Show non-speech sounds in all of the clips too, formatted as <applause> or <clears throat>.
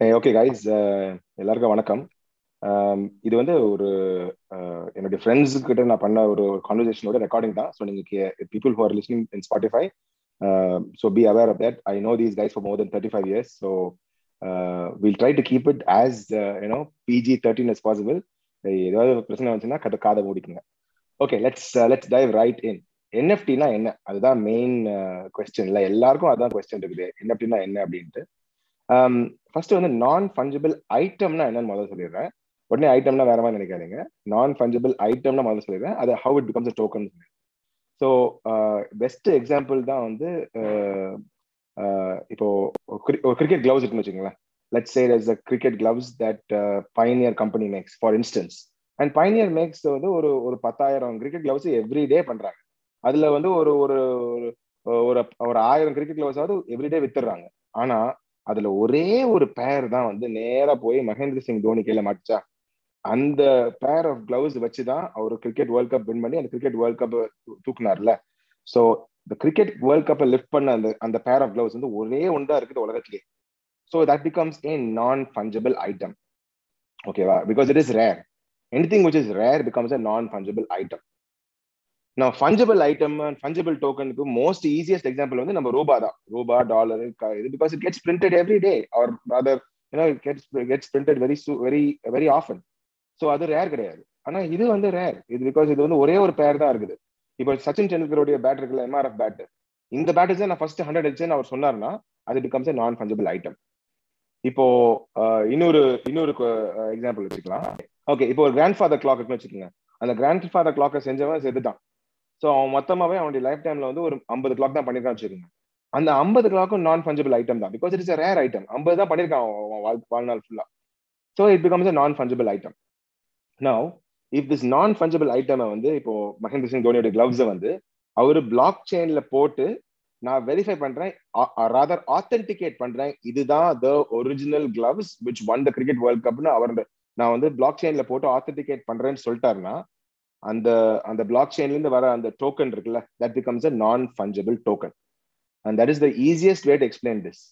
Eh, okay guys eh, எல்லாருக்கும் வணக்கம். இது வந்து ஒரு என்னுடைய ஃப்ரெண்ட்ஸ் கிட்ட நான் பண்ண ஒரு கான்வர்சேஷனோட ரெக்கார்டிங் தான். ஸோ நீங்க people who are listening in Spotify so be aware of that I know these guys for more than thirty five years so will try to keep it as you know PG thirteen is possible ஏதாவது பிரச்சனை வந்துச்சுன்னா கட்ட காதை மூடிக்குங்க. Okay let's let's dive right in என்எஃப்டினா என்ன? அதுதான் main question இல்லை எல்லாருக்கும் அதுதான் கொஸ்டின் இருக்குது. என்எஃப்டினா என்ன அப்படின்ட்டு. Um, ஃபர்ஸ்ட் வந்து நான் ஃபஞ்சபிள் ஐட்டம்னா என்னன்னு முதல்ல சொல்லிடுறேன். உடனே ஐட்டம்னா வேற மாதிரி நினைக்காதீங்க. நான் ஃபஞ்சபிள் ஐட்டம்னா முதல்ல சொல்லிடுறேன். அது how it becomes token so best example தான் வந்து uh, uh, இப்போ ஒரு கிரிக்கெட் கிளவுஸ் இருக்குன்னு வச்சுக்கோங்களேன். Let's say is a cricket gloves that Pioneer company makes for instance and Pioneer makes வந்து ஒரு ஒரு பத்தாயிரம் கிரிக்கெட் கிளவுஸ் எவ்ரி டே பண்றாங்க. அதுல வந்து ஒரு ஒரு ஒரு ஒரு ஆயிரம் கிரிக்கெட் கிளவுஸாவது எவ்ரிடே வித்துடுறாங்க. ஆனா அதுல ஒரே ஒரு பேர் தான் வந்து நேரா போய் மகேந்திர சிங் தோனி கையில மாட்டுச்சா? அந்த பேர் ஆஃப் கிளவுஸ் வச்சுதான் அவர் கிரிக்கெட் வேர்ல்ட் கப் வின் பண்ணி அந்த கிரிக்கெட் வேர்ல்ட் கப் தூக்குனார்ல ஸோ இந்த கிரிக்கெட் வேர்ல்ட் கப்பை லிஃப்ட் பண்ண அந்த அந்த பேர் ஆஃப் கிளவுஸ் வந்து ஒரே ஒன்றா இருக்குது உலகத்திலேயே so that becomes a non fungible item ஓகேவா because it is rare anything which is rare becomes a non fungible item non fungible item and fungible டோக்கனுக்கு most easiest example வந்து நம்ம ரூபா தான். ரூபா டாலர் இது because it gets printed every day or other you know gets gets printed very very very often so அது rare கிடையாது. ஆனால் இது வந்து ரேர் இது பிகாஸ் இது வந்து ஒரே ஒரு பேர் தான் இருக்குது. இப்போ சச்சின் டெண்டுல்கருடைய பேட் இருக்குல்ல எம்ஆர்எஃப் பேட் இந்த பேட் தான் நான் ஃபர்ஸ்ட் ஹண்ட்ரட் அடிச்சேன்னு அவர் சொன்னார்னா அது பிகம்ஸ் நான் ஃபஞ்சபிள் ஐட்டம் இப்போ இன்னொரு இன்னொரு எக்ஸாம்பிள் வச்சுக்கலாம். ஓகே இப்போ ஒரு கிராண்ட் ஃபாதர் கிளாக் வச்சுக்கோங்க. அந்த கிராண்ட் ஃபாதர் கிளாக்கை செஞ்சவன் செதுதான் ஸோ அவன் மொத்தமாவே அவனுடைய லைஃப் டைம்ல வந்து ஒரு ஐம்பது கிளாக் தான் பண்ணிருக்கான் வச்சுக்கோங்க. அந்த ஐம்பது கிளாக்கும் நான் ஃபஞ்சபிள் ஐட்டம் தான். பிகாஸ் இட்ஸ் ரேர் ஐட்டம் ஐம்பது தான் பண்ணிருக்கான் அவன் வாழ்நாள் ஃபுல்லா so it becomes a non fungible item now if this non fungible ஐட்டமை வந்து இப்போ மகேந்திர சிங் தோனியோட கிளவ்ஸை வந்து அவரு பிளாக் செயின்ல போட்டு நான் வெரிஃபை பண்றேன் ராதர் ஆத்தென்டிகேட் பண்றேன். இதுதான் the original gloves which won the cricket world கப்னு அவர் நான் வந்து பிளாக் செயின்ல போட்டு ஆத்தென்டிகேட் பண்றேன்னு சொல்லிட்டாருன்னா அந்த அந்த பிளாக் செயின்ல இருந்து வர அந்த டோக்கன் இருக்குல்ல that becomes a non fungible token and that is the easiest way to explain this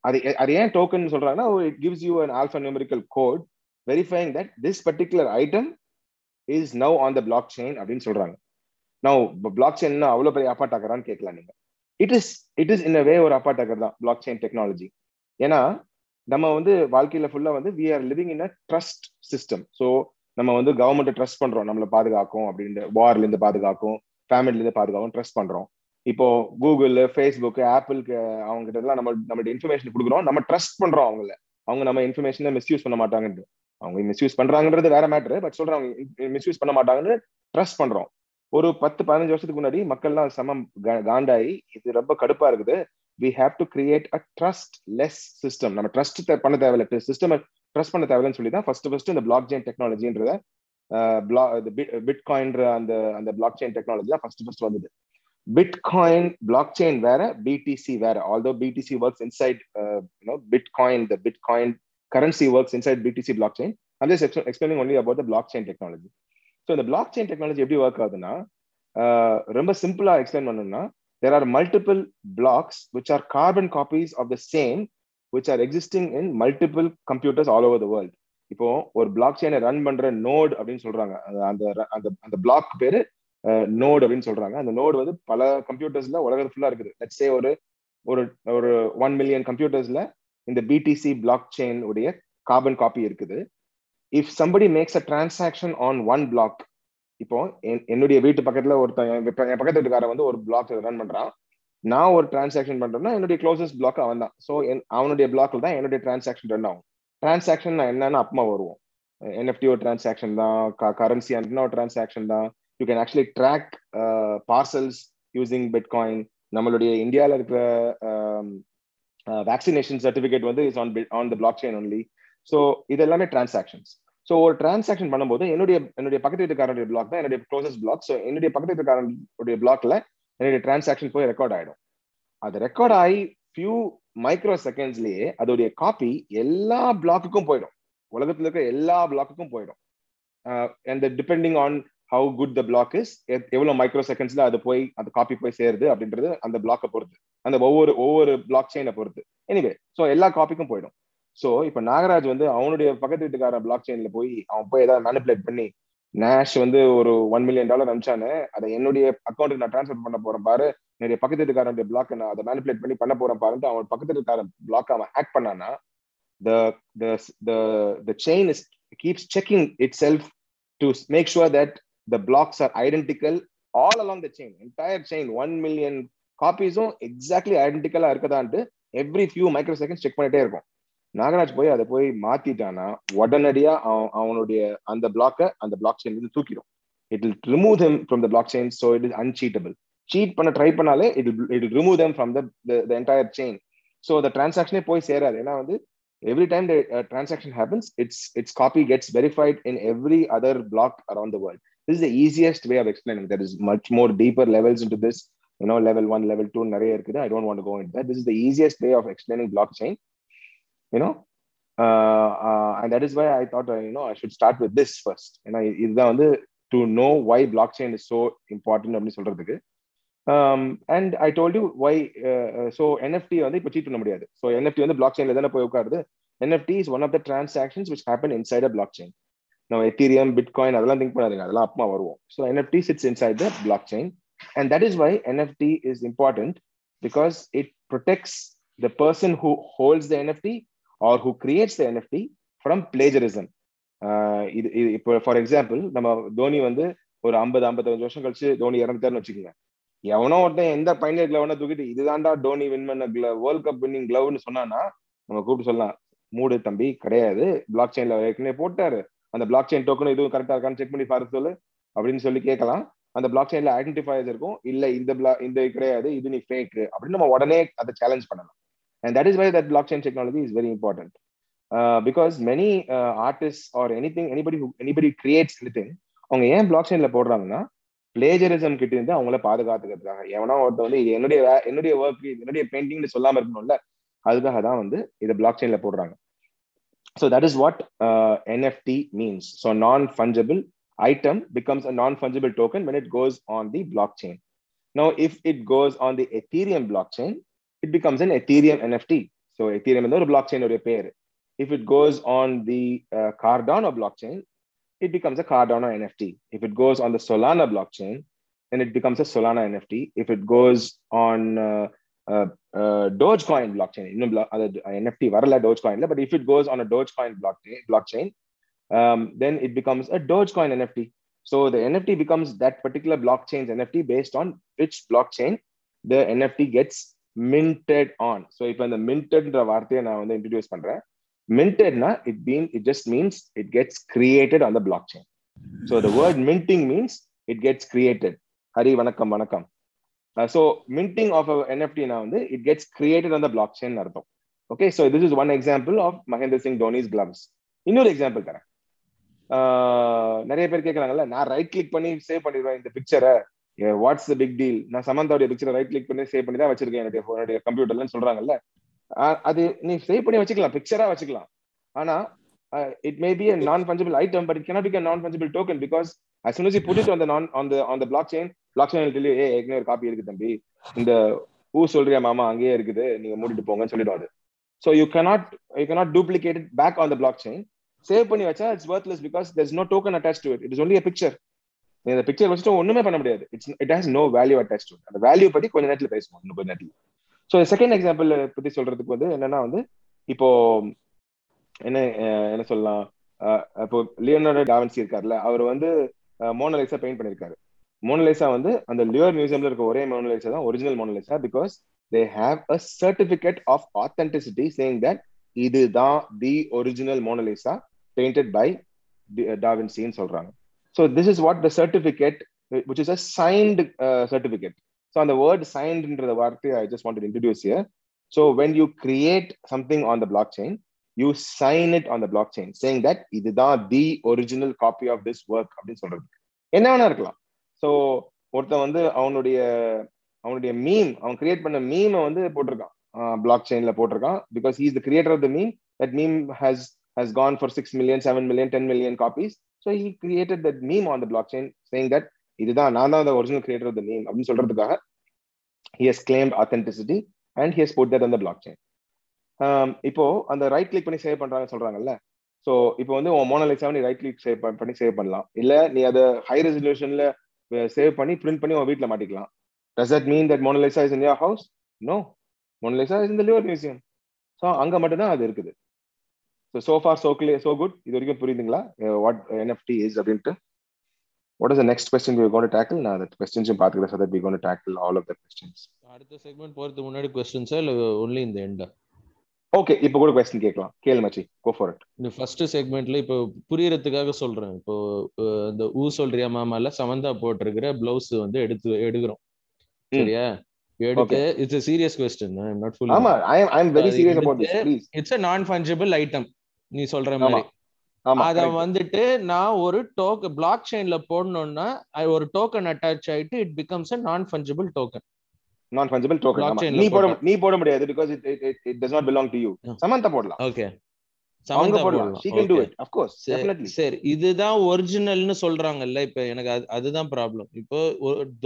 அது அது ஏன் டோக்கன் சொல்றாங்கன்னா it gives you an alphanumerical code verifying that this particular item is now on the blockchain அப்படின்னு சொல்றாங்க. Now block chain அவ்வளோ பெரிய அப்பா கேட்கலாம் நீங்க. It is it is in way ஒரு அப்பாட்டாக்கர் தான் பிளாக் செயின் டெக்னாலஜி ஏன்னா நம்ம வந்து வாழ்க்கையில ஃபுல்லா வந்து we are living in a trust system so நம்ம வந்து கவர்மெண்ட் ட்ரஸ்ட் பண்றோம். நம்மளை பாதுகாக்கும் அப்படின்ட்டு வார்ல இருந்து பாதுகாக்கும் ஃபேமிலில இருந்து பாதுகாக்கும் ட்ரஸ்ட் பண்றோம். இப்போ கூகுள் ஃபேஸ்புக் ஆப்பிளுக்கு அவங்க கிட்ட எல்லாம் நம்ம நம்மளுடைய இன்ஃபர்மேஷன் கொடுக்குறோம். நம்ம ட்ரஸ்ட் பண்றோம் அவங்கள. அவங்க நம்ம இன்ஃபர்மேஷனை மிஸ்யூஸ் பண்ண மாட்டாங்கன்னு அவங்க மிஸ்யூஸ் பண்றாங்கன்றது வேற மேட்ரு பட் சொல்றாங்க மிஸ்யூஸ் பண்ண மாட்டாங்கன்னு ட்ரஸ்ட் பண்றோம். ஒரு பத்து பதினஞ்சு வருஷத்துக்கு முன்னாடி மக்கள்லாம் சமம். காண்டாயி இது ரொம்ப கடுப்பா இருக்குது. We have to create a trustless system நம்ம ட்ரஸ்ட் பண்ண தேவையில்ல. சிஸ்டம் ட்ரஸ்ட் பண்ண தேவையில்லைன்னு சொல்லி தான் ஃபர்ஸ்ட் ஃபர்ஸ்ட் இந்த பிளாக் செயின் டெக்னாலஜின்றத பிட் காயின்ற அந்த அந்த பிளாக் செயின் டெக்னாலஜி தான் ஃபர்ஸ்ட் ஃபர்ஸ்ட் வந்தது. பிட் காயின் பிளாக் செயின் வேற. பிடிசி வேற although BTC works inside you know bitcoin the bitcoin currency works inside BTC blockchain அந்த explaining only about the blockchain technology so இந்த block chain technology எப்படி work ஆகுதுன்னா ரொம்ப சிம்பிளா explain பண்ணணும்னா there are multiple blocks which are carbon copies of the same which are existing in multiple computers all over the world இப்போ ஒரு black செயினை run பண்ற நோட் அப்படின்னு சொல்றாங்க. அந்த அந்த அந்த பிளாக் பேரு நோட் அப்படின்னு சொல்றாங்க. அந்த நோடு வந்து பல கம்ப்யூட்டர்ஸ்ல உலகம் ஃபுல்லா இருக்குது. லெட்ஸ் சே ஒரு ஒரு ஒரு ஒன் மில்லியன் கம்ப்யூட்டர்ஸ்ல இந்த பிடிசி பிளாக் செயின் உடைய கார்பன் காப்பி இருக்குது. If somebody makes a transaction on one block இப்போ என்னுடைய வீட்டு பக்கத்துல ஒருத்தன் என் பக்கத்து வீட்டுக்காரன் வந்து ஒரு பிளாக் ரன் பண்றான். நான் ஒரு டிரான்சாக்ஷன் பண்றேன்னா என்னுடைய க்ளோசஸ்ட் பிளாக் அவன் தான் ஸோ அவனுடைய பிளாக்ல தான் என்னுடைய டிரான்சாக்ஷன் ரன் ஆகும். டிரான்சாக்ஷன் என்னன்னு அப்பமா வருவோம். என்எஃப்டி ஒரு டிரான்சாக்ஷன் தான் கரன்சி அண்ட்னா ஒரு டிரான்சாக்ஷன் தான். You can actually track parcels using bitcoin நம்மளுடைய இந்தியாவில் இருக்கிற um, uh, வேக்சினேஷன் சர்டிஃபிகேட் வந்து is on on the blockchain only so இது எல்லாமே டிரான்சாக்ஷன்ஸ் ஸோ ஒரு டிரான்சாக்ஷன் பண்ணும்போது என்னுடைய என்னுடைய பக்கத்து வீட்டுக்காரனுடைய பிளாக் தான் என்னுடைய க்ளோசஸ்ட் பிளாக் ஸோ என்னுடைய பக்கத்து வீட்டுக்காரனுடைய பிளாக்ல என்னுடைய டிரான்சாக்ஷன் போய் ரெக்கார்ட் ஆயிடும். அது ரெக்கார்ட் ஆகி ஃபியூ மைக்ரோ செகண்ட்ஸ்லயே அதோடைய காப்பி எல்லா பிளாக்குக்கும் போயிடும். உலகத்துல இருக்கிற எல்லா பிளாக்குக்கும் போயிடும். And depending on how good the block is எவ்வளவு மைக்ரோ செகண்ட்ஸ்ல அது போய் அந்த காப்பி போய் சேருது அப்படின்றது அந்த பிளாக்கை பொறுத்து. அந்த ஒவ்வொரு ஒவ்வொரு பிளாக் செயினை பொறுத்து. எனிவே ஸோ எல்லா காப்பிக்கும் போயிடும். ஸோ இப்போ நாகராஜ் வந்து அவனுடைய பக்கத்து வீட்டுக்கார பிளாக் செயின்ல போய் அவன் போய் ஏதாவது மேனிபுலேட் பண்ணி நேஷ் வந்து ஒரு ஒன் மில்லியன் டாலர் அனுப்பிச்சானு அதை என்னுடைய அக்கௌண்ட்டுக்கு நான் ட்ரான்ஸ்ஃபர் பண்ண போறேன் பாரு. என்னுடைய பக்கத்து வீட்டுக்காரனுடைய பிளாக் நான் அதை மேனிபுலேட் பண்ணி பண்ண போறேன் பாருன்ட்டு அவன் பக்கத்து வீட்டுக்கார பிளாக் அவன் ஹேக் பண்ணானா the chain is keeps checking itself to make sure that the blocks are identical all along the chain entire chain one million காப்பீஸும் exactly ஐடென்டிக்கலா இருக்கதான்ட்டு every few micro seconds check பண்ணிட்டே இருக்கும். நாகராஜ் போய் அதை போய் மாத்திட்டானா உடனடியா அவனுடைய அந்த பிளாக்க அந்த பிளாக் செயின் வந்து தூக்கிடும் it'll remove them from the blockchain so it is uncheatable cheat பண்ண ட்ரை பண்ணாலே it it remove them from the entire chain so அந்த டிரான்சாக்ஷனே போய் சேராது ஏன்னா வந்து every time transaction happens it's it's copy gets verified in every other block around the world is the easiest way of explaining that is much more deeper levels into this you know level one level two நிறைய இருக்குது I don't want go in this is the easiest way of explaining blockchain you know uh, uh, and that is why i thought uh, you know i should start with this first ஏன்னா இதுதான் வந்து to know why blockchain is so important அப்படின்னு சொல்றதுக்கு um, and I told you why. Uh, so NFT வந்து இப்போ cheat பண்ண முடியாது so NFT வந்து பிளாக் செயின்ல தானே போய் உட்காருது NFT is one of the transactions which happen inside a blockchain. Now Ethereum, Bitcoin அதெல்லாம் திங்க் பண்ணாதீங்க அதெல்லாம் அப்பமா வருவோம் so NFT sits inside the blockchain and that is why NFT is important because it protects the person who holds the NFT or who creates the NFT from plagiarism இது இப்போ for example நம்ம தோனி வந்து ஒரு ஐம்பது ஐம்பத்தஞ்சு வருஷம் கழிச்சு தோனி இறந்துட்டாருன்னு வச்சுக்கோங்க. எவனோ ஒருத்தன் எந்த பைனல் கிளவ்னா தூக்கிட்டு இதுதான்டா டோனி வின் பண்ண கிளவ் வேர்ல்ட் கப் வின்னிங் கிளவ்னு சொன்னானா நம்ம கூப்பிட்டு சொல்லலாம். மூடு தம்பி கிடையாது. பிளாக் செயின்ல ஏற்கனவே போட்டாரு. அந்த பிளாக் செயின் டோக்கன் இதுவும் கரெக்டா இருக்கான்னு செக் பண்ணி பார்த்து சொல்லு அப்படின்னு சொல்லி கேட்கலாம். அந்த பிளாக் செயின்ல ஐடென்டிஃபைஸ் இருக்கும். இல்ல இந்த பிளா இந்த கிடையாது. இது நீ ஃபேக்கு அப்படின்னு நம்ம உடனே அதை சேலஞ்ச் பண்ணலாம். And that is why that blockchain technology very important. Uh, because many artist or anything anybody who anybody creates anything அவங்க ஏன் பிளாக்செயின்ல போடுறாங்கன்னா பிளேஜரிசம் கிட்ட இருந்து அவங்கள பாதுகாத்துக்கிறதுக்காக. எவனா ஒருத்த வந்து என்னுடைய என்னுடைய ஒர்க் என்னுடைய பெயிண்டிங்னு சொல்லாம இருக்கணும்ல அதுக்காக தான் வந்து இதை பிளாக்செயின்ல போடுறாங்க. So that is what NFT means so non fungible item becomes a non fungible token when it goes on the blockchain no if it goes on the Ethereum blockchain it becomes an Ethereum NFT. So Ethereum is a blockchain or a pair. If it goes on the uh, Cardano blockchain, it becomes a Cardano NFT. If it goes on the Solana blockchain, then it becomes a Solana NFT. If it goes on uh, uh, uh, Dogecoin blockchain, you know, NFT varala Dogecoin, but if it goes on a Dogecoin blockchain, blockchain um, then it becomes a Dogecoin NFT. So the NFT becomes that particular blockchain's NFT based on which blockchain the NFT gets minted on so இப்போ இந்த மின்டெட்ன்ற வார்த்தையை நான் வந்து introduce பண்றேன் மின்டெட்னா it mean it just means it gets created on the blockchain so the word minting means it gets created Hari வணக்கம் வணக்கம் so minting of என்எஃப்டினா வந்து it gets created on the blockchain அர்த்தம் okay so this is one example of Mahendra Singh Dhoni's gloves இன்னொரு example தரேன் நிறைய பேர் கேட்கறாங்கல்ல நான் ரைட் கிளிக் பண்ணி சேவ் பண்ணிடுவேன் இந்த பிக்சரை வாட்ஸ் த பிக் டீல் நான் சமந்தாவுடைய பிக்சரை ரைட் கிளிக் பண்ணி சேவ் பண்ணி தான் வச்சிருக்கேன். என்னுடைய என்னுடைய கம்ப்யூட்டர்லன்னு சொல்றாங்கல்ல. அது நீ சேவ் பண்ணி வச்சுக்கலாம் பிக்சரா வச்சுக்கலாம். ஆனா it may be non fungible item but it cannot be non fungible token because as soon as you put it on the on on the on blockchain blockchain will ஏ ஏற்கனவே ஒரு காப்பி இருக்கு தம்பி. இந்த ஊ சொல்றியா மாமா? அங்கேயே இருக்குது. நீங்க மூடிட்டு போங்கன்னு சொல்லிடும் அது. So you cannot you cannot duplicate back on the blockchain save பண்ணி வச்சா it's worthless because there's no token attach to it it is only picture இந்த பிக்சர் வச்சுட்டு ஒண்ணுமே பண்ண முடியாது. It's it has no value attach to அந்த value பத்தி கொஞ்ச நேரத்துல பேசுவோம் இன்னும் கொஞ்ச நேரத்துல. ஸோ செகண்ட் எக்ஸாம்பிள் பத்தி சொல்றதுக்கு வந்து என்னன்னா வந்து இப்போ என்ன என்ன சொல்லலாம் இப்போ லியோனோட டாவன்சி இருக்காருல்ல அவர் வந்து மோனலைசா பெயிண்ட் பண்ணிருக்காரு. மோனலைசா வந்து அந்த லியோர் மியூசியம்ல இருக்க ஒரே மோனலைசா தான் original Mona Lisa because they have a certificate of authenticity saying that இதுதான் the original Mona Lisa painted by டாவின்சின்னு சொல்றாங்க. So this is what the certificate which is a signed certificate so அந்த word சைன்டுன்ற வார்த்தையை I just want introduce here so when you create something on the blockchain you sign it on the blockchain saying that இதுதான் the original copy of this work அப்படின்னு சொல்றது. என்ன வேணா இருக்கலாம். So ஒருத்தன் வந்து அவனுடைய அவனுடைய மீம் அவன் கிரியேட் பண்ண மீமை வந்து போட்டிருக்கான். பிளாக் செயின்ல போட்டிருக்கான். Because is the creator of the meme that meme has has gone for six million seven million ten million copies so he created that meme on the blockchain saying that இதுதான் நான் தான் original creator of the meme அப்படின்னு சொல்றதுக்காக he has claimed authenticity and he has put that அந்த block chain இப்போ அந்த right click பண்ணி save பண்றாங்க சொல்றாங்கல்ல. ஸோ இப்போ வந்து உன் மோனலைஸாவை நீ ரைட் கிளிக் சேவ் பண்ணி சேவ் பண்ணலாம். இல்லை நீ அதை ஹை ரெசல்யூஷன்ல சேவ் பண்ணி பிரிண்ட் பண்ணி உன் வீட்டில் மாட்டிக்கலாம். Does that mean that Mona Lisa is in your house no Mona Lisa is இந்த லிவர் மியூசியம் ஸோ அங்கே மட்டும்தான் அது இருக்குது. So so far so clear so good இது வரைக்கும் புரியுதுங்களா? வாட் என்எஃப்டி இஸ் அப்படின்ட்டு. What is the next question we're going to tackle? now that questions you பார்த்துக்கிறேன் we're going to tackle all of the questions. அடுத்த segment போறதுக்கு முன்னாடி கொஸ்டின்ஸா இல்ல only இந்த எண்டா ஓகே இப்போ கூட கொஸ்டின் கேட்கலாம். கேளு மச்சி. கோ ஃபார் இட் இந்த ஃபர்ஸ்ட் செக்மெண்ட்ல இப்போ புரியறதுக்காக சொல்றேன். இப்போ இந்த ஊ சொல்றியா மாமால சமந்தா போட்டிருக்கிற பிளவுஸ் வந்து எடுத்து எடுக்கிறோம். சரியா? எடுத்து it's serious question I am not fool ஆமா I am I am very serious about this please it's a non fungible item நீ சொல்ற மாதிரி. அத வந்துட்டு நான் ஒரு டோக் பிளாக் செயின்ல போடணும்னா ஒரு டோக்கன் அட்டாச் ஆயிட்டு it becomes a non fungible token non fungible token நீ போட நீ போட முடியாது it it it does not belong to you. Samantha போடலாம். ஓகே சமந்தா போடலாம். she can do it. Of course definitely. சரி. இதுதான் ஒரிஜினல்னு சொல்றாங்கல்ல இப்ப எனக்கு அதுதான் ப்ராப்ளம் இப்போ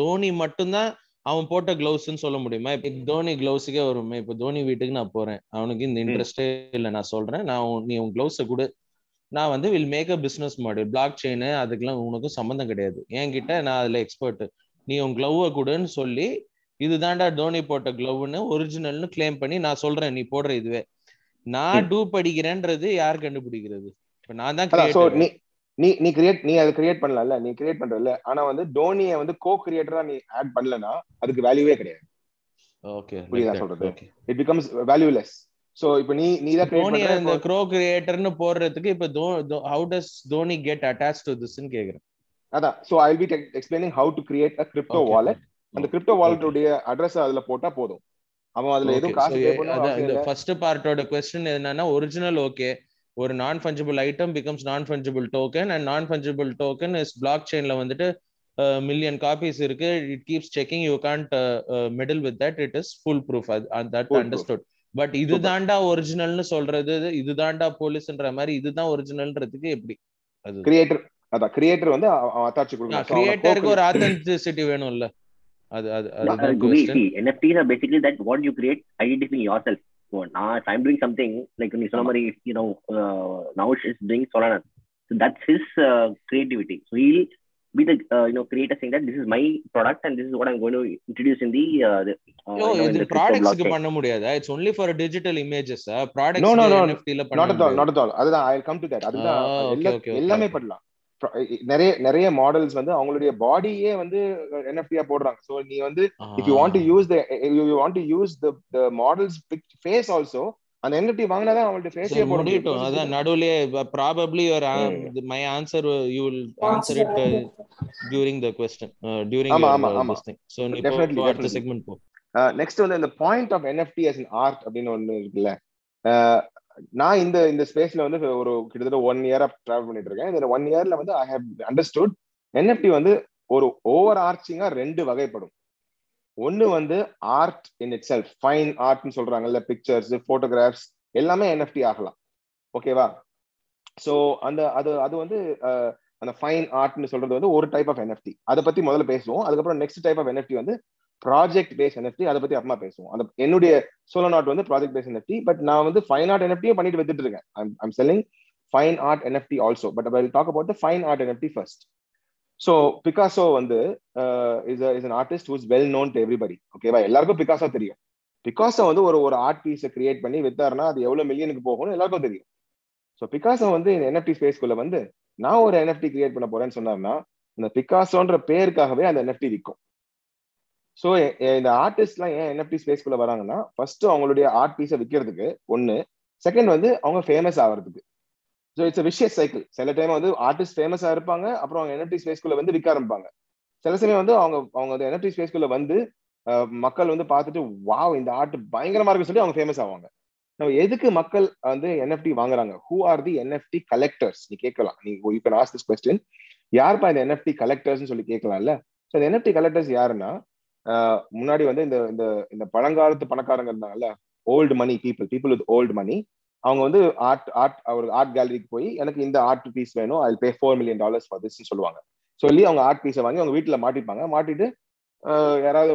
தோனி மட்டும்தான் அவன் போட்ட கிளவுஸ்ன்னு சொல்ல முடியுமா? இப்ப தோனி கிளவுஸுக்கே வருமே. இப்ப தோனி வீட்டுக்கு நான் போறேன். அவனுக்கு இந்த இன்ட்ரெஸ்டே இல்ல. நான் சொல்றேன். நான் நீ உன் கிளவுஸ கூட. நான் வந்து will make a business model blockchain அதுக்கெல்லாம் உனக்கும் சம்மந்தம் கிடையாது. என்கிட்ட நான் அதுல எக்ஸ்பர்ட் நீ உன் கிளவ்வ கூடன்னு சொல்லி இதுதான்டா தோனி போட்ட கிளவ்னு ஒரிஜினல்னு கிளைம் பண்ணி நான் சொல்றேன். நீ போடுற இதுவே. நான் டூ படிக்கிறேன்றது யார் கண்டுபிடிக்கிறது? இப்ப நான் தான் நீ நீ நீ கிரியேட் நீ அதை கிரியேட் பண்ணல நீ கிரியேட் பண்றல ஆனா வந்து தோனிய வந்து கோ கிரியேட்டரா நீ ஆட் பண்ணலனா அதுக்கு வேல்யூவே கிடையாது ஓகே புரியுதா சொல்றது இட் பிகம்ஸ் வேல்யூலெஸ் சோ இப்போ நீ நீ தான் கிரியேட் பண்ற இந்த க்ரோ கிரியேட்டர்னு போடுறதுக்கு இப்ப how does Dhoni get attach to திஸ்னு கேக்குறேன் அதான் so I will be explaining how to create a crypto wallet அந்த கிரிப்டோ வாலெட்டோட அட்ரஸ் அதுல போட்டா போதும் அவன் அதுல எதுவும் காசு பே பண்ணணும் இந்த ஃபர்ஸ்ட் பார்ட்டோட क्वेश्चन என்னன்னா ஒரிஜினல் ஓகே ஒரு non fungible item becomes non fungible token and non fungible token is black செயின்ல வந்துட்டு மில்லியன் காப்பீஸ் இருக்கு it keeps checking you can't meddle with that it is foolproof that understood but இதுதான்டா ஒரிஜினல்னு சொல்றது இதுதான்டா போலீஸ்ன்ற மாதிரி இதுதான் ஒரிஜினல்ன்றதுக்கு எப்படி? அது. கிரியேட்டர் அதான் கிரியேட்டர் வந்து அத்தாச்சி கொடுக்கணும். கிரியேட்டருக்கு ஒரு ஆத்தென்டிசிட்டி வேணும்ல. அது அது அதுதான் NFTs are basically that what you create identifying yourself so now if I'm doing something like when somebody you know uh, now is doing Solana so that's his uh, creativity so he'll be the uh, you know creator saying that this is my product and this is what I'm going to introduce in the, uh, the uh, Yo, you know, இது ப்ராடக்ட்ஸ்க்கு பண்ண முடியாதா it's only for digital images products no no no NFT ல பண்ண not at all not at all அதுதான் ஐ come to that அதுதான் எல்லாமே பண்ணலாம் நிறைய நிறைய மாடல்ஸ் வந்து அவங்களுடைய பாடியே வந்து என்எஃப்டியா போடுறாங்க சோ நீ வந்து if you want to use the you want to use the the models face also அந்த என்எஃப்டி வாங்கினா அவங்கள்ட்ட ஃபேஸே போட முடியும் அதான் நடுவுலயே probably your my answer you will answer it during the question during ஆமா ஆமா ஆமா சோ நீ டெஃபினெட்லி அடுத்த செக்மெண்ட் போ நெக்ஸ்ட் வந்து இந்த point of NFT as an art அப்படின்னு ஒன்னு இருக்குல்ல நான் இந்த இந்த ஸ்பேஸ்ல வந்து ஒரு கிட்டத்தட்ட ஒன் இயரா டிராவல் பண்ணிட்டு இருக்கேன். இந்த ஒன் இயர்ல வந்து ஐ ஹவ் அண்டர்ஸ்டுட் என்எஃப்டி வந்து ஒரு ஓவர் ஆர்ச்சிங்கா ரெண்டு வகைப்படும். ஒன்னு வந்து art in itself fine ஆர்ட்னு சொல்றாங்கல்ல பிக்சர்ஸ் போட்டோகிராஃப்ஸ் எல்லாமே என்எஃப்டி ஆகலாம். ஓகேவா ஸோ அந்த அது அது வந்து அந்த ஃபைன் ஆர்ட்னு சொல்றது வந்து ஒரு டைப் ஆஃப் என்எஃப்டி அதை பத்தி முதல்ல பேசுவோம். அதுக்கப்புறம் நெக்ஸ்ட் டைப் ஆஃப் என்எஃப்டி வந்து ப்ராஜெக்ட் பேஸ் என்எஃப்டி அதை பத்தி அப்புறமா பேசுவோம். அந்த என்னுடைய சோலோ நாட் வந்து ப்ராஜெக்ட் பேஸ் என்எஃப்டி பட் நான் வந்து ஃபைன் ஆர்ட் என்எஃப்டியும் பண்ணிட்டு வந்துட்டு இருக்கேன். I'm selling fine art NFT also but I talk about the fine art NFT first so Picasso வந்து is is an artist who's well known to everybody ஓகேவா எல்லாருக்கும் Picasso தெரியும். பிகாசோ வந்து ஒரு ஒரு ஆர்ட் பீஸை கிரியேட் பண்ணி வித்தாருன்னா அது எவ்வளோ மில்லியனுக்கு போகும்னு எல்லாருக்கும் தெரியும். ஸோ பிகாசோ வந்து இந்த என்எஃப்டி ஸ்பேஸ்க்குள்ள வந்து நான் ஒரு என்எஃப்டி கிரியேட் பண்ண போறேன்னு சொன்னார்னா இந்த பிகாசோன்ற பேருக்காகவே அந்த என்எஃப்டி விற்கும் ஸோ இந்த ஆர்டிஸ்ட்லாம் ஏன் என்எஃப்டி ஸ்பேஸ்க்குள்ள வராங்கன்னா ஃபர்ஸ்ட் அவங்களுடைய ஆர்ட் பீஸை விற்கிறதுக்கு ஒன்று செகண்ட் வந்து அவங்க ஃபேமஸ் ஆகிறதுக்கு ஸோ இட்ஸ் விஷியஸ் சைக்கிள் சில டைம் வந்து ஆர்டிஸ்ட் ஃபேமஸாக இருப்பாங்க அப்புறம் அவங்க என்எஃப்டி ஸ்பேஸ்க்குள்ள வந்து விற்க ஆரம்பிப்பாங்க. சில சமயம் வந்து அவங்க அவங்க அந்த என்எஃப்டி ஸ்பேஸ்க்குள்ள வந்து மக்கள் வந்து பார்த்துட்டு வாவ் இந்த ஆர்ட் பயங்கரமா இருக்குன்னு சொல்லி அவங்க ஃபேமஸ் ஆவாங்க. நம்ம எதுக்கு மக்கள் வந்து என்எஃப்டி வாங்குறாங்க? Who are the NFT collectors நீ கேட்கலாம். நீ you can ask this question யாருப்பா இந்த என்எஃப்டி கலெக்டர்ஸ்னு சொல்லி கேட்கலாம்ல? ஸோ இந்த என்எஃப்டி கலெக்டர்ஸ் யாருன்னா முன்னாடி வந்து இந்த இந்த இந்த பழங்காலத்து பணக்காரங்க இருந்தாங்கல்ல old money people people with old money அவங்க வந்து ஆர்ட் ஆர்ட் ஒரு ஆர்ட் கேலரிக்கு போய் எனக்கு இந்த ஆர்ட் பீஸ் வேணும் I pay four million dollars for சொல்லுவாங்க. சொல்லி அவங்க ஆர்ட் பீஸை வாங்கி அவங்க வீட்டுல மாட்டிப்பாங்க. மாட்டிட்டு யாராவது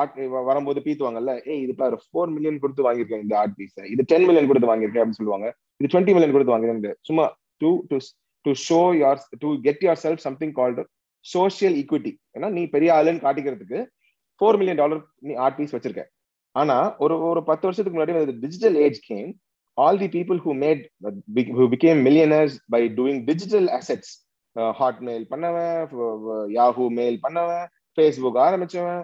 ஆர்ட் வரும்போது பீத்துவாங்கல்ல ஏ இது பாரு ஃபோர் மில்லியன் கொடுத்து வாங்கியிருக்கேன் இந்த ஆர்ட் பீஸை இது டென் மில்லியன் கொடுத்து வாங்கியிருக்கேன் அப்படின்னு சொல்லுவாங்க. இது டுவெண்ட்டி மில்லியன் கொடுத்து வாங்கியிருக்கேன். சும்மா to to to show your to get yourself something called social equity ஏன்னா நீ பெரிய ஆளுன்னு காட்டிக்கிறதுக்கு ஃபோர் மில்லியன் டாலர் நீ ஆர்ட் பீஸ் வச்சிருக்க. ஆனா ஒரு ஒரு பத்து வருஷத்துக்கு முன்னாடி digital age came all the people who made who became millionaires by doing digital assets Hotmail பண்ணவன் யாஹூ மெயில் பண்ணவன் ஃபேஸ்புக் ஆரம்பிச்சவன்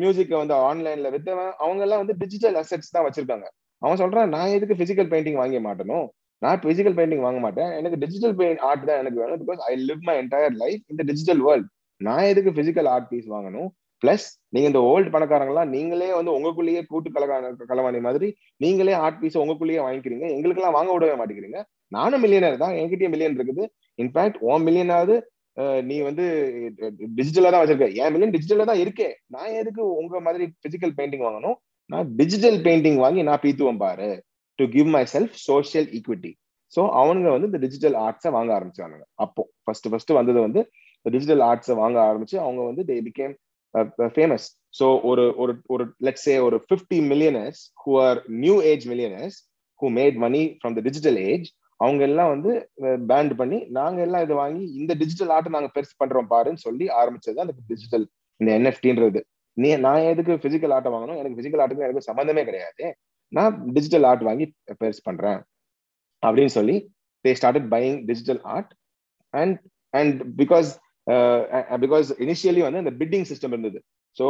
மியூசிக்கை வந்து ஆன்லைன்ல வித்தவன் அவங்க எல்லாம் வந்து டிஜிட்டல் அசெட்ஸ் தான் வச்சிருக்காங்க. அவன் சொல்றான் நான் எதுக்கு பிசிக்கல் பெயிண்டிங் வாங்க மாட்டேனும் நான் பிசிக்கல் பெயிண்டிங் வாங்க மாட்டேன். எனக்கு டிஜிட்டல் பெயிண்ட் ஆர்ட் தான் எனக்கு வேணும் because I live my entire life இந்த டிஜிட்டல் வேர்ல்ட் நான் எதுக்கு பிசிக்கல் ஆர்ட் பீஸ் வாங்கணும்? பிளஸ் நீங்க இந்த ஓல்டு பணக்காரங்களாம் நீங்களே வந்து உங்களுக்குள்ளேயே கூட்டு கலகா கலவாணி மாதிரி நீங்களே ஆர்ட் பீஸ் உங்களுக்குள்ளேயே வாங்கிக்கிறீங்க. எங்களுக்கெல்லாம் வாங்க விடவே மாட்டேங்கிறீங்க. நானும் மில்லியனர் தான். என்கிட்டயே மில்லியன் இருக்குது. இன்ஃபேக்ட் ஓ மில்லியனாவது நீ வந்து டிஜிட்டலா தான் வச்சிருக்க. என் மில்லியன் டிஜிட்டலா தான் இருக்கே. நான் எதுக்கு உங்க மாதிரி பிசிக்கல் பெயிண்டிங் வாங்கணும்? நான் டிஜிட்டல் பெயிண்டிங் வாங்கி நான் பீத்துவம் பாரு. To give myself social equity so அவனுங்க வந்து இந்த டிஜிட்டல் ஆர்ட்ஸை வாங்க ஆரம்பிச்சானுங்க. அப்போ ஃபர்ஸ்ட் ஃபர்ஸ்ட் வந்தது வந்து டிஜிட்டல் ஆர்ட்ஸை வாங்க ஆரம்பிச்சு அவங்க வந்து they became Uh, uh, famous so ஒரு ஒரு ஒரு லெட்ஸ் சே ஒரு fifty millionaires who are new age millionaires who made money from the digital age அவங்க எல்லாம் வந்து uh, பேண்ட் பண்ணி நாங்க எல்லாம் இதை வாங்கி இந்த டிஜிட்டல் ஆர்ட்டை நாங்க பெருசு பண்றோம் பாருன்னு சொல்லி ஆரம்பிச்சது அந்த டிஜிட்டல் இந்த என்எஃப்டின்றது நீ நான் எதுக்கு பிசிக்கல் ஆர்ட்டை வாங்கணும்? எனக்கு பிசிக்கல் ஆர்ட்டுக்கு எனக்கு சம்மந்தமே கிடையாது. நான் டிஜிட்டல் ஆர்ட் வாங்கி பெருசு பண்றேன். அப்படின்னு சொல்லி they started buying digital art and and because because initially வந்து அந்த பிட்டிங் சிஸ்டம் இருந்தது. ஸோ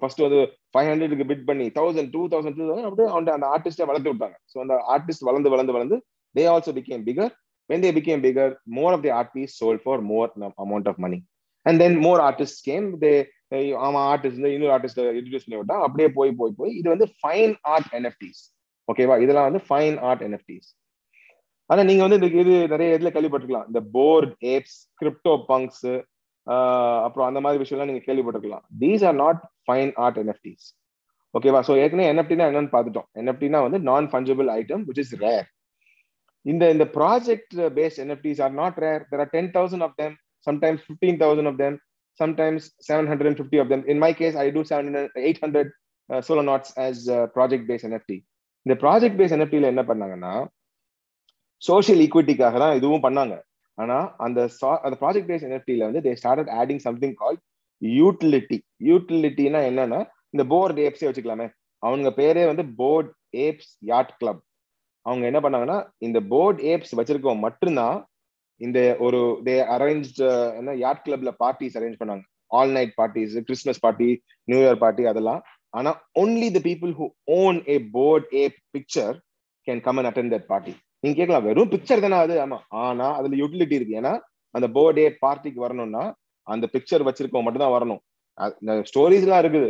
ஃபர்ஸ்ட் வந்து ஃபைவ் ஹண்ட்ரடுக்கு பிட் பண்ணி thousand two thousand two thousand அப்படியே அவங்க அந்த ஆர்டிஸ்டை வளர்த்து விட்டாங்க. ஸோ அந்த ஆர்டிஸ்ட் வளர்ந்து வளர்ந்து வளர்ந்து they also became bigger when they became bigger more of the art piece for more amount of money and then more artist came they அவன் ஆர்டிஸ்ட் இன்னொரு ஆர்டிஸ்ட் இன்ட்ரடியூஸ் பண்ணி விட்டா அப்படியே போய் போய் போய் இது வந்து ஃபைன் ஆர்ட் என்எஃப்டிஸ் ஓகேவா இதெல்லாம் வந்து ஃபைன் ஆர்ட் என்எஃப்டிஸ் ஆனா நீங்க வந்து இந்த இது நிறைய இதுல கேள்விப்பட்டிருக்கலாம். இந்த போர்ட் ஏப்ஸ் கிரிப்டோ பங்க்ஸ் அப்புறம் அந்த மாதிரி விஷயம்லாம் நீங்க கேள்விப்பட்டிருக்கலாம். These are not fine art NFTs ஓகேவா ஸோ ஏற்கனவே என்எஃப்டினா என்னன்னு பார்த்துட்டோம். என்எஃப்டினா வந்து non fungible item which is rare இந்த இந்த project based NFTs are not rare there are ten thousand of them sometimes fifteen thousand of them sometimes seven hundred and fifty of them in my case I do seven eight hundred Solonauts as project base NFT இந்த project base என்எஃப்டியில் என்ன பண்ணாங்கன்னா social ஈக்விட்டிக்காக தான் இதுவும் பண்ணாங்க. ஆனா அந்த அந்த ப்ராஜெக்ட் பேஸ் என்எஃப்டில வந்து they started adding something call utility யூட்டிலிட்டினா என்னன்னா இந்த போர்ட் ஏப்ஸே வச்சுக்கலாமே. அவங்க பேரே வந்து போர்ட் ஏப்ஸ் யாட் கிளப் அவங்க என்ன பண்ணாங்கன்னா இந்த போர்ட் ஏப்ஸ் வச்சிருக்கவங்க மட்டும்தான் இந்த ஒரு தே அரேஞ்ச் என்ன யாட் கிளப்ல பார்ட்டிஸ் அரேஞ்ச் பண்ணாங்க. All night parties Christmas party new year party அதெல்லாம். ஆனா only the people who own a bored a picture can come and attend that party நீங்க கேட்கலாம் வெறும் பிக்சர் தானே அது? ஆமா. ஆனா அதுல யூட்டிலிட்டி இருக்கு. ஏன்னா அந்த பர்த்டே பார்ட்டிக்கு வரணும்னா அந்த பிக்சர் வச்சிருக்கவங்க மட்டும் தான் வரணும். ஸ்டோரிஸ் எல்லாம் இருக்குது.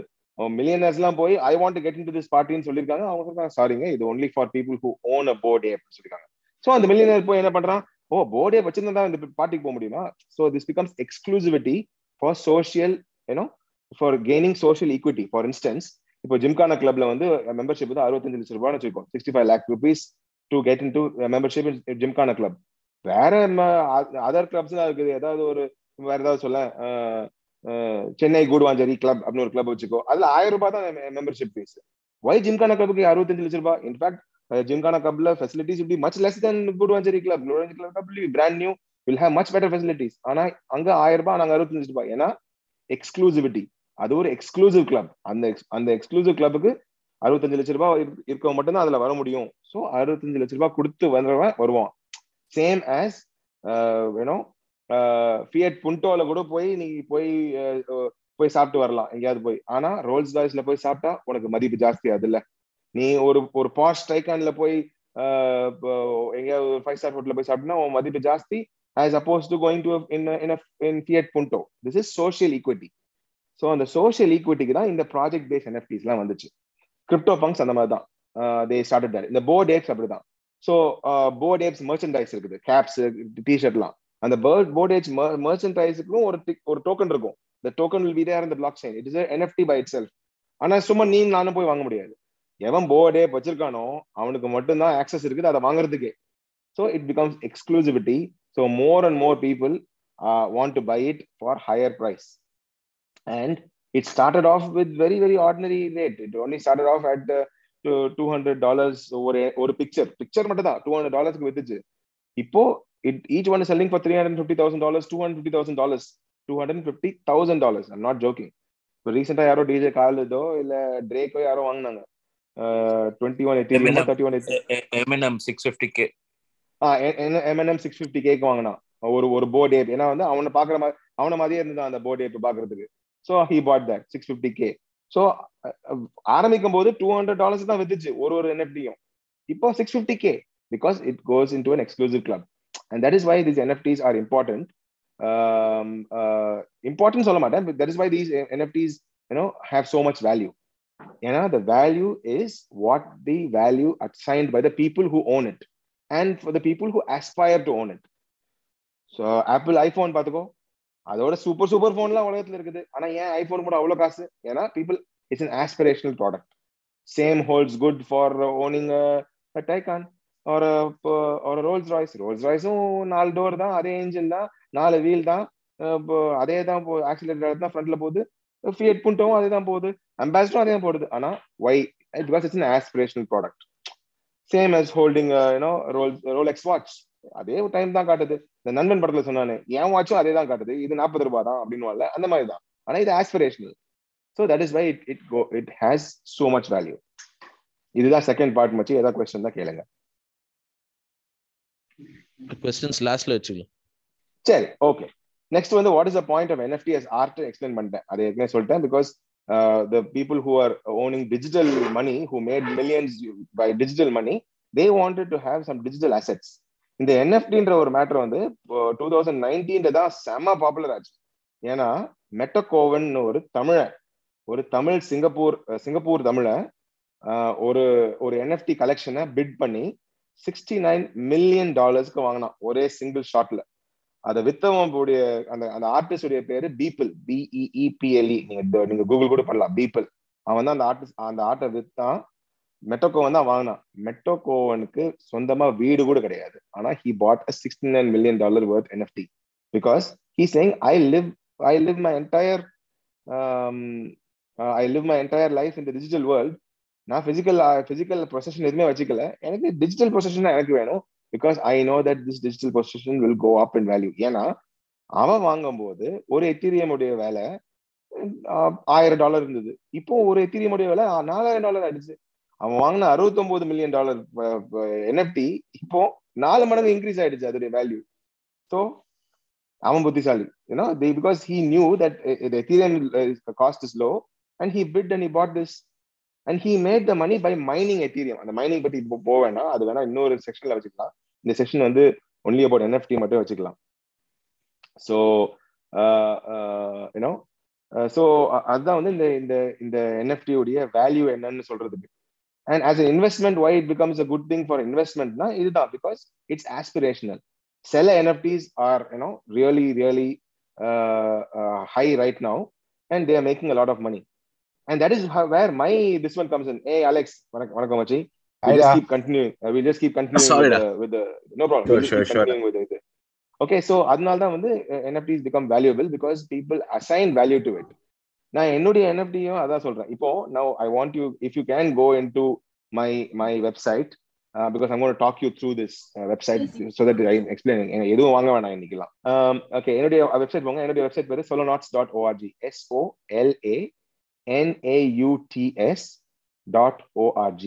மில்லியனர்ஸ் எல்லாம் போய் I want get in to this பார்ட்டின்னு சொல்லியிருக்காங்க. அவங்க சொல்றாங்க சாரிங்க இது only for people who own a போர்டே அப்படின்னு சொல்லியிருக்காங்க. ஸோ அந்த மில்லியனர் போய் என்ன பண்றான்? ஓ போர்டே வச்சிருந்தா தான் இந்த பார்ட்டிக்கு போக முடியுமா? So this becomes exclusivity for social you know for gaining social equity for instance இப்போ ஜிம்கானா கிளப்ல வந்து மெம்பர்ஷிப் வந்து அறுபத்தஞ்சு லட்சம் ரூபாய் வச்சிருக்கோம் sixty five lakh rupees to get into membership Gymkhana club வேற அதர் கிளப்ஸ் தான் இருக்குது. ஏதாவது ஒரு வேற ஏதாவது சொல்ல சென்னை கூடுவாஞ்சேரி கிளப் அப்படின்னு ஒரு கிளப் வச்சுக்கோ. அதுல ஆயிரம் ரூபாய் தான் மெம்பர்ஷிப் ஃபீஸ் ஒய் ஜிம்கான கிளப்புக்கு அறுபத்தஞ்சு லட்சம் ரூபாய்? இன்ஃபேக்ட் ஜிம்கான கிளப்ல ஃபெசிலிட்டிஸ் இப்படி much less than Guduvanchery club Club. Club Club brand new will have much better facilities ஆனா அங்க ஆயிரம் ரூபாய் நாங்க அறுபத்தஞ்சு ரூபாய். ஏன்னா எக்ஸ்க்ளூசிவிட்டி அது ஒரு எக்ஸ்க்ளூசிவ் கிளப் அந்த அந்த எக்ஸ்க்ளூசிவ் கிளப்புக்கு அறுபத்தஞ்சு லட்ச ரூபாய் இருக்கவங்க மட்டும்தான் அதுல வர முடியும். ஸோ அறுபத்தஞ்சு லட்ச ரூபாய் கொடுத்து வந்தவன் வருவான். சேம் ஆஸ் வேணும் ஃபியட் புண்டோல கூட போய் நீ போய் uh, uh, போய் சாப்பிட்டு வரலாம் எங்கேயாவது போய். ஆனா ரோல்ஸ் ராய்ஸ்ல போய் சாப்பிட்டா உனக்கு மதிப்பு ஜாஸ்தி அதுல நீ ஒரு ஒரு பாஸ்ட் டைகான்ல போய் uh, எங்கேயாவது ஒரு ஃபைவ் ஸ்டார் ஹோட்டல்ல போய் சாப்பிட்டா உன் மதிப்பு ஜாஸ்தி as opposed to going to in Fiat Punto this is social equity so அந்த சோஷியல் ஈக்விட்டிக்கு தான் இந்த ப்ராஜெக்ட் பேஸ் என்எஃப்டிஸ்லாம் வந்துச்சு. கிரிப்டோ பங்க்ஸ் அந்த மாதிரி தான் தே ஸ்டார்டட் இந்த போர்ட் ஏப்ஸ் அப்படிதான். ஸோ போர்ட் ஏப்ஸ் மர்ச்சன்டைஸ் இருக்குது. கேப்ஸ் டிஷர்ட்லாம் அந்த பேர்ட் போர்ட் ஏஜ் மர்ச்சன்டைஸுக்கும் ஒரு ஒரு டோக்கன் இருக்கும். இந்த டோக்கன் வில் பி தேர் இந்த blockchain it is NFT by itself ஆனா சும்மா நீ நானும் போய் வாங்க முடியாது. எவன் போர்டே வச்சிருக்கானோ அவனுக்கு மட்டும்தான் ஆக்சஸ் இருக்குது அதை வாங்குறதுக்கு. So it becomes exclusivity so more and more people want to buy it for higher price and it started off with very very ordinary rate it only started off at two hundred dollars ஒரு ஒரு picture picture மட்டும் தான். Two hundred டாலர்ஸ்க்கு வித்துச்சு. இப்போ it each one selling for three hundred fifty thousand dollars two hundred fifty thousand dollars two hundred fifty thousand dollars I'm not joking இப்போ ரீசெண்டா யாரோ டிஜே காலுதோ இல்ல ட்ரேக்கோ யாரோ வாங்கினாங்க. Twenty one eighty thirty one MNM six fifty K MNM six fifty K வாங்கினான். ஒரு ஒரு போர்ட் ஏப் ஏன்னா வந்து அவனை பாக்குற மாதிரி அவன மாதிரியே இருந்தான் அந்த போர்ட் ஏப் பாக்குறதுக்கு so he bought that six fifty K so ஆரம்பிக்கும் போது டூ ஹண்ட்ரட் டாலர்ஸ் தான் வித்துச்சு ஒரு ஒரு என்எஃப்டியும் இப்போ six fifty K because it goes into an exclusive club and that is why these NFTs are important important சொல்ல மாட்டேன் that is why these NFTs you know have so much value ஏன்னா the value is what the value assigned by the people who own it and for the people who aspire to own it so Apple iPhone பார்த்துக்கோ அதோட super super போன்லாம் உலகத்துல இருக்குது. ஆனா ஏன் iPhone கூட அவ்வளவு காசு? ஏன்னா people it's an aspirational product same holds good for owning Taigun ஒரு ஒரு ரோல்ஸ் ராய்ஸ் ரோல்ஸ் ராய்ஸும் நாலு டோர் தான் அதே இன்ஜின் தான் நாலு வீல் தான் அதே தான் ஆக்சிலேட்டர் தான் ஃப்ரண்ட்ல போகுது ஃபியட் புண்டோவும் அதே தான் போகுது அம்பாசிடரும் அதே தான் போடுது ஆனா why because it's an aspirational product same as holding you know roll Rolex watch அதே டைம் தான் காட்டுது. இந்த நண்பன் படத்துல சொன்னானு என் வாட்சும் அதே தான் காட்டுது. இது நாற்பது ரூபாய் தான் அப்படின்னு அந்த மாதிரி தான் ஆனா இது aspirational so that is why it it go it has so much value இதுதான் செகண்ட் பார்ட் மச்சு. ஏதாவது கொஸ்டின் தான் கேளுங்க. கொஸ்டின்ஸ் லாஸ்ட்ல வச்சுக்கலாம். சரி ஓகே நெக்ஸ்ட் வந்து what is the point of NFT as art explain பண்ணிட்டேன். அதை ஏற்கனவே சொல்லிட்டேன். Because the people who are owning digital money who made millions by digital money they wanted to have some digital assets இந்த என்எஃப்டின்ற ஒரு matter வந்து two thousand நைன்டீன்ல தான் செம்ம பாப்புலர் ஆச்சு. ஏன்னா மெட்டகோவன் ஒரு தமிழன் ஒரு தமிழ் சிங்கப்பூர் சிங்கப்பூர் தமிழ ஒரு ஒரு என்எஃப்டி கலெக்ஷனை பிட் பண்ணி சிக்ஸ்டி நைன் மில்லியன் டாலர்ஸ்க்கு வாங்கினான் ஒரே சிங்கிள் ஷாட்ல அதை வித்தவன் அந்த அந்த ஆர்டிஸ்டுடைய பேரு பீப்பிள் பிஇஇபிஎல்இ நீங்க நீங்க கூகுள் கூட பண்ணலாம் பீப்பிள் அவன் தான் அந்த ஆர்டிஸ்ட் அந்த ஆர்ட்டை வித்தான் மெட்டோகோவன் தான் வாங்கினான். மெட்டோகோவனுக்கு சொந்தமா வீடு கூட கிடையாது. ஆனா he bought a sixty nine million dollar worth NFT because he sang I live I live my entire I live my entire life இந்த டிஜிட்டல் வேர்ல்ட் நான் பிசிக்கல் பிசிக்கல் ப்ரொசஷன் எதுவுமே வச்சுக்கல. எனக்கு டிஜிட்டல் ப்ரொசஷன் தான் எனக்கு வேணும் because I know that this digital possession will go up in value ஏன்னா அவன் வாங்கும்போது ஒரு எத்தீரியம் வேலை uh, ஆயிரம் டாலர் இருந்தது. இப்போ ஒரு எத்திரியமுடைய வேலை நாலாயிரம் டாலர் ஆயிடுச்சு. அவன் வாங்கின அறுபத்தொன்பது மில்லியன் டாலர் என்எஃப்டி இப்போ நாலு மடங்கு இன்க்ரீஸ் ஆயிடுச்சு அதோடைய வேல்யூ ஸோ அவன் புத்திசாலி. You know because he knew that Ethereum cost is low and he bid and he bought this and he made the money by mining Ethereum அந்த mining பத்தி இப்போ போக வேண்டாம். அது வேணா இன்னொரு செக்ஷன்ல வச்சுக்கலாம். இந்த செக்ஷன் வந்து ஒன்லி அபவுட் என்எஃப்டி மட்டும் வச்சுக்கலாம். ஸோ யூனோ ஸோ அதுதான் வந்து இந்த இந்த இந்த என்எஃப்டியுடைய வேல்யூ என்னன்னு சொல்றதுக்கு. And as an investment why it becomes a good thing for இன்வெஸ்ட்மெண்ட்னா இதுதான் பிகாஸ் இட்ஸ் ஆஸ்பிரேஷனல் சில NFTs are you know really really high right now and they're making a lot of money and that is where my this one comes in A Alex வணக்கம் வணக்கம் மச்சி I just keep continuing. Uh, we just keep continuing Sorry, with, the, with the no problem. Sure, We'll just sure, keep sure. continuing with it. Okay, so அதனால தான் வந்து NFTs become valuable because people assign value to it. நான் என்னுடைய என்எஃப்டியும் அதான் சொல்றேன். இப்போ now I want you if you can go into my my website because I'm gonna talk you through this website so that I explain எதுவும் வாங்க வேணாம் இன்னைக்கெல்லாம். Okay என்னுடைய வெப்சைட் போங்க. என்னுடைய வெப்சைட் பேரு Solonauts dot org S O L A N A U T S dot org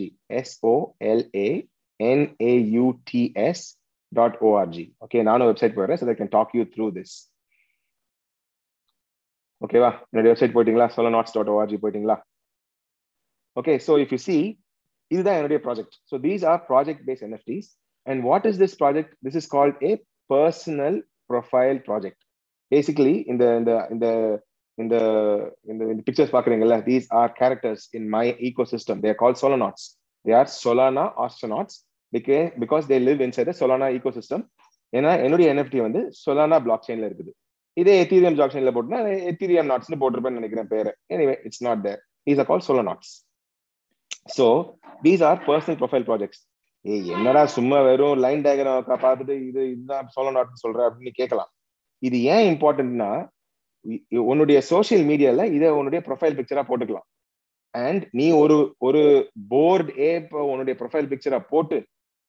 s o l a n a u t s dot org okay நானும் website போயிடுறேன் so they can talk you through this. ஓகேவா என்னுடைய website போயிட்டீங்களா? Solo Nauts dot O R G போயிட்டீங்களா? Okay so if you see இதுதான் என்னுடைய project so these are project base NFTs and what is this project this is called a personal profile project basically இந்த இந்த இந்த இந்த இந்த இந்த pictures பாக்குறீங்கல்ல these are characters in my ecosystem there call Solonauts they are Solana astronauts PK because they live inside Solana ecosystem ஏன்னா என்னுடைய NFT வந்து Solana black செயின்ல இருக்குது. இதே எத்தீரியம் ஜாக்ஷன்ல போட்டுனா எத்தீரியம் நாட்ஸ்னு போட்டிருப்பேன்னு நினைக்கிறேன் பேரு. Anyway it's not there is a call Solonauts so these are personal profile projects ஏய் என்னடா சும்மா வெறும் லைன் டயக்ராம் பார்த்துட்டு இது இதுதான் நாட்னு சொல்ற அப்படின்னு கேட்கலாம். இது ஏன் இம்பார்ட்டன்ட்னா உன்னுடைய சோசியல் மீடியால இதை உன்னுடைய ப்ரொஃபைல் பிக்சரா போட்டுக்கலாம். அண்ட் நீ ஒரு ஒரு போர்டு ஏப் உன்னுடைய ப்ரொஃபைல் பிக்சரா போட்டு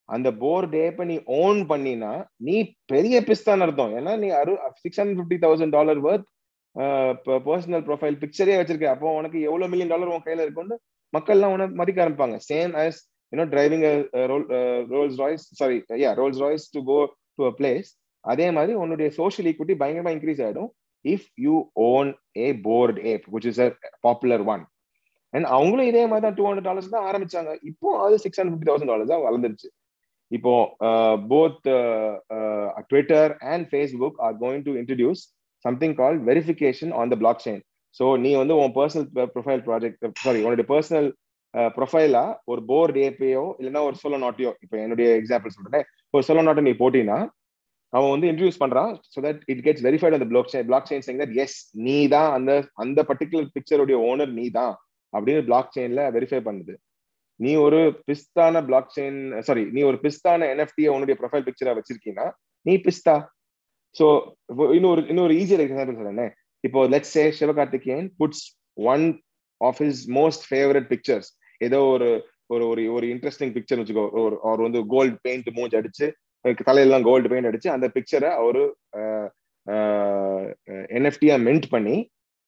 அந்த போர்டு ஏப்ப நீ ஓன் பண்ணினா நீ பெரிய பிஸ்தான் அர்த்தம். ஏன்னா நீ அரு six hundred fifty thousand dollar worth personal profile பிக்சரே வச்சிருக்க. அப்போ உனக்கு எவ்வளவு மில்லியன் டாலர் உன் கையில இருக்கும்னு மக்கள்லாம் உன மதிக்க ஆரம்பிப்பாங்க. Same as you know driving Rolls Royce sorry yeah Rolls Royce to go to a place அதே மாதிரி உன்னுடைய சோஷியல் ஈக்விட்டி பயங்கரமா இன்க்ரீஸ் ஆயிடும் if you own a Bored Ape which is a popular one and அவங்களும் இதே மாதிரி தான் two hundred dollars தான் ஆரம்பிச்சாங்க. இப்போ அது six hundred fifty thousand dollars தான் வளர்ந்துருச்சு. இப்போ both Twitter and Facebook are going to introduce something call verification on the blockchain so நீ வந்து உன் பர்சனல் ப்ரொஃபைல் ப்ராஜெக்ட் சாரி உன்னுடைய பர்சனல் ப்ரொஃபைலா uh, ஒரு போர் ஏபியோ இல்லைன்னா ஒரு சோலோ நாட்டியோ இப்போ என்னுடைய எக்ஸாம்பிள் சொல்றேன். ஒரு சோலோ நாட்டை நீ போட்டினா அவன் வந்து இன்ட்ரடியூஸ் பண்றான் so that it gets verified அந்த blockchain blockchain change that yes நீ தான் அந்த அந்த பர்டிகுலர் பிக்சருடைய ஓனர் நீ தான் அப்படின்னு பிளாக் செயின்ல வெரிஃபை பண்ணுது. நீ ஒரு பிஸ்தான பிளாக் செயின் சாரி நீ ஒரு பிஸ்தான என்எஃப்டியை உன்னுடைய ப்ரொஃபைல் பிக்சரா வச்சிருக்கீங்கன்னா நீ பிஸ்தா. ஸோ இன்னொரு இன்னொரு ஈஸியர் எக்ஸாம்பிள் சொல்றேன். இப்போ let's say Sivakarthikeyan puts one of his most favourite pictures ஏதோ ஒரு ஒரு ஒரு ஒரு இன்ட்ரெஸ்டிங் பிக்சர் வச்சுக்கோ ஒரு அவர் வந்து கோல்டு பெயிண்ட் மூஞ்சி அடிச்சு தலையெல்லாம் கோல்டு பெயிண்ட் அடிச்சு அந்த பிக்சரை அவரு என்எஃப்டியா மென்ட் பண்ணி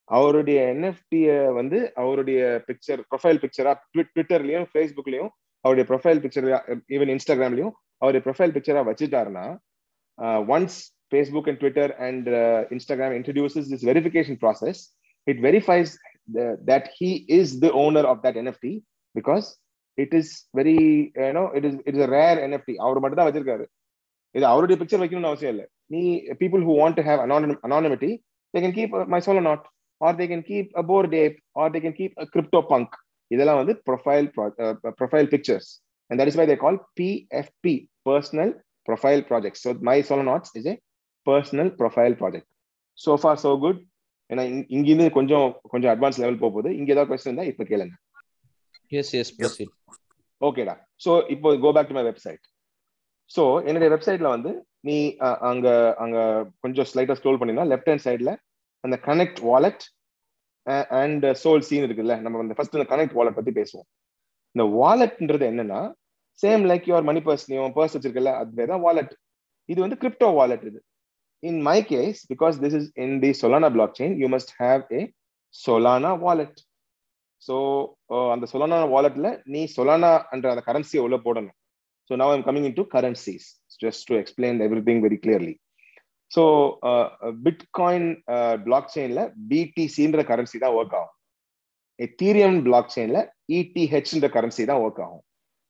அவருடைய என்எஃப்டிய வந்து அவருடைய பிக்சர் ப்ரொஃபைல் பிக்சரா ட்விட்டர்லயும் ஃபேஸ்புக்லயும் அவருடைய ப்ரொஃபைல் பிக்சர் ஈவன் இன்ஸ்டாகிராம்லயும் அவருடைய ப்ரொஃபைல் பிக்சரா வச்சுட்டாருன்னா once Facebook and Twitter and Instagram introduces this verification process it verifies that he is the owner of that NFT because it is very you know it is it is rare NFT அவர் மட்டும் தான் வச்சிருக்காரு. இது அவருடைய picture வைக்கணும்னு அவசியம் இல்லை. நீ people who want to have anonymity they can keep my Solanauts or they can keep a Bored Ape or they can keep a CryptoPunk இதெல்லாம் வந்து profile profile pictures and that is why they call PFP personal profile project so my Solanauts is a personal profile project so far so good ஏன்னா இங்கிருந்து கொஞ்சம் கொஞ்சம் advance level போகுது இங்க ஏதாவது question இருந்தா இப்ப கேளுங்க. எஸ் எஸ் ஓகேடா ஸோ இப்போ go back to my website so என்னுடைய வெப்சைட்ல வந்து நீ அங்க அங்க கொஞ்சம் ஸ்லைட்டா ஸ்க்ரோல் பண்ணினா லெஃப்ட் ஹேண்ட் சைட்ல அந்த connect wallet and Sol Scene இருக்குல்ல நம்ம அந்த ஃபர்ஸ்ட் இந்த கனெக்ட் வாலெட் பத்தி பேசுவோம். இந்த வாலெட்ன்றது என்னன்னா same like your money purse நீ பர்ஸ் வச்சிருக்கல அதுவே தான் வாலெட் இது வந்து கிரிப்டோ வாலெட் இது. In my case because this is in the Solana blockchain you must have a Solana wallet so அந்த சொலானா வாலெட்ல நீ சொலானா என்ற அந்த கரன்சியை உள்ள போடணும். So now I'm coming in to currencies just to explain everything very clearly so Bitcoin black செயின்ல பிடிசின்ற கரன்சி தான் ஒர்க் ஆகும். எத்தீரியம் பிளாக் செயின்ல இடிஹெச்ன்ற கரன்சி தான் ஒர்க் ஆகும்.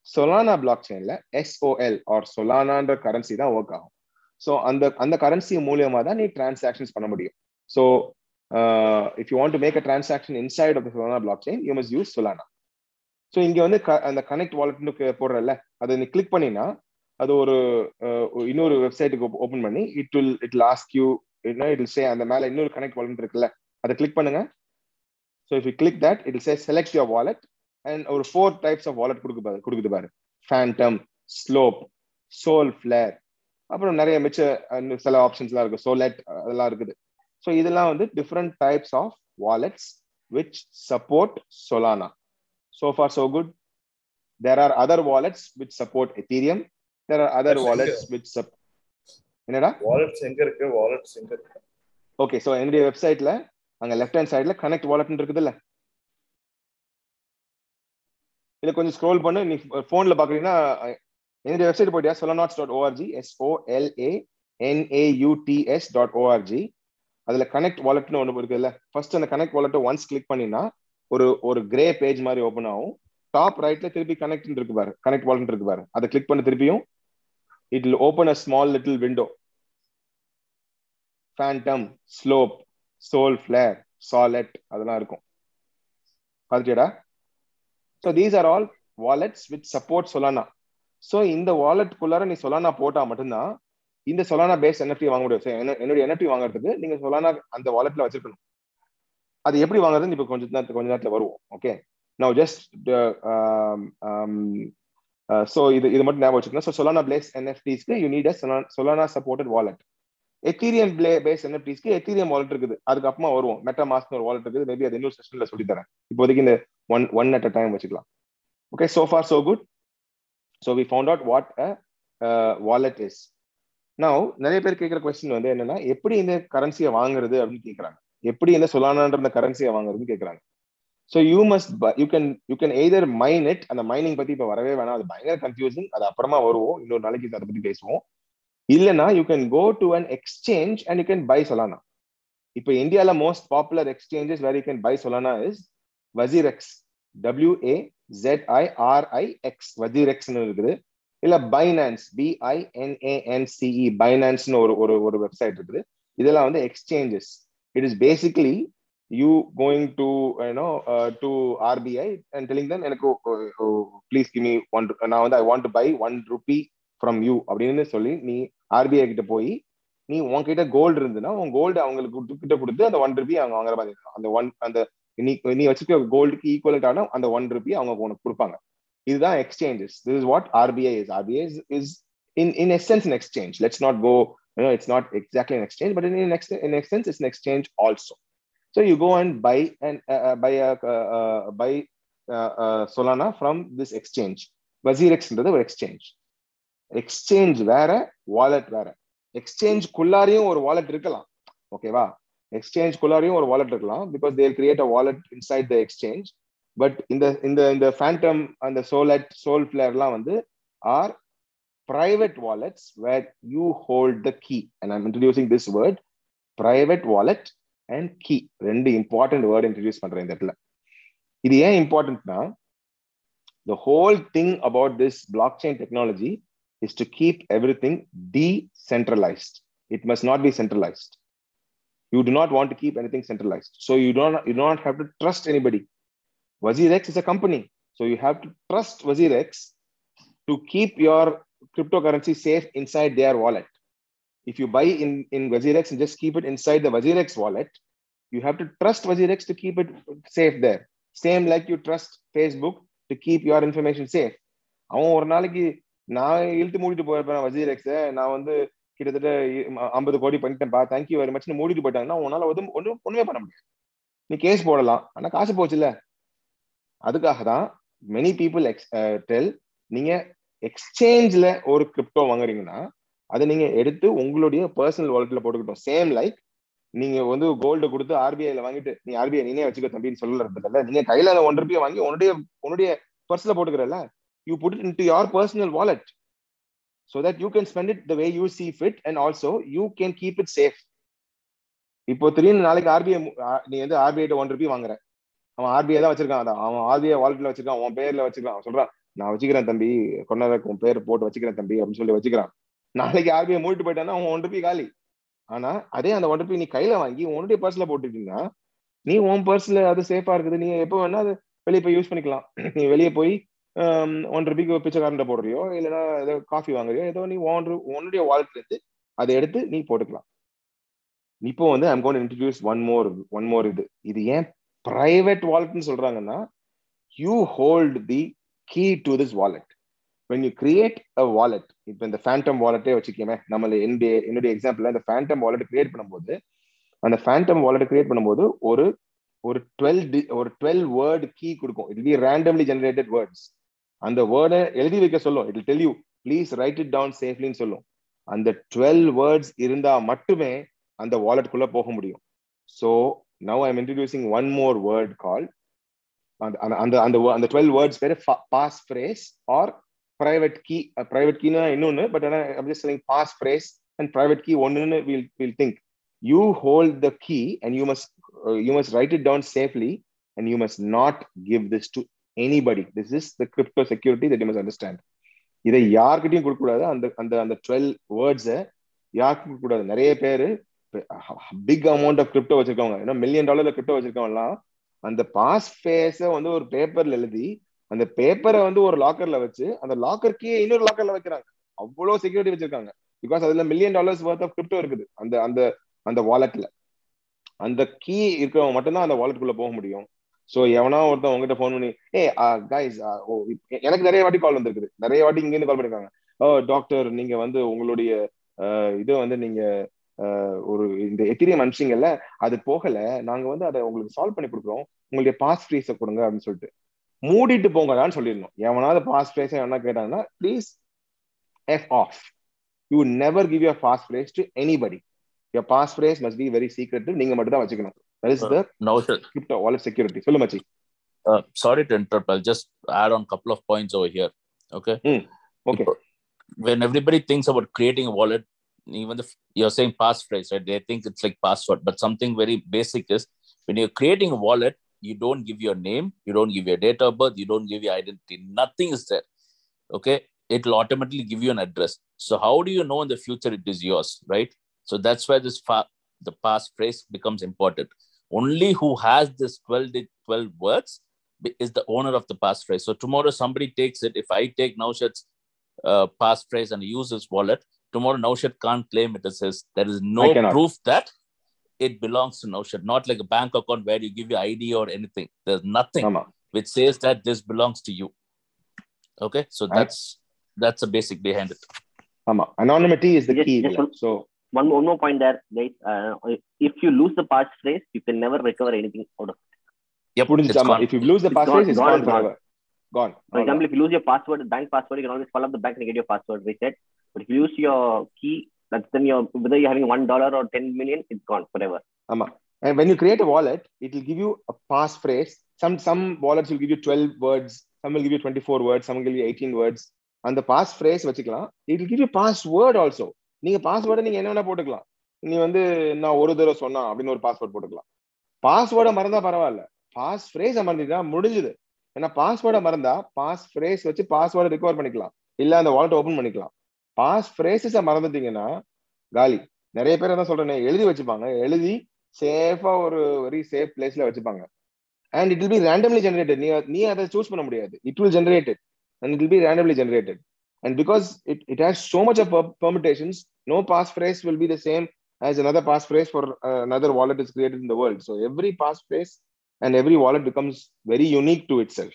சொலானா பிளாக் செயின்ல எஸ்ஓஎல் ஆர் சொலானான்ற கரன்சி தான் ஒர்க் ஆகும். ஸோ அந்த அந்த கரன்சி மூலியமா தான் நீ டிரான்சாக்ஷன்ஸ் பண்ண முடியும். So if you want to make a transaction inside of Solana blockchain you must use Solana so இங்கே வந்து அந்த கனெக்ட் வாலெட்னு போடுறல அதை நீ கிளிக் பண்ணினா அது ஒரு இன்னொரு வெப்சைட்டுக்கு ஓப்பன் பண்ணி it will it ask you it say அந்த மேலே இன்னொரு கனெக்ட் வாலெட் இருக்குல்ல அதை கிளிக் பண்ணுங்க. So if you click that it say select your wallet and ஒரு ஃபோர் டைப்ஸ் ஆஃப் வாலெட் கொடுக்கு பாரு கொடுக்குது பாரு. ஃபேண்டம் ஸ்லோப் சோல் ஃபிளேர் அப்புறம் நிறைய மிச்ச சில ஆப்ஷன்ஸ்லாம் இருக்கு. சோலெட் அதெல்லாம் இருக்குது. ஸோ இதெல்லாம் வந்து different types of wallets which support Solana so for so good there are other wallets which support Ethereum there are other wallets which support என்னடா? வாலெட்ஸ் எங்க இருக்கு வாலெட்ஸ் எங்க இருக்கு. ஓகே சோ என்னுடைய வெப்சைட்ல அங்க லெஃப்ட் ஹேண்ட் சைடுல கனெக்ட் வாலெட் இருக்குதுல்ல? இத கொஞ்சம் ஸ்க்ரோல் பண்ணு நீ போன்ல பாக்குறீங்கன்னா என்னுடைய வெப்சைட் போயிட்டியா? Solanauts dot ORG S O L A N A UTS dot ORG அதுல கனெக்ட் வாலெட்னு ஒன்று இருக்குல்ல ஃபர்ஸ்ட் அந்த கனெக்ட் வாலெட்டை ஒன்ஸ் கிளிக் பண்ணினா ஒரு ஒரு கிரே பேஜ் மாதிரி ஓப்பன் ஆகும். டாப் ரைட்ல திருப்பி கனெக்ட் இருக்கு பாரு கனெக்ட் வாலெட் இருக்கு பாரு. அதை கிளிக் பண்ண திருப்பியும் it will open a small little window Phantom Slope Solflare Sollet அதெல்லாம் இருக்கும். பார்த்துட்டியடா? So these are all wallets with support Solana so இந்த வாலெட்குள்ளார நீ சொலானா போட்டா மட்டும்தான் இந்த சொலானா பேஸ் என்எஃப்டி வாங்க முடியும். என்னுடைய என்எஃப்டி வாங்குறதுக்கு நீங்க சொலானா அந்த வாலெட்ல வச்சிருக்கணும். அது எப்படி வாங்குறதுன்னு இப்போ கொஞ்சம் நேரத்தில் கொஞ்ச நேரத்துல வருவோம். ஓகே நான் ஜஸ்ட் ஸோ இது இது மட்டும் ஞாபகம் வச்சுக்கணும். So Solana place என்எஃப்டிஸ்க்கு you need Solana supported wallet Ethereum play base என்எஃப்டிஸ்க்கு Ethereum wallet இருக்குது. அதுக்கப்புறமா வருவோம். மெட்டா மாஸ்க் ஒரு வாலெட் இருக்குது. மேபி அது இன்னொரு செஷன்ல சொல்லி தரேன் இப்போதைக்கு இந்த one one at a time வச்சுக்கலாம். Okay so far so good so we found out what a wallet is நான் நிறைய பேர் கேட்குற கொஸ்டின் வந்து என்னன்னா எப்படி இந்த கரன்சியை வாங்குறது அப்படின்னு கேட்குறாங்க எப்படி இந்த சொலானான்ற இந்த கரன்சியை வாங்குறதுன்னு கேட்குறாங்க so you must you can you can either mine it அந்த மைனிங் பத்தி இப்போ வரவே வேணாம் அது பயங்கர கன்ஃபியூசிங் அது அப்புறமா வருவோம் இன்னொரு நாளைக்கு அதை பத்தி பேசுவோம். இல்லைன்னா you can go to an exchange and you can buy Solana இப்போ இந்தியாவில் most popular exchanges where you can buy Solana is WazirX W A ZIRI X வஜிரெக்ஸ்னு இருக்குது. இல்ல பைனான்ஸ் பிஐஎன்ஏஎன்சிஇ பைனான்ஸ்னு ஒரு ஒரு ஒரு வெப்சைட் இருக்குது. இதெல்லாம் வந்து exchanges it is basically you going to you know to RBI and telling them எனக்கு ப்ளீஸ் கிமி ஒன் நான் வந்து I want to buy one rupee from you அப்படின்னு சொல்லி நீ ஆர்பிஐ கிட்ட போய் நீ உன்கிட்ட கோல்டு இருந்துன்னா உன் கோல்டு அவங்களுக்கு கிட்ட கொடுத்து அந்த ஒன் ருபி அவங்க வாங்குற மாதிரி அந்த ஒன் அந்த நீ நீ வச்சுக்க கோல்டுக்கு ஈக்குவலட்டான அந்த ஒன் ருபி அவங்க உனக்கு கொடுப்பாங்க. இதுதான் exchanges this is what RBI is RBI is in in extents in exchange let's not go you know it's not exactly an exchange but in in, ex, so you go and buy and uh, uh, buy a uh, uh, buy uh, uh, solana from this exchange. வசீரெக்ஸ்ன்றது ஒரு exchange exchange வேற wallet வேற. Exchange குள்ளாரையும் ஒரு wallet இருக்கலாம். ஓகேவா exchange குள்ளாரையும் ஒரு வாலெட் இருக்கலாம். Because they'll create a wallet inside the exchange but இந்த இந்த இந்த ஃபேண்டம் அந்த சோலட் சோல் ஃபிளேர்லாம் வந்து are private wallets where you hold the key. And i'm introducing this word private wallet and key ரெண்டு important word introduce பண்றேன் இந்த இடத்துல இது ஏன் இம்பார்ட்டன்ட்னா the whole thing about this blockchain technology is to keep everything decentralized it must not be centralized you do not want to keep anything centralized so you don't you do not have to trust anybody WazirX is a company so you have to trust WazirX to keep your cryptocurrency safe inside their wallet. If you buy in, in Wazirex and just keep it inside the Wazirex wallet, you have to trust Wazirex to keep it safe there. Same like you trust Facebook to keep your information safe. அவன் ஒரு நாளைக்கு நான் இழுத்து மூடிட்டு போயிருப்பேன் வசீரெக்ஸை நான் வந்து கிட்டத்தட்ட ஐம்பது கோடி பண்ணிட்டேன்ப்பா தேங்க்யூ வெரி மச்னு மூடிட்டு போயிட்டாங்கன்னா உன்னால வந்து ஒன்றும் ஒன்றுமே பண்ண முடியாது. நீ கேஸ் போடலாம். ஆனால் காசு போச்சுல்ல. அதுக்காக தான் மெனி பீப்புள் எக்ஸ் டெல் நீங்க எக்ஸ்சேஞ்சில் ஒரு கிரிப்டோ வாங்குறீங்கன்னா அதை நீங்க எடுத்து உங்களுடைய பர்சனல் வாலெட்ல போட்டுக்கிட்டோம். சேம் லைக் நீங்க வந்து கோல்டு கொடுத்து ஆர்பிஐல வாங்கிட்டு நீ ஆர்பிஐ நீனே வச்சுக்க தம்பின்னு சொல்லுறது இல்ல. நீங்க கையில ஒன் ரூபாய் வாங்கி உன்னுடைய உன்னுடைய பர்ஸ்ல போட்டுக்கிறல்ல. You put in to your personal wallet so that you can spend it the way you see fit and also you can keep it safe இப்போ திடீர்னு நாளைக்கு ஆர்பிஐ நீ வந்து ஆர்பிஐ ஒன் ருபி வாங்குற. அவன் ஆர்பிஐ தான் வச்சிருக்கான் அதான். அவன் ஆர்பிஐ வாலெட்ல வச்சிருக்கான் அவன் பேர்ல வச்சிருக்கான். அவன் சொல்றான் நான் வச்சுக்கிறேன் தம்பி கொண்டாட உன் பேர் போட்டு வச்சுக்கிறேன் தம்பி அப்படின்னு சொல்லி வச்சுக்கிறான். நாளைக்கு ஆர்பிஐ மூடிட்டு போயிட்டான்னா அவன் ஒன் ருபி காலி. ஆனா அதே அந்த ஒன் ருபி நீ கையில வாங்கி உன்னுடைய பர்ஸ்ல போட்டுட்டீங்கன்னா நீ உன் பர்ஸ்ல அது சேஃபா இருக்குது. நீ எப்போ வேணா அது வெளியே போய் யூஸ் பண்ணிக்கலாம். நீ வெளியே போய் ஒன் ருபிக்கு பிச்சைக்காரன் போடுறியோ இல்லைன்னா ஏதோ காஃபி வாங்குறியோ ஏதோ நீ ஒன் உன்னுடைய வாலெட்ல இருந்து அதை எடுத்து நீ போட்டுக்கலாம். இப்போ வந்து I'm gonna introduce one more one more இது. இது ஏன் பிரைவேட் வாலெட்னு சொல்றாங்கன்னா you hold the key to this wallet when you create a wallet இப்போ இந்த ஃபேண்டம் வாலெட்டே வச்சுக்கோமே நம்மள என்னுடைய என்னுடைய எக்ஸாம்பிள் இந்த ஃபேண்டம் வாலெட் கிரியேட் பண்ணும்போது அந்த ஃபேண்டம் வாலெட் கிரியேட் பண்ணும்போது ஒரு ஒரு டுவெல் டி ஒரு டுவெல் வேர்டு கீ கொடுக்கும். It be randomly generated words அந்த வேர்டை எழுதி வைக்க சொல்லும். It tell you please write it down சேஃப்லின்னு சொல்லும். அந்த டுவெல் வேர்ட்ஸ் இருந்தா மட்டுமே அந்த வாலெட்குள்ள போக முடியும். So now I'm introducing one more word call அந்த அந்த அந்த அந்த டுவெல் வேர்ட்ஸ் பேர் passphrase or private key private கீனா இன்னொன்னு பட் ஆனால் selling passphrase and private key ஒன்றுன்னு will will think you hold the key and you must you must write it down safely and you must not give this to anybody this is the crypto security that you must understand இதை யார்கிட்டையும் கொடுக்கக்கூடாது அந்த அந்த அந்த twelve வேர்ட்ஸை யாருக்கும் கொடுக்கக்கூடாது நிறைய பேர் பிக் அமௌண்ட் ஆஃப் கிரிப்டோ வச்சிருக்கவங்க ஏன்னா மில்லியன் டாலர்ல கிரிப்டோ வச்சிருக்கவங்கலாம் அந்த பாஸ் ஃபேஸ வந்து ஒரு பேப்பர்ல எழுதி அந்த பேப்பரை வந்து ஒரு லாக்கர்ல வச்சு அந்த லாக்கர்க்கே இன்னொரு லாக்கர்ல வைக்கிறாங்க. அவ்வளவு செக்யூரிட்டி வச்சிருக்காங்க. பிகாஸ் அதுல million dollars worth of crypto இருக்குது. அந்த அந்த அந்த வாலெட்ல அந்த கீ இருக்கிறவங்க மட்டும்தான் அந்த வாலெட்டுக்குள்ள போக முடியும். ஸோ எவனா ஒருத்தன் உங்ககிட்ட ஃபோன் பண்ணி ஏ கைஸ் ஓ எனக்கு நிறைய வாட்டி கால் வந்திருக்குது. நிறைய வாட்டி இங்க இருந்து கால் பண்ணிருக்காங்க. ஓ டாக்டர் நீங்க வந்து உங்களுடைய இதை வந்து நீங்க ஒரு இந்த எத்திரியம் அனுப்பிச்சிங்கல்ல அது போகல. நாங்க வந்து அதை உங்களுக்கு சால்வ் பண்ணி கொடுக்குறோம். உங்களுடைய பாஸ் ஃப்ரீஸை கொடுங்க அப்படின்னு சொல்லிட்டு. மூடிட்டு போங்கடான்னு சொல்லிடணும் எவனாவது பாஸ் ஃப்ரேஸ் என்ன கேட்டாங்கன்னா please F off you never give your passphrase to anybody your passphrase must be very secret நீங்க மட்டும் தான் வச்சுக்கணும் that is the crypto wallet security சொல்லு மச்சி uh, sorry to interrupt. I'll just add on a couple of points over here. Okay. Okay When everybody thinks about creating a wallet, even if you're saying passphrase, right? They think it's like password, but something very basic is when you're creating a wallet, you don't give your name, you don't give your date of birth, you don't give your identity. Nothing is there. Okay. It will automatically give you an address. So how do you know in the future it is yours, right? So that's why this fa- the passphrase becomes important. Only who has this 12 12 words is the owner of the passphrase. So tomorrow somebody takes it. If I take Naushad's uh, passphrase and use his wallet, tomorrow Naushad can't claim it as his. There is no proof that it belongs to Naushad, not like a bank account where you give your ID or anything. There's nothing no, no. which says that this belongs to you. Okay, so right. that's that's a basic behind it. Anonymity is the yes, key. Yes, so one, one more point there, guys. Uh, if you lose the passphrase, you can never recover anything out of it. Yep, it's it's if you lose the passphrase, it's, it's gone, forever. Gone. For example, if you lose your password, bank password, you can always call up the bank and get your password reset. But if you lose your key that's then your whether you're having one dollar or ten million, it's gone forever. And when you create a wallet, it will give you a passphrase. Some some wallets will give you 12 words, some will give you 24 words, some will give you 18 words. அந்த passphrase வச்சுக்கலாம் it will give you password also நீங்க பாஸ்வேர்டை நீங்க என்ன வேணா போட்டுக்கலாம் நீ வந்து நான் ஒரு தடவை சொன்னா அப்படின்னு ஒரு பாஸ்வேர்ட் போட்டுக்கலாம் பாஸ்வேர்டை மறந்தா பரவாயில்ல பாஸ் ஃப்ரேஸை மறந்துட்டா முடிஞ்சுது ஏன்னா பாஸ்வேர்டை மறந்தா பாஸ் ஃப்ரேஸ் வச்சு பாஸ்வேர்டை ரிகவர் பண்ணிக்கலாம் இல்ல அந்த வாலெட் ஓபன் பண்ணிக்கலாம் பாஸ் ஃப்ரேசஸை மறந்துட்டீங்கன்னா காலி. நிறைய பேர் என்ன சொல்றேன் எழுதி வச்சுப்பாங்க. எழுதி சேஃபா ஒரு வெரி சேஃப் பிளேஸ்ல வச்சுப்பாங்க. And it will be randomly generated நீ நீ அதை சூஸ் பண்ண முடியாது. It will generated and it will be randomly generated and because it it has so much of permutations no passphrase will be the same as another passphrase for uh, another wallet is created in the world. So every passphrase and every wallet becomes very unique to itself.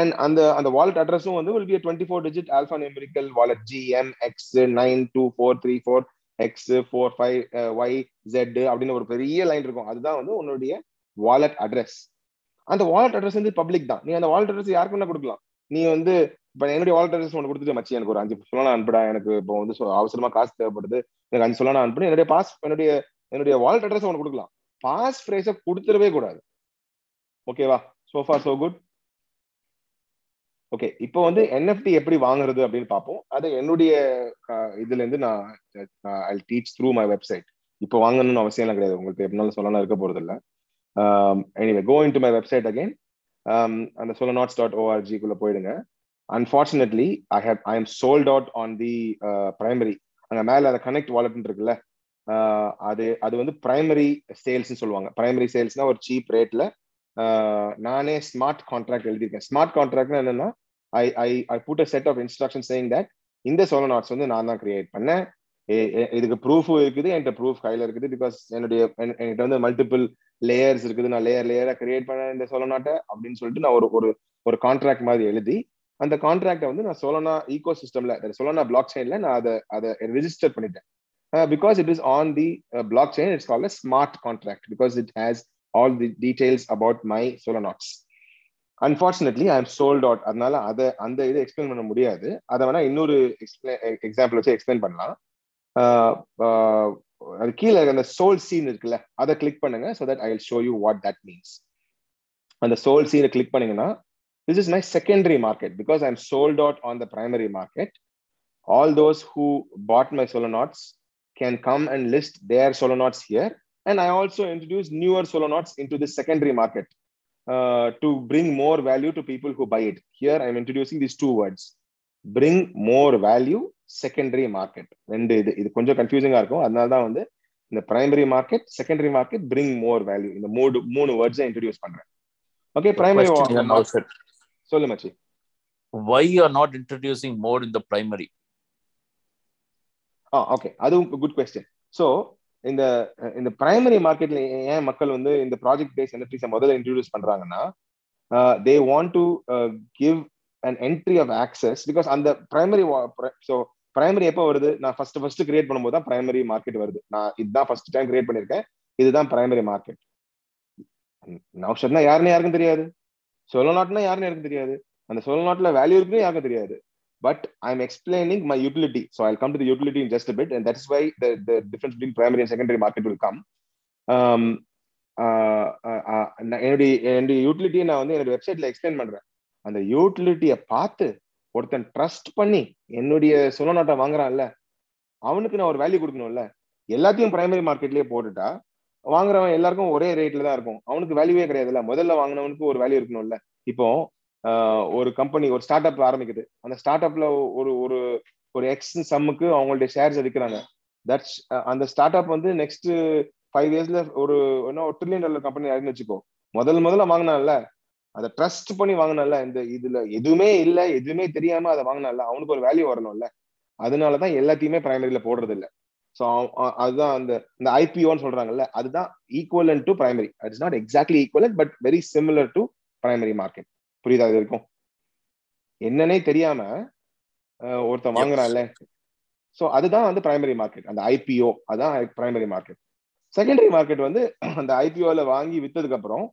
And அந்த அந்த wallet அட்ரஸும் வந்து will be a 24 digit alphanumerical wallet gmx92434 X four five Y Z அப்படின்னு ஒரு பெரிய line இருக்கும். அதுதான் வந்து உன்னுடைய வாலெட் அட்ரஸ் அந்த வாலெட் அட்ரஸ் வந்து பப்ளிக் தான். நீ அந்த வாலெட் அட்ரஸ் யாருக்கு வேணா கொடுக்கலாம். நீ வந்து இப்போ என்னுடைய வாலெட் அட்ரஸ் ஒன்று கொடுத்துட்டு மச்சி எனக்கு ஒரு அஞ்சு சொல்லலாம் அனுப்பிடா. எனக்கு இப்போ வந்து அவசரமா காசு தேவைப்படுது. எனக்கு அஞ்சு சொல்லலாம் அனுப்புனு என்னுடைய பாஸ் என்னுடைய என்னுடைய வாலெட் அட்ரஸ் ஒன்று கொடுக்கலாம். பாஸ் ஃப்ரேஸை கொடுத்துடவே கூடாது. ஓகேவா சோஃபா சோ குட் ஓகே இப்போ வந்து என்எஃப்டி எப்படி வாங்குறது அப்படின்னு பார்ப்போம். அது என்னுடைய இதுல இருந்து நான் I teach through my website இப்போ வாங்கணும்னு அவசியம் எல்லாம் கிடையாது. உங்களுக்கு எப்படினாலும் சொல்லலாம் இருக்க போறது இல்லை. Anyway go in to my website again அந்த சொல்ல நாட்ஸ் டாட் ஓஆர்ஜிக்குள்ள போயிடுங்க unfortunately I have I am sold out on the primary அங்கே மேலே அந்த கனெக்ட் வாலெட்னு இருக்குல்ல அது அது வந்து பிரைமரி சேல்ஸ்னு சொல்லுவாங்க. பிரைமரி சேல்ஸ்னா ஒரு சீப் ரேட்ல நானே ஸ்மார்ட் கான்ட்ராக்ட் எழுதியிருக்கேன். ஸ்மார்ட் கான்ட்ராக்ட்னா என்னன்னா I I I put a set of instruction saying that இந்த சோலோ நாட்ஸ் வந்து நான் தான் கிரியேட் பண்ணேன். இதுக்கு ப்ரூஃபும் இருக்குது என்கிட்ட ப்ரூஃப் கையில இருக்குது பிகாஸ் என்னுடைய என்கிட்ட வந்து மல்டிபிள் லேயர்ஸ் இருக்குது. நான் லேயர் லேயராக கிரியேட் பண்ணேன் இந்த சோலோ நாட்டை அப்படின்னு சொல்லிட்டு நான் ஒரு ஒரு ஒரு கான்ட்ராக்ட் மாதிரி எழுதி அந்த கான்ட்ராக்டை வந்து நான் சோலோனா ஈகோ சிஸ்டம்ல சோலோனா பிளாக் செயின்ல நான் அதை அதை ரிஜிஸ்டர் பண்ணிட்டேன். Because it is on the blockchain it's call smart contract because it has all the details about my Solanauts unfortunately I am sold out அதனால அதை அந்த இதை எக்ஸ்பிளைன் பண்ண முடியாது அதை வேணா இன்னொரு எக்ஸாம்பிள் வச்சு எக்ஸ்பிளைன் பண்ணலாம் அது கீழே அந்த சோல் சீன் இருக்குல்ல அதை கிளிக் பண்ணுங்க so that I will show you what that means அந்த சோல் சீனை கிளிக் பண்ணீங்கன்னா this is my secondary market because I am sold out on the primary market all those who bought my Solanauts can come and list their Solanauts here and I also introduce newer Solanauts in to the secondary market uh, to bring more value to people who buy it. Here I'm introducing these two words bring more value, secondary market. ரெண்டு இது இது கொஞ்சம் கன்ஃபியூசிங்கா இருக்கும் அதனால தான் வந்து இந்த primary market secondary market bring more value இந்த மூணு மூணு வேர்ட்ஸை இன்ட்ரடியூஸ் பண்றேன் okay primary Question here now, sir. சொல்லு மச்சி Why you are not introducing more in the primary? Ah okay அதுவும் குட் கொஸ்டின் ஸோ இந்த இந்த பிரைமரி மார்க்கெட்ல ஏன் மக்கள் வந்து இந்த ப்ராஜெக்ட் பேஸ் என்எஃப்டிஸை முதல்ல இன்ட்ரடியூஸ் பண்றாங்கன்னா they want to give and entry of access because அந்த பிரைமரி ஸோ பிரைமரி எப்போ வருது? நான் ஃபர்ஸ்ட் ஃபர்ஸ்ட் கிரியேட் பண்ணும்போது தான் பிரைமரி மார்க்கெட் வருது. நான் இதுதான் ஃபர்ஸ்ட் டைம் கிரியேட் பண்ணிருக்கேன் இதுதான் பிரைமரி மார்க்கெட் நௌஷத்னா யாருன்னு யாருக்கும் தெரியாது. சொல்ல நாட்னா யாருன்னு யாருக்கும் தெரியாது. அந்த சொல்ல நாட்ல வேல்யூ இருக்குன்னு யாருக்கும் தெரியாது. But I am explaining my utility so I come to utility in just bit and that's why the difference between primary and secondary market will come என்னுடைய என்னுடைய யூட்டிலிட்டியை நான் வந்து என்னுடைய வெப்சைட்ல எக்ஸ்பிளைன் பண்றேன். அந்த யூட்டிலிட்டியை பார்த்து ஒருத்தன் ட்ரஸ்ட் பண்ணி என்னுடைய சொல்ல நாட்டை வாங்குறான்ல அவனுக்கு நான் ஒரு வேல்யூ கொடுக்கணும்ல எல்லாத்தையும் பிரைமரி மார்க்கெட்லயே போட்டுட்டா வாங்குறவன் எல்லாருக்கும் ஒரே ரேட்ல தான் இருக்கும். அவனுக்கு வேல்யூவே கிடையாதுல்ல. முதல்ல வாங்கினவனுக்கு ஒரு வேல்யூ இருக்கணும்ல. இப்போ ஒரு கம்பெனி ஒரு ஸ்டார்ட் அப் ஆரம்பிக்குது. அந்த ஸ்டார்ட் அப்ல ஒரு ஒரு ஒரு எக்ஸ் சம்முக்கு அவங்களுடைய ஷேர்ஸ் விற்கிறாங்க தட்ஸ் அந்த ஸ்டார்ட் அப் வந்து நெக்ஸ்ட் ஃபைவ் இயர்ஸ்ல ஒரு என்ன ஒரு ட்ரில்லியன் டாலர் கம்பெனி ஆயிருன்னு வச்சுக்கோ. முதல் முதல்ல வாங்கினான்ல. அதை ட்ரஸ்ட் பண்ணி வாங்கினால இந்த இதுல எதுவுமே இல்லை எதுவுமே தெரியாம அதை வாங்கினால அவனுக்கு ஒரு வேல்யூ வரணும்ல. அதனாலதான் எல்லாத்தையுமே பிரைமரியில போடுறது இல்லை. ஸோ அதுதான் அந்த இந்த ஐபிஓன்னு சொல்றாங்கல்ல. அதுதான் equivalent to primary it's not exactly equivalent but very similar to primary market புரியுதா இது இருக்கும் என்னன்னே தெரியாம ஒருத்தன் வாங்குறான்ல. ஸோ அதுதான் வந்து பிரைமரி மார்க்கெட் அந்த ஐபிஓ அதான் பிரைமரி மார்க்கெட் செகண்டரி மார்க்கெட் வந்து அந்த ஐபிஓவில் வாங்கி வித்ததுக்கு அப்புறம்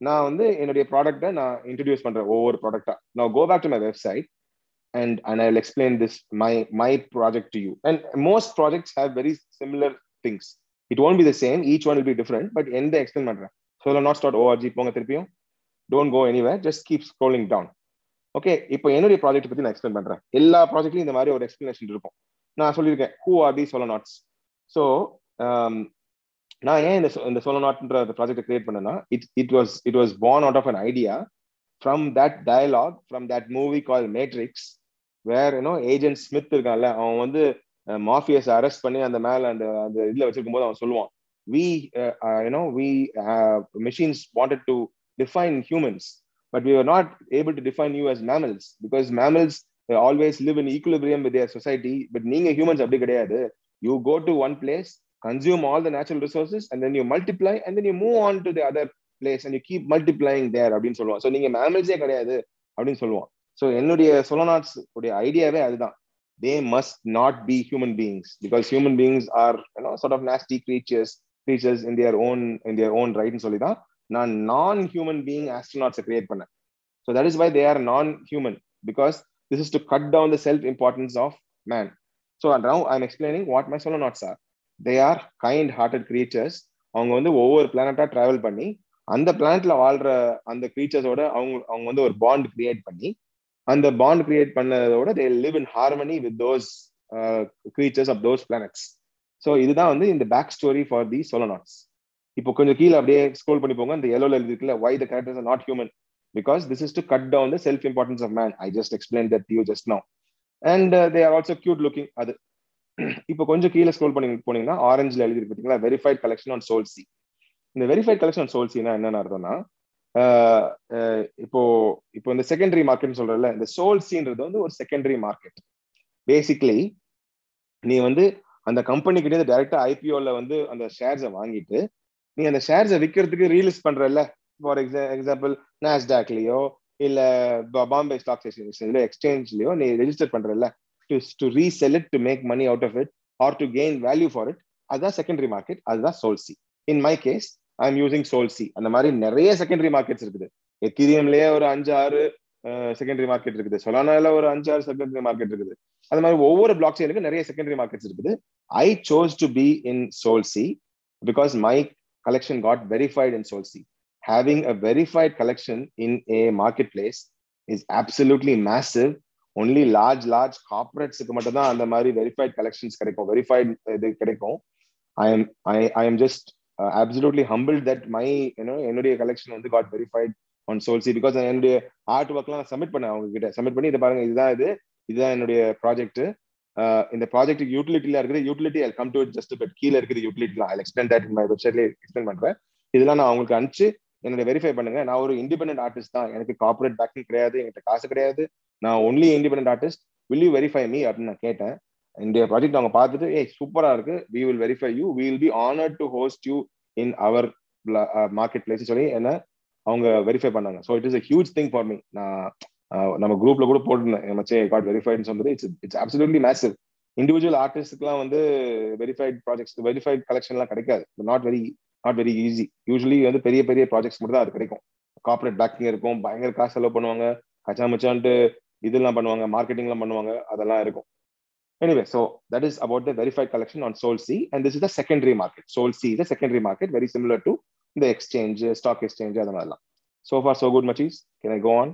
நான் வந்து என்னுடைய ப்ராடக்டை நான் இன்ட்ரடியூஸ் பண்றேன் ஒவ்வொரு ப்ராடக்டா நான் go back to my website and and I explain this my my project my you and most And most very have things it things. It won't be the same. Each be different but எந்த explain in so not பண்றேன் ORG போங்க திருப்பியும். Don't go anywhere just keep scrolling down okay இப்போ என்னுடைய project பத்தி நான் explain பண்றேன். எல்லா ப்ராஜெக்ட்லையும் இந்த மாதிரி ஒரு எக்ஸ்பிளனேஷன் இருக்கும். நான் சொல்லியிருக்கேன் who are the Solonauts so நான் ஏன் இந்த இந்த சோலோ நாட்ன்ற ப்ராஜெக்ட் கிரியேட் பண்ணேன்னா it it was it was born out of an idea from that dialogue from that movie call Matrix where you know Agent Smith இருக்கான்ல அவன் வந்து மாஃபியஸ் அரெஸ்ட் பண்ணி அந்த மேல அந்த அந்த இதுல வச்சிருக்கும் போது அவன் சொல்லுவான் we you know we machines wanted to define humans but we are not able to define you as mammals because mammals always live in equilibrium with their society but நீங்க ஹியூமன்ஸ் அப்படி கிடையாது. You go to one place consume all the natural resources and then you multiply and then you move on to the other place and you keep multiplying there அப்படின்னு சொல்லுவான் so நீங்க மேமல்ஸே கிடையாது அப்படின்னு சொல்லுவான் so என்னுடைய சொலோநாட்ஸ் உடைய ஐடியாவே அதுதான். They must not be human beings because human beings are you know sort of nasty creatures creatures in their own in their own ரைட்னு சொல்லி தான் நான் நான் ஹியூமன் பீயிங் ஆஸ்ட்ரோநாட்ஸை கிரியேட் பண்ணேன். So that is why they are non human because this is to cut down the self importance of man so now I am explaining what my Solonauts are they are kind hearted creatures அவங்க வந்து ஒவ்வொரு பிளானட்டா travel பண்ணி அந்த பிளானட்ல வாழ்ற அந்த கிரீச்சர்ஸோட அவங்க அவங்க வந்து ஒரு பாண்ட் கிரியேட் பண்ணி அந்த bond create பண்ணதோட they live in harmony with those creatures of those planets so இதுதான் வந்து இந்த back story for the Solonauts இப்போ கொஞ்சம் கீழே அப்படியே ஸ்க்ரோல் பண்ணி போங்க. இந்த எல்லோல இருக்குல்ல why the characters are not human because this is to cut down the self importance of man I just explain that you just know and they are also cute looking அது <clears throat> இப்போ கொஞ்சம் கீழே scroll பண்ணி போனீங்கன்னா ஆரஞ்சில் எழுதி பார்த்தீங்களா? Verified collection on Solsea இந்த verified collection on சோல்சினா என்னென்ன அர்த்தம்னா uh, uh, இப்போ இப்போ இந்த செகண்டரி மார்க்கெட் சொல்றல இந்த சோல்சின்றது வந்து ஒரு செகண்டரி மார்க்கெட் பேசிக்லி நீ வந்து அந்த கம்பெனி கிட்ட டைரக்டா ஐபிஓல வந்து அந்த ஷேர்ஸை வாங்கிட்டு நீ அந்த ஷேர்ஸை விற்கிறதுக்கு ரீலிஸ் பண்றல ஃபார் எக்ஸா எக்ஸாம்பிள் நாஸ்டாக்லயோ இல்ல பாம்பே ஸ்டாக் எக்ஸ்சேஞ்ச்லயோ எக்ஸ்சேஞ்ச்லயோ நீ register பண்றல to to resell it to make money out of it or to gain value for it அதுதான் செகண்டரி மார்க்கெட் அதுதான் Solsea in my case I am using Solsea அந்த மாதிரி நிறைய செகண்டரி மார்க்கெட்ஸ் இருக்குது. எத்தீரியம்லயே ஒரு அஞ்சு ஆறு செகண்டரி மார்க்கெட் இருக்குது. சொலானால ஒரு அஞ்சு ஆறு செகண்டரி மார்க்கெட் இருக்குது. அது மாதிரி ஒவ்வொரு பிளாக் செயினுக்கு நிறைய செகண்டரி மார்க்கெட்ஸ் இருக்குது. I chose to be in Solsea because my collection got verified in Solsi. Having a verified collection in a marketplace is absolutely massive. Only large, large corporates மட்டும் தான் அந்த மாதிரி வெரிஃபைட் கலெக்ஷன்ஸ் கிடைக்கும். Verified uh, இது கிடைக்கும். I am I I am just absolutely humble that my you know என்னுடைய collection வந்து got verified on Solsea because என்னுடைய ஆர்ட் ஒர்க்லாம் சப்மிட் பண்ணேன் அவங்க கிட்ட சப்மிட் பண்ணி இதை பாருங்க இதுதான் இது. இதுதான் என்னுடைய ப்ராஜெக்ட் இந்த ப்ராஜெக்ட் யூட்டிலிட்டில இருக்கிற utility I come to just but கீழே இருக்கிற யூட்டிலிட்டிலாம் ஐ எக்ஸ்பிளைன் தட் மை வெப்சைட்ல எக்ஸ்பிளைன் பண்றேன். இதெல்லாம் நான் அவங்களுக்கு அனுப்பிச்சு என்னோட வெரிஃபை பண்ணுங்க. நான் ஒரு இண்டிபெண்டன்ட் ஆர்டிஸ்ட் தான். எனக்கு கார்பரேட் பேக்கிங் கிடையாது என்கிட்ட காசு கிடையாது. நான் only independent artist will you verify me அப்படின்னு நான் கேட்டேன். இந்த ப்ராஜெக்ட் அவங்க பார்த்துட்டு ஏய் சூப்பரா இருக்கு. We will verify you we will be honour to host you in our market place சொல்லி என்ன அவங்க வெரிஃபை பண்ணாங்க. So it is a huge thing for me நான் நம்ம குரூப்ல கூட போட்டிருந்தேன். மச்சே காட் வெரிஃபைட்னு சொன்னது it's it's absolutely massive individual ஆர்டிஸ்ட்க்குலாம் வந்து வெரிஃபைட் ப்ராஜெக்ட்ஸ் வெரிஃபைட் கலெக்ஷன்லாம் கிடைக்காது. Not very not very easy usually வந்து பெரிய பெரிய ப்ராஜெக்ட்ஸ் மட்டும் தான் அது கிடைக்கும். கார்பரேட் பேக்கிங் இருக்கும். பயங்கர காசு செலவு பண்ணுவாங்க. கச்சா மச்சான்ட்டு இதெல்லாம் பண்ணுவாங்க. மார்க்கெட்டிங்லாம் பண்ணுவாங்க. அதெல்லாம் இருக்கும். Anyway, so that is about the verified collection on Sol C, and this is the secondary market. Sol C is a secondary market, very similar to the exchange, uh, stock exchange, அது மாதிரிலாம். So far, so good, Machis. Can I go on?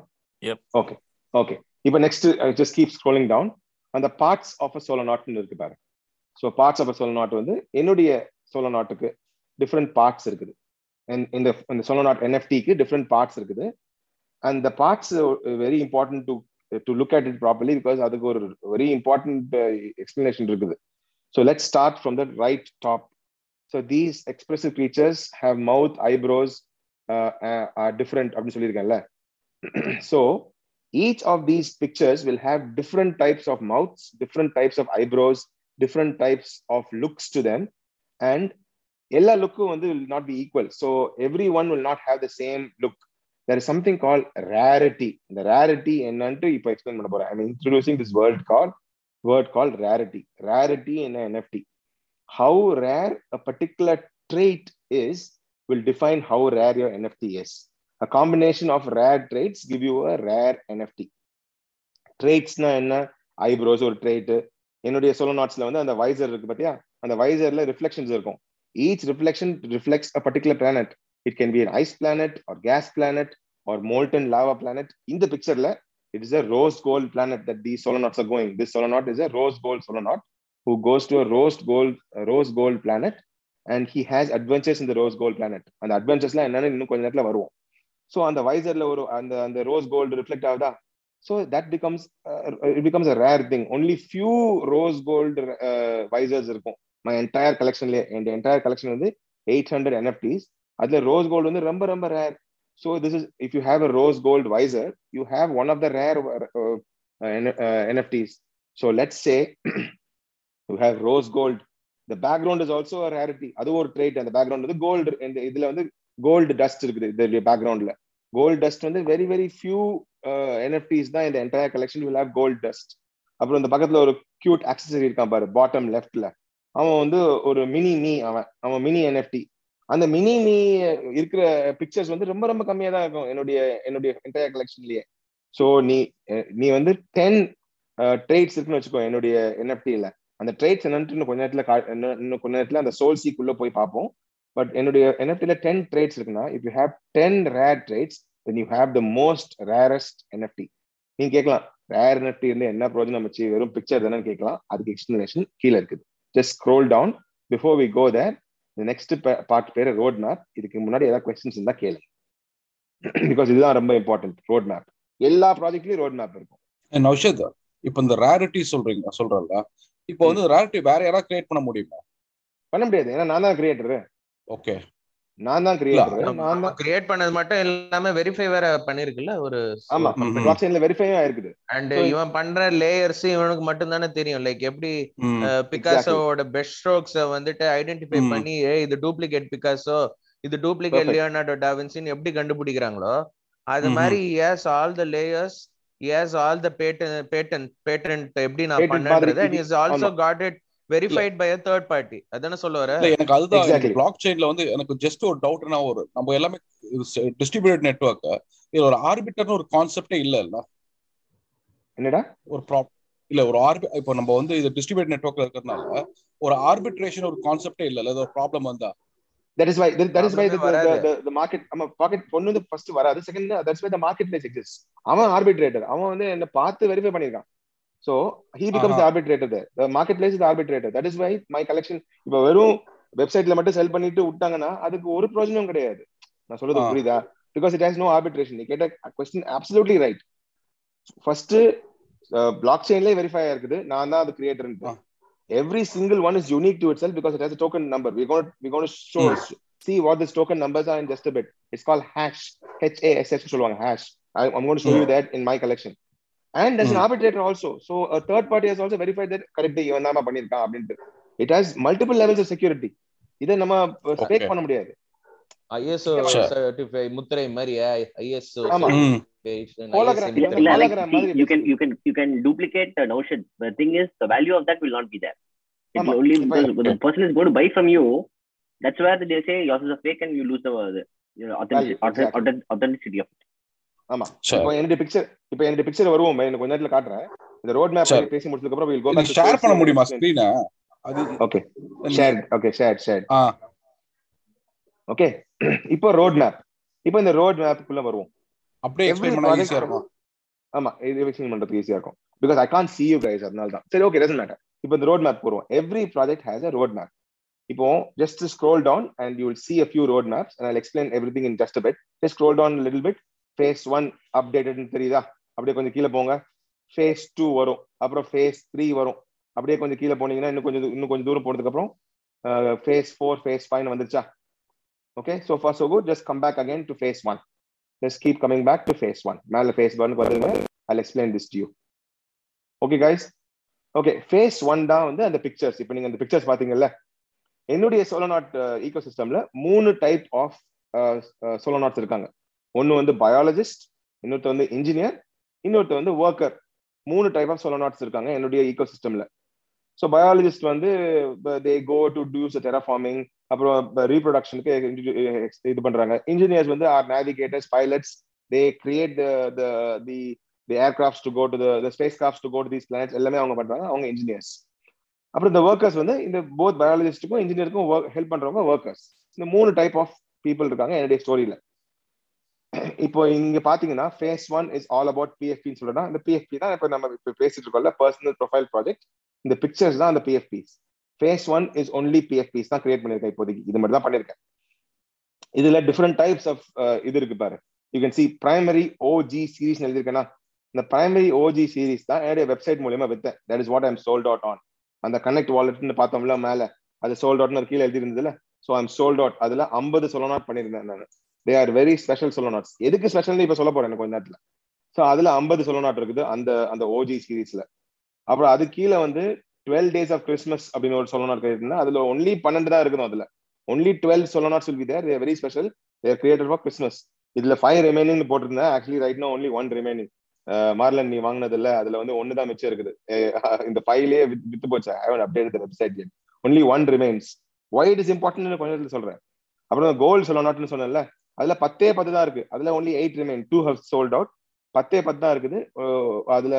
Okay okay இப்போ next just keep scrolling down அந்த parts of a சோலோ நாட்னு இருக்கு பாருங்க so parts of a Solonaut வந்து என்னுடைய சோலோ நாட்டுக்கு டிஃப்ரெண்ட் பார்ட்ஸ் இருக்குது இந்த இந்த சோலோ நாட் என்எஃப்டிக்கு டிஃப்ரெண்ட் பார்ட்ஸ் இருக்குது and the parts very important to to look at it properly because அதுக்கு ஒரு வெரி இம்பார்ட்டன்ட் எக்ஸ்பிளனேஷன் இருக்குது so let's start from the right top so these expressive features how mouth eyebrows different அப்படின்னு சொல்லியிருக்கேன்ல so each of these pictures will have different types of mouths, different types of eyebrows, different types of looks to them, and எல்லா லுக்கும் வந்து will not be equal. So everyone will not have the same look. There is something called rarity. The rarity என்னன்ட்டு இப்போ explain பண்ண போறேன். I'm introducing this word called word called rarity. Rarity in an NFT. How rare a particular trait is will define how rare your NFT is. A combination of rare traits give you a rare NFT. ட்ரேட்ஸ்னா என்ன? Eyebrows ஒரு trade என்னுடைய Solo நாட்ஸ்ல வந்து அந்த visor இருக்கு பாத்தியா? அந்த வைசர்ல ரிஃப்ளெக்ஷன்ஸ் இருக்கும். Each reflection reflects a particular planet it can be ice planet or gas planet or molten lava planet இந்த பிக்சர்ல it is a rose gold planet that the Solonauts are going this Solonaut is a rose gold Solonaut naut who goes to rose gold rose gold planet and he has adventures இந்த rose gold planet அந்த அட்வென்ச்சர்ஸ்லாம் என்னன்னு இன்னும் கொஞ்ச நேரத்தில் வருவோம். So அந்த வைசர்ல ஒரு அந்த அந்த ரோஸ் கோல்டு ரிஃப்ளெக்ட் ஆகுதா? So that becomes it becomes a rare thing only few rose gold visors இருக்கும். மை என்டையர் கலெக்ஷன்லேயே என் என்டையர் கலெக்ஷன் வந்து எயிட் ஹண்ட்ரட் என்எஃப்டிஸ் அதுல ரோஸ் கோல்டு வந்து ரொம்ப ரொம்ப rare so this is if you have a rose gold visor you have one of the rare NFTs so let's say you have rose gold the background is also rarity அது ஒரு trade அந்த background வந்து gold இந்த இதுல வந்து gold dust இருக்குது இது பேக்ரவுண்ட்ல கோல்டு டஸ்ட் வந்து வெரி வெரி ஃபியூ என்எஃப்டிஸ் தான் இந்த entire collection will have gold dust அப்புறம் இந்த பக்கத்துல ஒரு கியூட் அக்சசரி இருக்கான் பாரு பாட்டம் லெஃப்ட்ல அவன் வந்து ஒரு மினி மீ அவன் அவன் மினி என்எஃப்டி அந்த மினி மீ இருக்கிற பிக்சர்ஸ் வந்து ரொம்ப ரொம்ப கம்மியா தான் இருக்கும் என்னுடைய என்னுடைய என்டையர் கலெக்ஷன்லயே ஸோ நீ நீ வந்து டென் ட்ரேட்ஸ் uh, இருக்குன்னு வச்சுக்கோ என்னுடைய என்எஃப்டியில அந்த ட்ரேட்ஸ் என்னன்ட்டு இன்னும் கொஞ்ச நேரத்துல இன்னும் கொஞ்ச நேரத்துல அந்த சோல் சீக்குள்ள போய் பார்ப்போம். பட் என்னுடைய என்எஃப்டில டென் ட்ரேட்ஸ் இருக்குன்னா if you have ten rare traits then you have the most rarest NFT நீங்க கேட்கலாம் ரேர் என்எஃப்டி இருந்து என்ன ப்ரோஜனம் வச்சு வெறும் பிக்சர் தானே கேட்கலாம். அதுக்கு எக்ஸ்பிளனேஷன் கீழே இருக்குது. Just scroll down before we go there next part பேர் ரோட் மேப் இதுக்கு முன்னாடி ஏதாவது கொஸ்டின்ஸ் இருந்தா கேளு. பிகாஸ் இதுதான் ரொம்ப இம்பார்ட்டன்ட் ரோட் மேப் எல்லா ப்ராஜெக்ட்லயும் ரோட் மேப் இருக்கும் நௌஷத் இப்போ இந்த ரேரிட்டி சொல்றீங்க சொல்றல இப்போ வந்து ரேரிட்டி வேற யாராவது கிரியேட் பண்ண முடியுமா? பண்ண முடியாது. ஏன்னா நான் தான் கிரியேட்டர் ஓகே நான் தான் கிரியேட்டர் நான் தான் கிரியேட் பண்ணது மட்டும் இல்லாம வெரிஃபை வேற பண்ணிருக்குல்ல ஒரு ஆமா. பிளாக் செயின்ல வெரிஃபையும் ஆயிருக்குது அண்ட் இவன் பண்ற லேயர்ஸ் இவனுக்கு மட்டும் தானே தெரியும் லைக் எப்படி. பிகாசோட பெஸ்ட் ஸ்ட்ரோக்ஸ் வந்துட்டு ஐடென்டிஃபை. பண்ணி ஏய் இது டூப்ளிகேட் பிகாசோ இது டூப்ளிகேட். லியோனார்டோ டாவின்சின்னு எப்படி கண்டுபிடிக்கிறாங்களோ அது. மாதிரி as all the layers as all the pattern pattern patent எப்படி நான் and is also. Got it verified by third party அதானே சொல்ல வர? எனக்கு அதுதான். பிளாக் செயின்ல வந்து எனக்கு ஜஸ்ட் ஒரு டவுட்னா ஒரு நம்ம எல்லாமே டிஸ்ட்ரிபியூட்டட் நெட்வொர்க் இது ஒரு ஆர்பிட்டர்னு ஒரு கான்செப்டே இல்ல இல்ல. என்னடா? ஒரு ப்ராப் இல்ல ஒரு ஆர்பி இப்போ நம்ம வந்து இது டிஸ்ட்ரிபியூட் நெட்வொர்க்ல இருக்கிறதுனால ஒரு ஆர்பிட்ரேஷன் ஒரு கான்செப்டே இல்ல இல்ல ஒரு ப்ராப்ளம் வந்தா. That is why that, that is why the, Problem the, வராது. the, the market நம்ம பாக்கெட் பொண்ணு வந்து ஃபர்ஸ்ட் வராது. Second that's why the market place exists. அவன் ஆர்பிட்ரேட்டர் அவன் வந்து என்ன பார்த்து வெரிஃபை பண்ணிருக்கான் so he becomes the Aha. arbitrator there the market place is the arbitrator that is why my collection இப்ப வெறும் வெப்சைட்ல மட்டும் செல் பண்ணிட்டு விட்டாங்கன்னா அதுக்கு ஒரு பிரயோஜனம் கிடையாது நான் சொல்றது. புரியுதா because it has no arbitration நீ கேட்ட question absolutely right first block செயின்லயே verify ஆயிருக்குது நான் தான் அது கிரியேட்டர் ஆ. every single one is unique to itself because it has a token number. We're going to we're going to show see what this token numbers are in just a bit. It's called hash. H A S H சொல்லுவாங்க hash. I, I'm going to show you that in my Mm. arbitrator also so a third party has also verified that correct இவன் தான் பண்ணிருக்கான் அப்படின்ட்டு it has multiple levels of security இதை நம்ம ஸ்பேக். பண்ண முடியாது ISO முத்திரை மாதிரி ஐஎஸ்ஓ ஆமா. ம். Hologram. இல்ல Yeah, இல்ல like hologram see, மாதிரி you can you can you can duplicate uh, Notion. The thing is, the value of that will not be there. It ஆமா. will only இப்ப- because the person is going to buy from you. That's where they say yours is a fake and you lose the, the you know, authentic, Value, exactly. authentic, authenticity of it. ஆமா. இப்போ என்னுடைய picture இப்போ என்னுடைய picture வருவோம் எனக்கு கொஞ்ச நேரத்துல காட்டுறேன். இந்த ரோட் மேப். பேசி முடிச்சதுக்கு அப்புறம் இது back to ஷேர் பண்ண. முடியுமா ஸ்கிரீனை அது okay share okay share share ஆ. ஓகே <clears throat> இப்போ ரோட் மேப் இப்போ இந்த ரோட் மேப்புக்குள்ள வருவோம். அப்படியே எக்ஸ்பிளைன் பண்ணா ஈஸியா இருக்கும். ஆமா இது எக்ஸ்பிளைன் பண்றதுக்கு ஈஸியா இருக்கும். Because I can see you guys அதனால தான். சரி ஓகே டசன்ட் மேட்டர் இப்போ இந்த ரோட் மேப் போடுவோம். Every project has a road map இப்போ just scroll down and you will see a few road maps and I'll explain everything in just a bit. Just scroll down a little phase one அப்டேட்டட்னு தெரியுதா? அப்படியே கொஞ்சம் கீழே போங்க. Face two வரும். அப்புறம் phase three வரும். அப்படியே கொஞ்சம் கீழே போனீங்கன்னா இன்னும் கொஞ்சம் இன்னும் கொஞ்சம் தூரம் போனதுக்கப்புறம் அப்புறம் ஃபோர் ஃபேஸ் ஃபைவ் வந்துருச்சா? Okay so first so just come back again to phase one just keep coming back to phase one மேலே ஃபேஸ் ஒன் வந்துருங்க. I explain this to you okay guys okay phase one தான் வந்து அந்த pictures இப்போ நீங்கள் அந்த pictures பார்த்தீங்கல்ல? என்னுடைய சோலோநாட் ego சிஸ்டம்ல மூணு டைப் ஆஃப் சோலோநாட்ஸ் இருக்காங்க. ஒன்னு வந்து பயாலஜிஸ்ட் இன்னொருத்த வந்து இன்ஜினியர் இன்னொருத்த வந்து ஒர்க்கர் மூணு டைப் ஆஃப் சோலோநாட்ஸ் இருக்காங்க என்னுடைய ஈகோ சிஸ்டம்ல ஸோ பயாலஜிஸ்ட் வந்து they go to does terraforming அப்புறம் ரீப்ரொடக்ஷனுக்கு இது பண்றாங்க. இன்ஜினியர்ஸ் வந்து or navigators pilots they create the the the aircrafts to go to the space crafts to go to these planets எல்லாமே அவங்க பண்றாங்க அவங்க இன்ஜினியர்ஸ் அப்புறம் இந்த ஒர்க்கர்ஸ் வந்து இந்த போத் பயாலஜிஸ்ட்டுக்கும் இன்ஜினியருக்கும் ஹெல்ப் பண்றவங்க ஒர்க்கர்ஸ் இந்த மூணு டைப் ஆஃப் பீப்புள் இருக்காங்க என்னுடைய ஸ்டோரியில இப்போ இங்க பாத்தீங்கன்னா phase one is all about பிஎஃப்பின்னு சொல்றோம்னா இந்த பிஎஃப்பி தான் இப்போ நம்ம இப்போ பேசிட்டு இருக்கோம்ல பர்சனல் ப்ரொஃபைல் ப்ராஜெக்ட் இந்த பிக்சர்ஸ் தான் அந்த PFPs phase one is only PFPs தான் கிரியேட் பண்ணிருக்கேன் இப்போதைக்கு. இது மட்டும் தான் பண்ணிருக்கேன் இதுல டிஃப்ரெண்ட் டைப்ஸ் ஆஃப் இது இருக்கு பாரு. You can see primary OG series எழுதியிருக்கேன்னா இந்த பிரைமரி ஓஜி சீரீஸ் தான் என்னுடைய வெப்சைட் மூலியமா வித்தேன். That is what I'm sold out on அந்த கனெக்ட் வாலெட்னு பார்த்தோம்ல மேல அது சோல்ட் அவுட்னு கீழே எழுதி இருந்ததுல ஸோ ஐம் சோல்ட் அவுட் அதுல ஐம்பது சொலோனாட் பண்ணியிருந்தேன் நான். They are very special Solonauts எதுக்கு ஸ்பெஷல்னு இப்ப சொல்ல போறேன் எனக்கு கொஞ்ச நேரத்தில். ஸோ அதுல ஐம்பது சொலோனாட் இருக்குது அந்த அந்த ஓஜி சீரீஸ்ல அப்புறம் அது கீழே வந்து டுவெல் டேஸ் ஆஃப் கிறிஸ்மஸ் அப்படின்னு ஒரு சொலோனாட் கிடைக்குதுன்னா அதுல ஒன்லி பன்னெண்டு தான் இருக்கும் அதுல. Only twelve Solanauts will be there very special there creator for Christmas இதுல ஃபைவ் ரிமைனிங் போட்டிருந்தேன். Actually right no only one remaining Marlon நீ வாங்கினது இல்ல அதுல வந்து ஒன்னு தான் மிச்சம் இருக்குது. இந்த ஃபைலே வித்து போச்சு. I haven't update website only one remains why it is important கொஞ்ச நேரத்தில் சொல்றேன். அப்புறம் கோல்டு சொல்லணும்னு சொன்னேன்ல. அதுல பத்தே பத்து தான் இருக்கு. அதுல only eight remain two have sold out பத்தே பத்து தான் இருக்குது. அதுல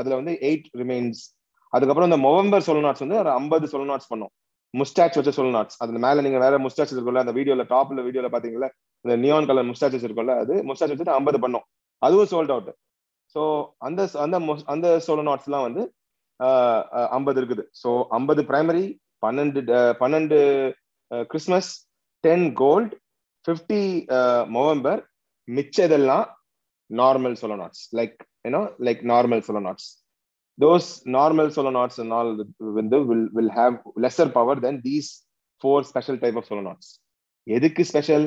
அதுல வந்து எயிட் ரிமைன்ஸ் அதுக்கப்புறம் இந்த நவம்பர் நாட்ஸ் வந்து ஒரு ஐம்பது நாட்ஸ் பண்ணோம். முஸ்டாச் வச்ச சொல்லநாட்ஸ் அதுல மேல நீங்க வேற முஸ்டாச் இருக்குல்ல அந்த வீடியோல டாப்ல வீடியோல பாத்தீங்களா இந்த நியான் கலர் முஸ்டாச்சஸ் இருக்குல்ல அது முஸ்டாச் வச்சுட்டு ஐம்பது பண்ணோம். அதுவும் சோல்ட் அவுட் ஸோ அந்த அந்த அந்த சோலோ நாட்ஸ் எல்லாம் வந்து ஐம்பது இருக்குது. ஸோ ஐம்பது பிரைமரி பன்னெண்டு பன்னெண்டு Christmas ten gold fifty November மிச்சதெல்லாம் normal Solanauts like you know like normal Solanauts those normal Solanauts all வந்து will will have lesser power then these four special type of Solanauts எதுக்கு special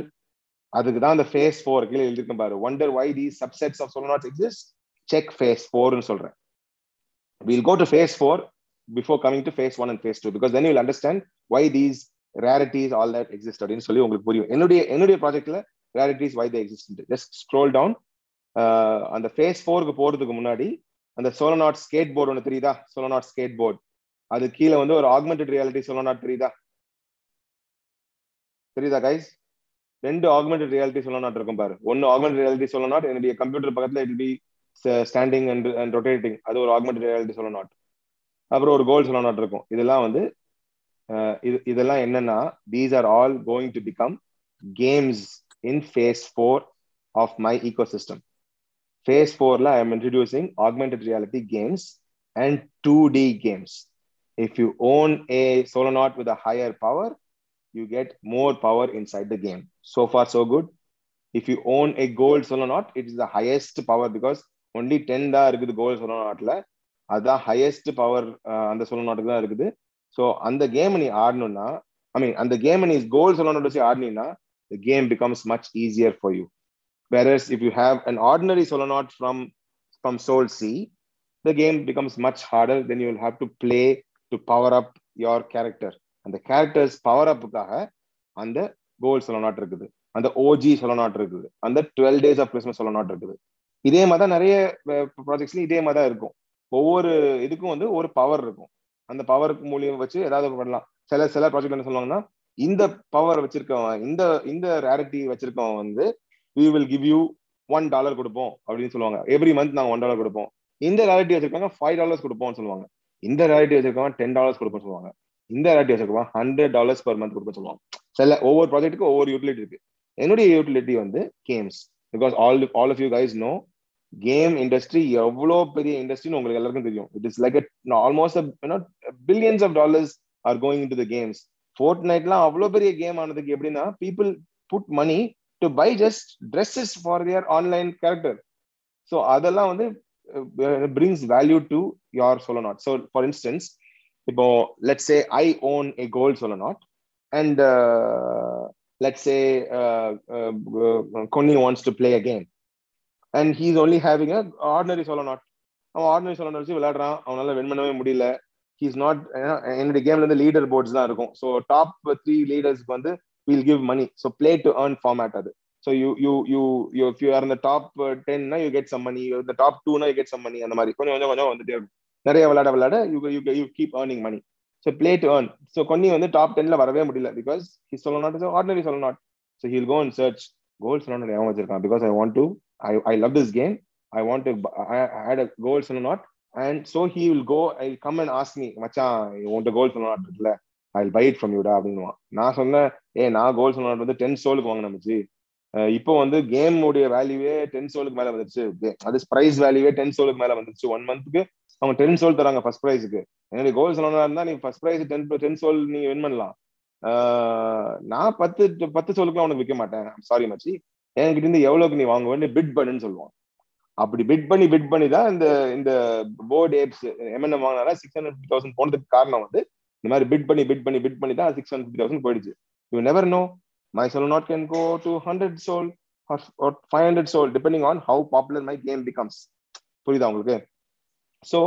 அதுக்கு தான் அந்த phase four கீழே எழுதிருக்கும் பாரு. Wonder why the subsets of Solanauts exist check phase ஃபோர்னு சொல்றேன். We'll go phase four before coming coming phase one and phase two because because then you'll understand why these rarities all that exist அப்படின்னு சொல்லி உங்களுக்கு புரியும். என்னுடைய என்னுடைய ப்ராஜெக்ட்ல rarities why they exist just scroll down அந்த ஃபேஸ் ஃபோருக்கு போறதுக்கு முன்னாடி அந்த சோலநாட் ஸ்கேட் போர்டு ஒன்று தெரியுதா? சோலநாட் ஸ்கேட் போர்டு அது கீழே வந்து ஒரு ஆக்மெண்டட் ரியாலிட்டி சோலநாட் தெரியுதா? தெரியுதா கைஸ் ரெண்டு ஆக்மெண்டட் ரியாலிட்டி சோலநாட் இருக்கும் பாரு. ஒன்னு ஆக்மெண்டட் ரியாலிட்டி சோலநாட் என்னுடைய கம்ப்யூட்டர் பக்கத்துல it be standing and and rotating அது ஒரு ஆக்மெண்டட் ரியாலிட்டி சொல்ல நாட் அப்புறம் ஒரு கோல் சொல்ல நாட் இருக்கும். இதெல்லாம் வந்து இது இதெல்லாம் என்னன்னா these are all going to become games in phase four of my ecosystem phase ஃபோர்ல I am introducing augmented reality games and two D games if you own a Solanaut with higher power you get more power inside the game so for so good if you own a gold Solanaut it is the highest power because only ten தான் இருக்குது கோல் சொல்ல நாட்டில் அதுதான் highest power அந்த சொல்ல நாட்டுக்கு தான் இருக்குது. ஸோ அந்த கேம் நீ ஆடணும்னா ஐ மீன் அந்த கேம் நீ கோல் சொல்ல நாட்டு வச்சு ஆடினீங்கன்னா the game becomes much easier for you whereas if you have an ordinary solenoid from from Soul C, the game becomes much harder. Then you will have to play to power up your character. அந்த characters power அப்புக்காக அந்த gold Solanaut இருக்குது. அந்த OG Solanaut இருக்குது. அந்த twelve days of Christmas Solanaut இருக்குது. இதே மாதிரி தான் நிறைய uh, ப்ராஜெக்ட்ஸ்லையும் இதே மாதிரி தான் இருக்கும். ஒவ்வொரு இதுக்கும் வந்து ஒரு பவர் இருக்கும். அந்த பவருக்கு மூலியம் வச்சு ஏதாவது பண்ணலாம். சில சில ப்ராஜெக்ட் என்ன சொல்லுவாங்கன்னா இந்த பவர் வச்சிருக்கவன் இந்த இந்த ரேரிட்டி வச்சிருக்கவன் வந்து we will give you one dollar கொடுப்போம் அப்படின்னு சொல்லுவாங்க. எவ்ரி மந்த் நாங்கள் ஒன் டாலர் கொடுப்போம். இந்த ரேரிட்டி வச்சிருக்காங்க ஃபைவ் டாலர்ஸ் கொடுப்போம்னு சொல்லுவாங்க. இந்த ரேரிட்டி வச்சிருக்கவன் டென் டாலர்ஸ் கொடுப்போம்னு சொல்லுவாங்க. இந்த ரேரிட்டி வச்சிருக்கவன் ஹண்ட்ரட் டாலர்ஸ் பர் மந்த் கொடுப்போம் சொல்லுவாங்க. சில ஒவ்வொரு ப்ராஜெக்ட்டுக்கு ஒவ்வொரு யூட்டிலிட்டி இருக்கு. என்னுடைய யூட்டிலிட்டி வந்து games because all all of you guys know game industry எவ்வளோ பெரிய இண்டஸ்ட்ரின்னு உங்களுக்கு எல்லாருக்கும் தெரியும். It is like almost billions of dollars are going to the games fort நைட்லாம் அவ்வளோ பெரிய கேம் ஆனதுக்கு எப்படின்னா people put money to buy just dresses for their online character so அதெல்லாம் வந்து brings value to your Solanaut so for instance இப்போ let's say I own a gold sola naut and let's say Connie wants to play a game and he's only having a ordinary Solanaut அவன் ordinary சொல்ல வச்சு விளையாடுறான். அவனால win பண்ணவே முடியல. He's not என்னுடைய கேம்ல இருந்து லீடர் போர்ட்ஸ் தான் இருக்கும். ஸோ டாப் த்ரீ லீடர்ஸ்க்கு வந்து will give money so play to earn format அது. So you you you you if you are இந்த டாப் டென்னா யூ கெட் சம் மணி இந்த டாப் டூனா யூ கெட் சம் மணி அந்த மாதிரி. கொஞ்சம் கொஞ்சம் கொஞ்சம் வந்துட்டே இருக்கும். நிறைய விளையாட விளையாட you you you keep earning money so play to earn so கொன்னி வந்து டாப் டென்ல வரவே முடியல. Because he Solonaut is ordinary Solonaut so he'll go and search goals Solonaut வச்சிருக்கான்? Because I want to I I love this game I want to add a goal Solonaut and so he will go I come and ask me மச்சான் உன்ட்ட goal சொல்ல not இருக்குல்ல? I buy it from யூடா அப்படின்னுவான். நான் சொன்னேன் ஏ நான் கோல்ஸ் சொல்ல நாட் வந்து டென் சோலுக்கு வாங்கின மச்சி. இப்போ வந்து கேம் உடைய வேல்யூவே டென் சோலுக்கு மேல வந்துருச்சு. அது பிரைஸ் வேல்யூவே டென் சோலுக்கு மேல வந்துருச்சு. ஒன் மந்த்துக்கு அவங்க டென் சோல் தராங்க ஃபர்ஸ்ட் ப்ரைஸுக்கு என்னுடைய கோல்ஸ் ஒன்னா இருந்தா நீ first prize ten ten sol நீங்க வின் பண்ணலாம். நான் பத்து பத்து சோலுக்குலாம் அவனுக்கு விற்க மாட்டேன். சாரி மச்சி. என்கிட்ட இருந்து எவ்வளவுக்கு நீ வாங்குவேன்னு பிட் பண்ணுன்னு சொல்லுவான் அப்படி பிட் பண்ணி பிட் பண்ணி தான் இந்த இந்த போர்டு ஏப்ஸ் எம்என்எம் வாங்கினா சிக்ஸ் ஹண்ட்ரட் ஃபிஃப்டி தௌசண்ட் போனதுக்கு காரணம் வந்து இந்த மாதிரி பிட் பண்ணி பிட் பண்ணி பிட் பண்ணி தான் சிக்ஸ் ஹண்ட்ரட் ஃபிஃப்டி தௌசண்ட் போயிடுச்சு. You never know my soul not can go to 100 soul or, or 500 soul depending on how popular my becomes புரியுதா உங்களுக்கு? So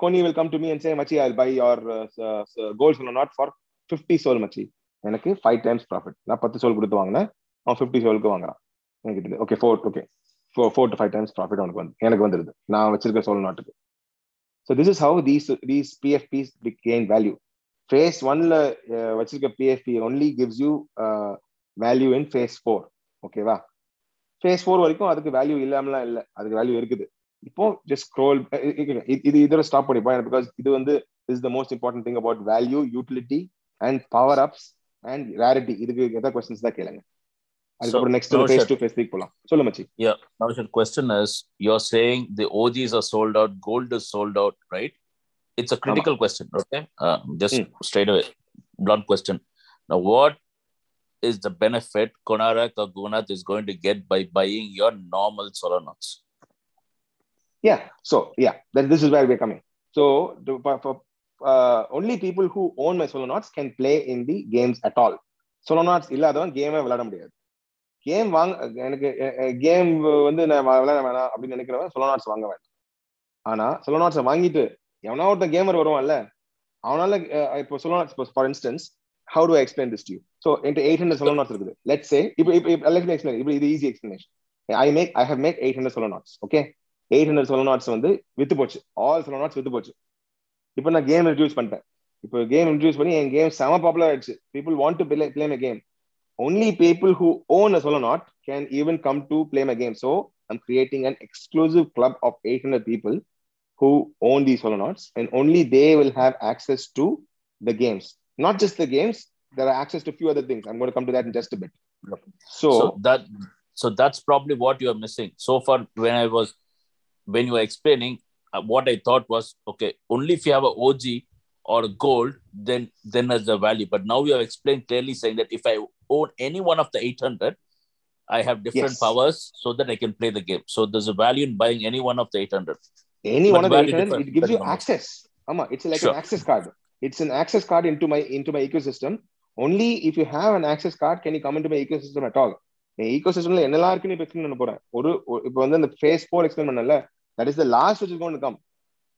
Connie will come to me and say மச்சி I buy your golds naut for fifty sol மச்சி எனக்கு five times profit நான் பத்து Sol கொடுத்து வாங்கினேன். அவன் ஃபிஃப்டி சோலுக்கு வாங்குறான் என்கிட்ட okay four okay four four to five times profit அவனுக்கு வந்து எனக்கு வந்துருது. நான் வச்சிருக்க சோல் நாட்டுக்கு. So this is how these these PFPs gain value phase ஒன்ல வச்சிருக்க PFP only gives you value in phase four ஓகேவா ஃபேஸ் ஃபோர் வரைக்கும் அதுக்கு வேல்யூ இல்லாமலாம் இல்லை. அதுக்கு வேல்யூ இருக்குது. இப்போ ஜஸ்ட் ஸ்க்ரோல் இது இதோட ஸ்டாப் பண்ணிப்போம் பிகாஸ் இது வந்து is the most important thing about value utility and power ups and rarity இதுக்கு எதாவது கொஸ்டின்ஸ் தான் கேளுங்க. அதுக்கப்புறம் next phase two phase week போலாம் சொல்ல மச்சி Yeah. Now, your question is you're saying the OGs are sold out, gold is sold out, right? It's a critical question, okay? Uh, just Hmm. straight away, blunt question. Now, what is the benefit Konarak or Gunath is going to get by buying your normal Solonauts? Yeah. So yeah, then this is where we're coming. So to, for, for, uh, only people who own my Solonauts can play in the games at all. Solonauts இல்லாதவன் கேமே விளையாட முடியாது game வாங்க எனக்கு game வந்து நான் விளையாட வேணாம் அப்படின்னு நினைக்கிறவன் சொலோனாட்ஸ் வாங்க வேண்டாம் ஆனா சொலோனாட்ஸை வாங்கிட்டு எவனா ஒருத்தன் கேமர் வருவான்ல அவனால இப்போ Solanauts for instance how to explain this you so என்கிட்ட எயிட் ஹண்ட்ரட் சொலோனாட்ஸ் இருக்குது. லெட் சே இப்போ இப்போ எல்லாத்தையும் எக்ஸ்பிளைன் இப்போ இது easy explanation I make I have make eight hundred Solanauts okay eight hundred Solanauts வந்து வித்து போச்சு. ஆல் சொலோனாட்ஸ் வித்து போச்சு. இப்போ நான் கேம் இன்ட்ரடியூஸ் பண்ணிட்டேன். இப்போ கேம் இன்ட்ரடியூஸ் பண்ணி என் கேம் செம பாப்புலர் ஆயிடுச்சு. People want to play play my game only people who own a Solonaut can even come to play my game. So I'm creating an exclusive club of 800 people who own these Solonauts, and only they will have access to the games. Not just the games, there are access to few other things. I'm going to come to that in just a bit. So, so that so that's probably what you are missing so far when i was when you were explaining uh, what i thought was okay only if you have a og or gold then then there's the value but now you have explained clearly saying that if i own any one of the 800 i have different Yes. powers so that i can play the game so there's a value in buying any one of the 800 any But one of the value 800, different- it gives you depending on access. Amma, it's like Sure. an access card. It's an access card into my into my ecosystem. Only if you have an access card can you come into my ecosystem at all. என் ecosystemல என்னெல்லாம் இருக்குன்னு இப்போ explain பண்ண போறேன் ஒரு ஒரு- இப்போ வந்து அந்த ஃபேஸ் ஃபோர் எக்ஸ்பிளைன் பண்ணல that is the last which is gonna come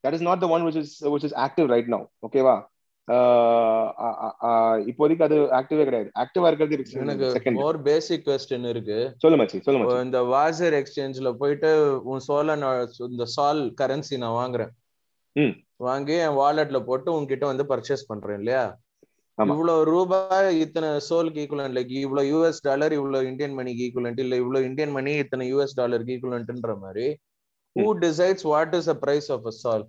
that is not the one which is which is active right now ஓகேவா இப்போதைக்கு அது ஆக்டிவே கிடையாது. ஆக்டிவா இருக்கிறது எனக்கு செகண்ட் ஒரு பேசிக் கொஸ்டின் இருக்கு. சொல்லு மச்சி சொல்லு இப்போ மச்சி இந்த வாசர் எக்ஸ்சேஞ்ச்ல போயிட்டு உன் சோழன் இந்த சால் கரன்சி நான் வாங்குறேன். வாங்கி என் வாலெட்ல போட்டு உன்கிட்ட வந்து பர்ச்சேஸ் பண்றேன் இல்லையா. இவ்வளவு ரூபாய் இத்தனை சோலுக்கு ஈக்குவலன்ட் லைக் இவ்வளவு யூஎஸ் டாலர் இவ்வளவு இந்தியன் மணிக்கு ஈக்குவலன்ட் இல்ல இவ்வளவு இந்தியன் மணி இத்தனை யூஎஸ் டாலருக்கு ஈக்குவலன்ட்ன்ற மாதிரி who decides what is the price of a sol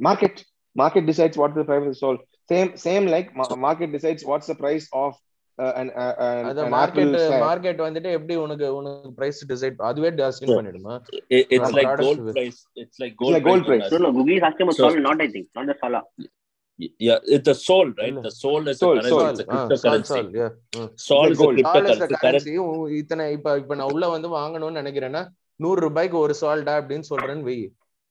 market market decides what the price is sold same same like ma- market decides what's the price of uh, an, uh, an, அத an market apple. Market வந்துட்டு எப்படி உனக்கு உனக்கு price decide அதுவே டஸ்டின் Sure. பண்ணிடுமா It- it's Yeah. like Products gold with- price. It's like gold, like gold price. No, no, Google is asking about So- Sol, not I think, not the Sola. Yeah, it's the soul, right? இல்ல. The soul is Soul, a currency. soul. It's a sol Soul is a இஸ் cryptocurrency. Current- currency இத்தனை இப்ப இப்ப நான் உள்ள வந்து வாங்கணும்னு நினைக்கிறேன்னா நூறு ரூபாய்க்கு ஒரு சால்டா அப்படின்னு சொல்றேன்னு வை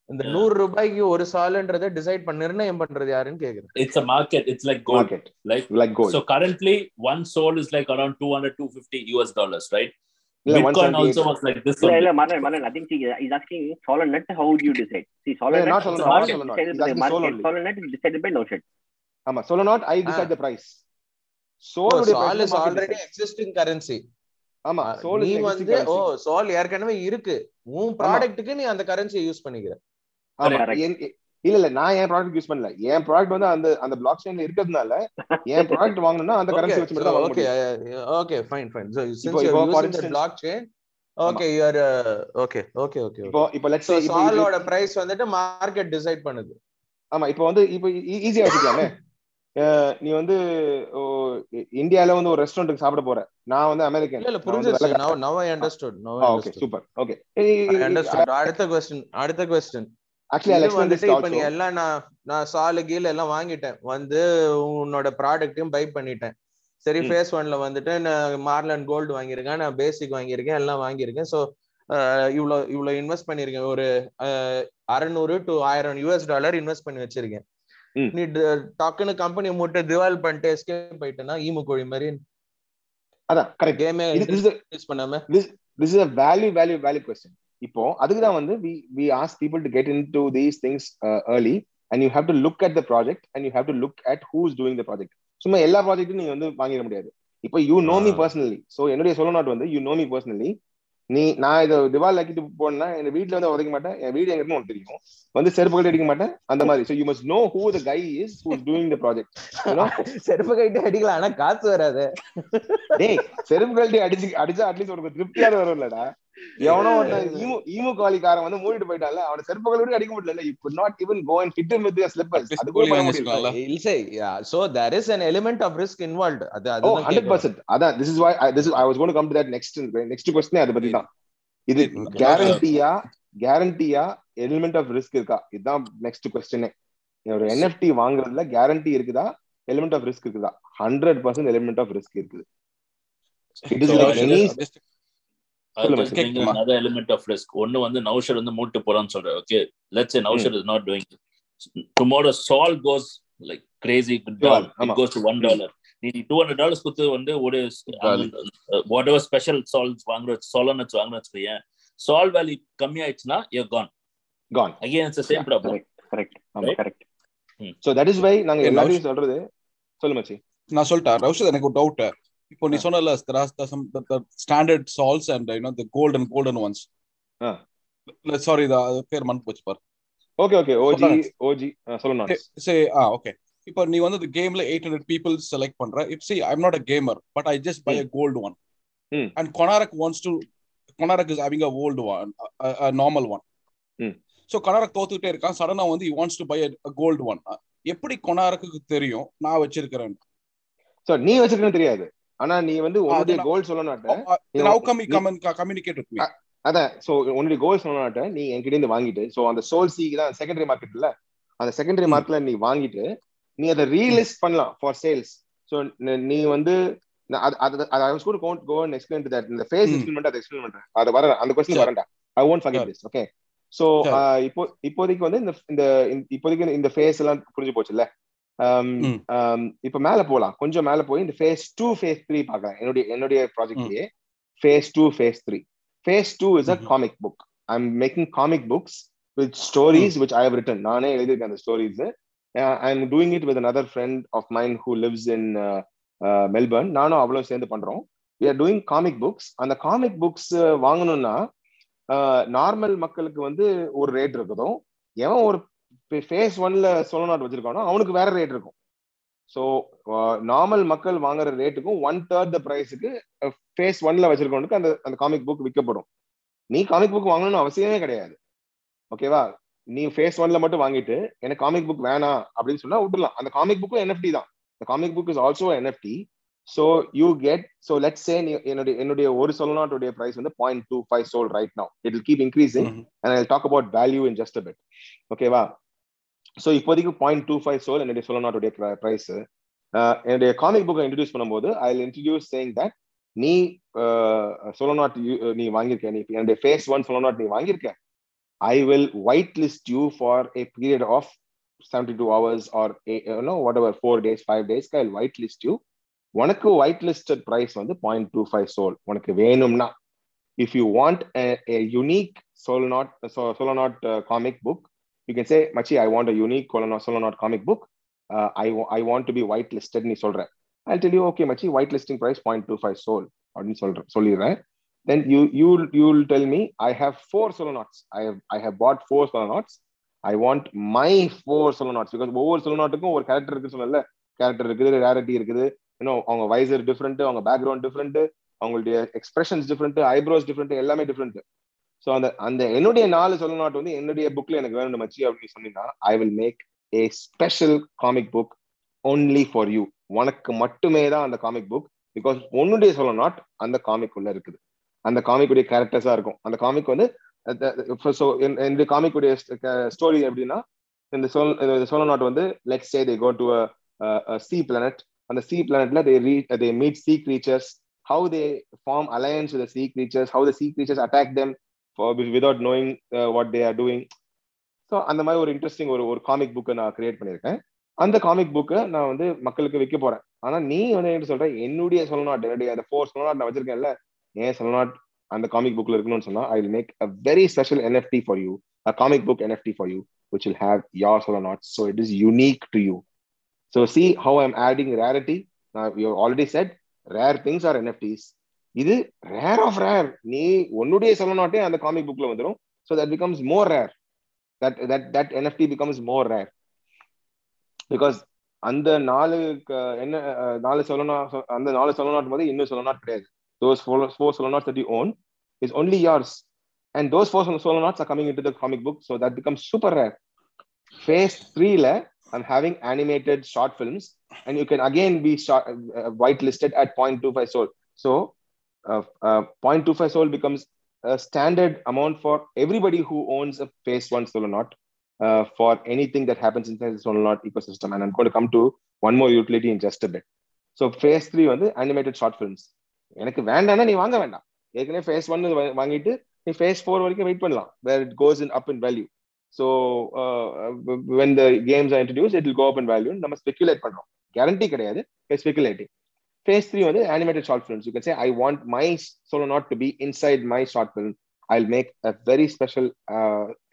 இந்த. நூறு ரூபாய்க்கு ஒரு சால்ன்றதை டிசைட் பண்ண நிர்ணயம் பண்றது யாருன்னு கேக்குறேன் It's a market. It's like gold. market Like like gold so currently one soul is like around 200 250 US dollars, right? இல்ல Bitcoin 178 also was like this. No, only. no, Manan, Manan, I think see, he's asking Solonut, how would you decide? See, Solonut, not Solonut, Solonut not is Solonut. decided He's by the asking Sol market. only. Solonut is decided by Notion. ஆமா சொல்ல not i decide Ah. the price soul உடைய price சால் தான் is market ஆமா soul நீ வந்து ஓ. சால் ஏற்கனவே இருக்கு. உன் ப்ராடக்ட்டுக்கு நீ அந்த கரன்சியை யூஸ் பண்ணிக்கிற. இல்ல இல்ல நான் என் ப்ராடக்ட் யூஸ் பண்ணல. என் ப்ராடக்ட் வந்து அந்த அந்த பிளாக் செயின்ல இருக்கிறதுனால என் <laughs> ப்ராடக்ட் வாங்கணும்னா அந்த கரன்சி வச்சு மட்டும் ஓகே முடியும். ஓகே ஃபைன் ஃபைன் இப்போ for using the instance- blockchain okay you are uh, okay okay okay இப்போ இப்போ லெட்ஸ் இப்போ இது- சாலோட பிரைஸ் வந்துட்டு மார்க்கெட் டிசைட் பண்ணுது. ஆமா இப்போ வந்து இப்போ ஈஸியா வச்சுக்கலாமே. நீ வந்து இந்தியால வந்து ஒரு ரெஸ்டாரண்ட்டுக்கு சாப்பிட போற. நான் வந்து அமெரிக்கன். இல்ல இல்ல புரிஞ்சிருச்சு. i understood now i okay super okay understood. அடுத்த கொஸ்டின் அடுத்த கொஸ்டின் ஆக்சுவலி எக்ஸ்பிளைன் வந்துட்டு இப்ப நீ எல்லாம் நான் நான் சாலு கீழ எல்லாம் வாங்கிட்டேன். வந்து உன்னோட ப்ராடக்ட்டையும் பை பண்ணிட்டேன். சரி. ஃபேஸ் ஒன்ல வந்துட்டு நான் மார்லன் கோல்டு வாங்கியிருக்கேன் நான் பேசிக் வாங்கியிருக்கேன் எல்லாம் வாங்கியிருக்கேன். ஸோ இவ்வளோ இவ்வளோ இன்வெஸ்ட் பண்ணியிருக்கேன். ஒரு அறநூறு டு ஆயிரம் யூஎஸ் டாலர் இன்வெஸ்ட் பண்ணி வச்சிருக்கேன். நீ ட- டக்குன்னு கம்பெனி மூட்டை திவால் பண்ணிட்டு எஸ்கேப் போயிட்டேன்னா ஈமு கோழி மாதிரி அதான் கரெக்ட் கேமே யூஸ் பண்ணாம this is a value value value question இப்போ அதுக்கு தான் வந்து we we ask people to get into these things uh, early and you have to look at the project and you have to look at who's doing the project சும்மா எல்லா ப்ராஜெக்ட்டும் நீங்க வந்து வாங்கிட முடியாது இப்போ you know me Ah. Personally so என்னுடைய சொல்ல நாட் வந்து யூ நோ மீ பர்சனலி நீ நான் இதை திவால் ஆக்கிட்டு போனா என் வீட்ல வந்து உதைக்க மாட்டேன். என் வீடு எங்க உனக்கு தெரியும். வந்து செருப்பு கட்டி அடிக்க மாட்டேன். அந்த மாதிரி. Must know who the guy is who's doing the project. You know? <laughs> செருப்பு கைட்டு அடிக்கலாம் ஆனா காசு வராது. <laughs> டேய் செருப்பு கழட்டி அடிச்சு அடிச்சா அட்லீஸ்ட் உனக்கு திருப்தியாவது வரும் இல்லடா எவனோ ஈமு ஈமு காலிக்காரன் வந்து மூடிட்டு போயிட்டான்ல அவன செருப்பு கழட்டி அடிக்க முடியல you could not even go and hit him with your slippers. At least அது கூட பண்ண முடியல. இல்ல so there is an element of risk involved. அது கேக்குறேன். பர்சன்ட் அதான் this is why this I was gonna come to that next next question அதை பத்தி தான். இது. கேரண்டியா கேரண்டியா எலிமெண்ட் ஆஃப் ரிஸ்க் இருக்கா? இதுதான் நெக்ஸ்ட் கொஸ்டினே ஒரு என்எஃப்டி வாங்குறதுல கேரண்டி இருக்குதா? எலிமெண்ட் ஆஃப் ரிஸ்க் இருக்குதா? Hundred percent element of risk இருக்குது. It is So, like any another element of risk. ஒன்னு வந்து நௌஷர் வந்து மூட்டு போறான்னு சொல்றேன் okay let's say Naushar is not doing tomorrow sol goes like crazy goes to one dollar நீ two hundred dollars கொடுத்து வந்து ஒரு வாட் எவர் ஸ்பெஷல் சால்ஸ் வாங்குற சாலன் வச்சு வாங்குற வச்சுக்கோயேன் சால் வேல்யூ கம்மி ஆயிடுச்சுன்னா you can can again it's same problem Correct, correct. ஆமா, correct. So that is why நாங்க Hey, எல்லாரையும் சொல்றது சொல்லு மச்சி நான் சொல்லிட்டேன் ரவுஷத் எனக்கு ஒரு டவுட் இப்போ நீ. சொன்னல standard sols and you know the golden golden ones. Sorry அது பேர் மறந்து போச்சு பாரு. Okay okay OG. ஓஜி சொல்லணும் சே ஆ ஓகே இப்போ நீ வந்து கேம்ல எயிட் ஹண்ட்ரட் பீப்புள் செலக்ட் பண்ற. If see I'm not a gamer but I just buy a gold one. And Konark wants to Konark is having a old one normal one. So Konark தோத்துக்கிட்டே இருக்கான். சடனா வந்து you wants to buy a gold one எப்படி கொனாரக்கு தெரியும்? நான் வச்சிருக்கிறேன். So நீ வச்சிருக்கன்னு தெரியாது. ஆனா நீ வந்து உன்னுடைய கோல் சொல்லணும் come and communicate with me? அதான் சோ உன்னுடைய கோல் சொல்லணும் நீ என்கிட்ட இருந்து வாங்கிட்டு சோ அந்த சோல் சீக்கு தான் செகண்டரி மார்க்கெட் இல்ல அந்த செகண்டரி ம். மார்க்கெட்ல நீ வாங்கிட்டு நீ அதை ரீலிஸ்ட் பண்ணலாம் ஃபார் சேல்ஸ் சோ நீ வந்து ம். இப்போதைக்கு வந்து இந்த இந்த இப்போதைக்கு இந்த ஃபேஸ் எல்லாம் புரிஞ்சு போச்சுல்ல? ம். இப்ப மேல போலாம். கொஞ்சம் மேல போய் இந்த ஃபேஸ் டூ ஃபேஸ் த்ரீ பார்க்கலாம். என்னுடைய என்னுடைய ப்ராஜெக்ட்லயே phase two phase three phase two is a. Comic book I'm making comic books with stories which I have written நானே எழுதியிருக்கேன் அந்த stories I am doing it with another friend of mind who lives in Melbourne நானும் அவ்வளோ சேர்ந்து பண்றோம். We are doing comic books அந்த comic books வாங்கணும்னா normal மக்களுக்கு வந்து ஒரு ரேட் இருக்குதும் எவன் ஒரு ஃபேஸ் ஒன்ல சோலோ நாட் வச்சிருக்கானோ அவனுக்கு வேற ரேட் இருக்கும். ஸோ நார்மல் மக்கள் வாங்குற ரேட்டுக்கும் ஒன் தேர்ட் த ப்ரைஸுக்கு ஃபேஸ் ஒன்ல வச்சிருக்கவனுக்கு அந்த அந்த காமிக் புக் விற்கப்படும். நீ காமிக் புக் வாங்கணும்னு அவசியமே கிடையாது. ஓகேவா நீ ஃபேஸ் ஒன்ல மட்டும் வாங்கிட்டு எனக்கு காமிக் புக் வேணாம் அப்படின்னு சொன்னா விட்டுலாம் அந்த காமிக் புக்கும் என்எஃப்டி தான். Comic book is also also NFT. So you get so let's say நீ- என்னுடைய என்னுடைய ஒரு சொல்லனாட்டுடைய price வந்து point two five sold right now. It will keep increasing and I'll talk about value in just a bit. ஓகேவா so இப்போதைக்கு point two five soul என்னுடைய சொல்லனாட்டுடைய ப்ரைஸ் என்னுடைய காமிக் புக்கை இன்ட்ரடியூஸ் பண்ணும்போது ஐ இன்ட்ரடியூஸ் சேயிங் தட் நீ சொல்லநாட் நீ வாங்கியிருக்க நீ என்னுடைய ஃபேஸ் ஒன் சொல்லநாட் நீ வாங்கியிருக்க I will white list you for a period of 72 hours or a- you know whatever four days five days I'll whitelist you உனக்கு ஒயிட் லிஸ்டட் ப்ரைஸ் வந்து point two five SOL உனக்கு வேணும்னா if you want unique sol knot solo knot comic book you can say மச்சி I want a unique solo knot comic book I I want to be white listed நீ சொல்ற. I tell you okay மச்சி white listing price point two five SOL அப்படின்னு சொல்றேன் சொல்லிடுறேன். Then you you you will tell me I have four solo knots I I have bought four solo knots I want my four solo knots because ஒவ்வொரு solo நாட்டுக்கும் ஒரு character இருக்கு சொன்னல character இருக்குது rarity இருக்குது. இன்னும் அவங்க வைசர் டிஃப்ரெண்ட் அவங்க பேக்ரவுண்ட் டிஃப்ரெண்ட் அவங்களுடைய எக்ஸ்பிரஷன்ஸ் டிஃப்ரெண்ட் ஐப்ரோஸ் டிஃப்ரெண்ட் எல்லாமே டிஃப்ரெண்ட் ஸோ அந்த அந்த என்னுடைய நாலு சொல்ல நாட் வந்து என்னுடைய புக்ல எனக்கு வேணும் மச்சி அப்படின்னு சொன்னீங்கன்னா I will make a special comic book only for you உனக்கு மட்டுமே தான் அந்த காமிக் புக் பிகாஸ் உன்னுடைய சொல்ல நாட் அந்த காமிக் உள்ள இருக்குது. அந்த காமிக்குடைய கேரக்டர்ஸா இருக்கும். அந்த காமிக் வந்து ஸோ இந்த காமிக்குடைய ஸ்டோரி எப்படின்னா இந்த சோல் இந்த சோலோ நாட் வந்து let's say they go to sea planet அந்த sea பிளானட்ல they re they meet sea creatures how they form alliance with sea creatures how the sea creatures attack them without knowing what they are doing so அந்த மாதிரி ஒரு interesting ஒரு ஒரு comic புக்கை நான் create பண்ணியிருக்கேன். அந்த காமிக் புக்கை நான் வந்து மக்களுக்கு விற்க போறேன். ஆனா நீ வந்து என்ன சொல்ற? என்னுடைய சொல்லநாட் என்னுடைய அந்த ஃபோர் சொல்லநாட் நான் வச்சிருக்கேன்ல ஏன் சொல்லநாட் அந்த காமிக் புக்ல இருக்கணும்னு சொன்னா I will make a very special NFT for you a comic book NFT for you which will have your solo knot so it is unique to you. So see how I'm adding rarity. Now you already said rare things are NFTs. இது rare of rare நீ உன்னுடைய solo நாட்டே அந்த comic புக்ல வந்துடும் so that becomes more rare that that that NFT becomes more rare because அந்த நாலு என்ன நாலு சொல்லனா அந்த நாலு சொல்ல நாட் போது இன்னும் சொல்ல நாட் கிடையாது. Those four four solo knot that you own is only yours and those four solo knots are coming into the comic book. So that becomes super rare. Phase 3 la i'm having animated short films and you can again be short, uh, whitelisted at 0.25 soul so uh, uh, 0.25 soul becomes a standard amount for everybody who owns a phase 1 solo knot uh, for anything that happens inside the solo knot ecosystem and i'm going to come to one more utility in just a bit so phase 3 வந்து animated short films எனக்கு வேண்டாம்னா நீ வாங்க வேண்டாம் ஏற்கனவே phase one வாங்கிட்டு நீ phase four வரைக்கும் வெயிட் பண்ணலாம் where it goes in up in value so when the games are introduce it will go up in value நம்ம ஸ்பெகுலேட் பண்றோம். கேரண்டி கிடையாது. ஸ்பெகுலேட்டிங் ஃபேஸ் த்ரீ வந்து animated short films you can say I want my solo knot to be inside my short film I will make a very special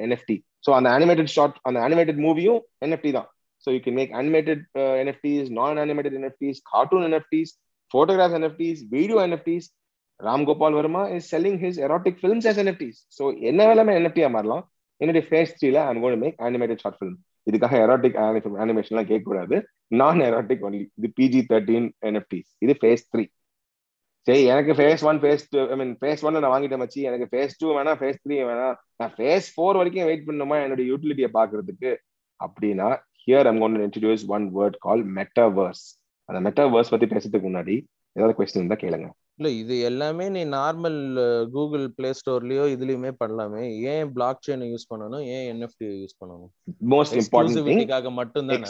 NFT so அந்த animated short அந்த animated மூவியும் NFT தான். So you can make animated NFTs நான் animated NFTs cartoon NFTs photographs NFTs, video NFTs. Ram Gopal Verma is selling his erotic films as NFTs. So என்ன வேலைமே NFT மாறலாம்? என்னுடைய phase த்ரீல I'm gonna make animated short film இதுக்காக erotic அனிமேஷன்லாம் கேட்கக்கூடாது. நான் erotic only இது பிஜி தேர்ட்டீன் என்எஃப்டிஸ் இது ஃபேஸ் த்ரீ சரி எனக்கு phase one phase two I mean phase one நான் வாங்கிட்டேன் மச்சி. எனக்கு ஃபேஸ் டூ வேணா ஃபேஸ் த்ரீ வேணா நான் ஃபேஸ் ஃபோர் வரைக்கும் வெயிட் பண்ணுமா என்னுடைய யூட்டிலிட்டியை பாக்குறதுக்கு அப்படின்னா here I'm gonna introduce one word call metaverse அந்த மெட்டாவர்ஸ் பத்தி பேசுறதுக்கு முன்னாடி ஏதாவது கொஸ்டின் இருந்தா கேளுங்க. இல்ல இது எல்லாமே நீ நார்மல் கூகுள் பிளே ஸ்டோர்லயோ இதுலயுமே பண்ணலாமே. ஏன் பிளாக் செயின் யூஸ் பண்ணணும்? ஏன் என்எஃப்டி யூஸ் பண்ணணும்? மோஸ்ட் இம்பார்ட்டன்ட் மட்டும் தானே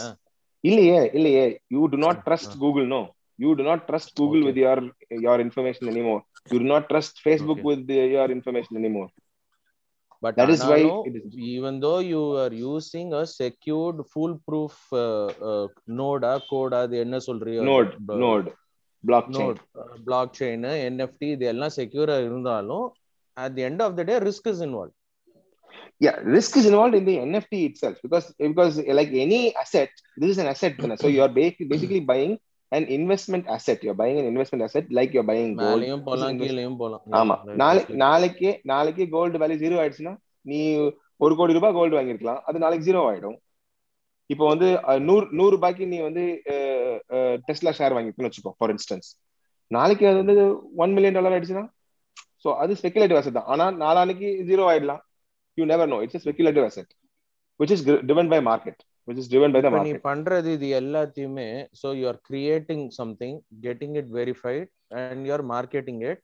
இல்லையே இல்லையே. You do not trust Google no you do not trust Google. With your your information anymore you do not trust Facebook. With your information anymore but That is why it is- even though you are using a secured fool proof uh, uh, node code அது என்ன சொல்றியோ? Node node block chain block chain NFT இது எல்லாம் செக்யூரா இருந்தாலும் at the end of the day risk is involve yeah risk is involved in the nft itself because because like any asset this is an asset so you are ba- basically buying an investment asset you're buying an investment asset like you're buying gold ஆமா நாளைக்கு. நாளைக்கு நாளைக்கு gold value zero ஆயிடுச்சுன்னா நீ ஒரு கோடி ரூபாய் gold வாங்கியிருக்கலாம் அது நாளைக்கு ஜீரோ ஆயிடும் இப்போ வந்து நூறு நூறு ரூபாய்க்கு நீ வந்து டெஸ்லா ஷேர் வாங்கிருக்கன்னு வச்சுக்கோ ஃபார் இன்ஸ்டன்ஸ் நாளைக்கு அது வந்து ஒன் மில்லியன் டாலர் ஆயிடுச்சுன்னா ஸோ அது ஸ்பெகுலேட்டிவ் அசெட் தான். ஆனா நாளானைக்கு ஜீரோ ஆயிடலாம். You never know it's speculative asset which is driven by market which is driven by the நீ பண்றது இது எல்லாத்தையுமே so you are creating something getting it verified and you are marketing it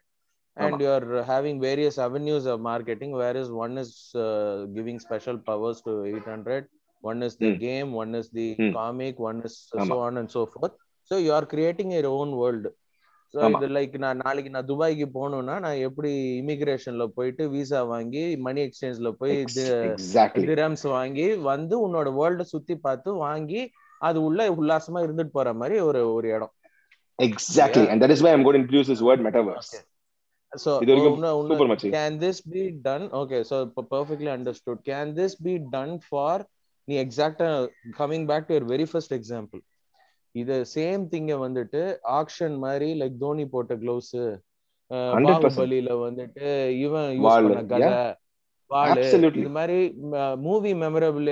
and ஆமா. you are having various avenues of marketing whereas one is uh, giving special powers to 800 one is the Hmm. game one is the Hmm. comic one is ஆமா. so on and so forth. So you are creating your own world. So ஆமா. இது like நான் நாளைக்கு நான் துபாய்க்கு போகணும்னா நான் எப்படி இமிகிரேஷன்ல போயிட்டு விசா வாங்கி மணி எக்ஸ்சேஞ்ச்ல போய் திரம்ஸ் வாங்கி வந்து உன்னோட வேர்ல்ட சுத்தி பார்த்து வாங்கி அது உள்ள உல்லாசமா இருந்துட்டு போற மாதிரி ஒரு ஒரு இடம். Exactly and that is why I'm got introduce this word metaverse so இது வரைக்கும் சூப்பர் மச்சி can this be done okay so இப்போ பெர்ஃபெக்ட்லி அண்டர்ஸ்டுட் நீ எக்ஸாக்டா coming back to very first example இது சேம் திங்க வந்துட்டு ஆக்ஷன் மாதிரி லைக் தோனி போட்ட க்ளவுஸ் 100%. பாகுபலியில வந்துட்டு இவன் யூஸ் பண்ண கதை வாளு. இது மாதிரி மூவி மெமரபிள்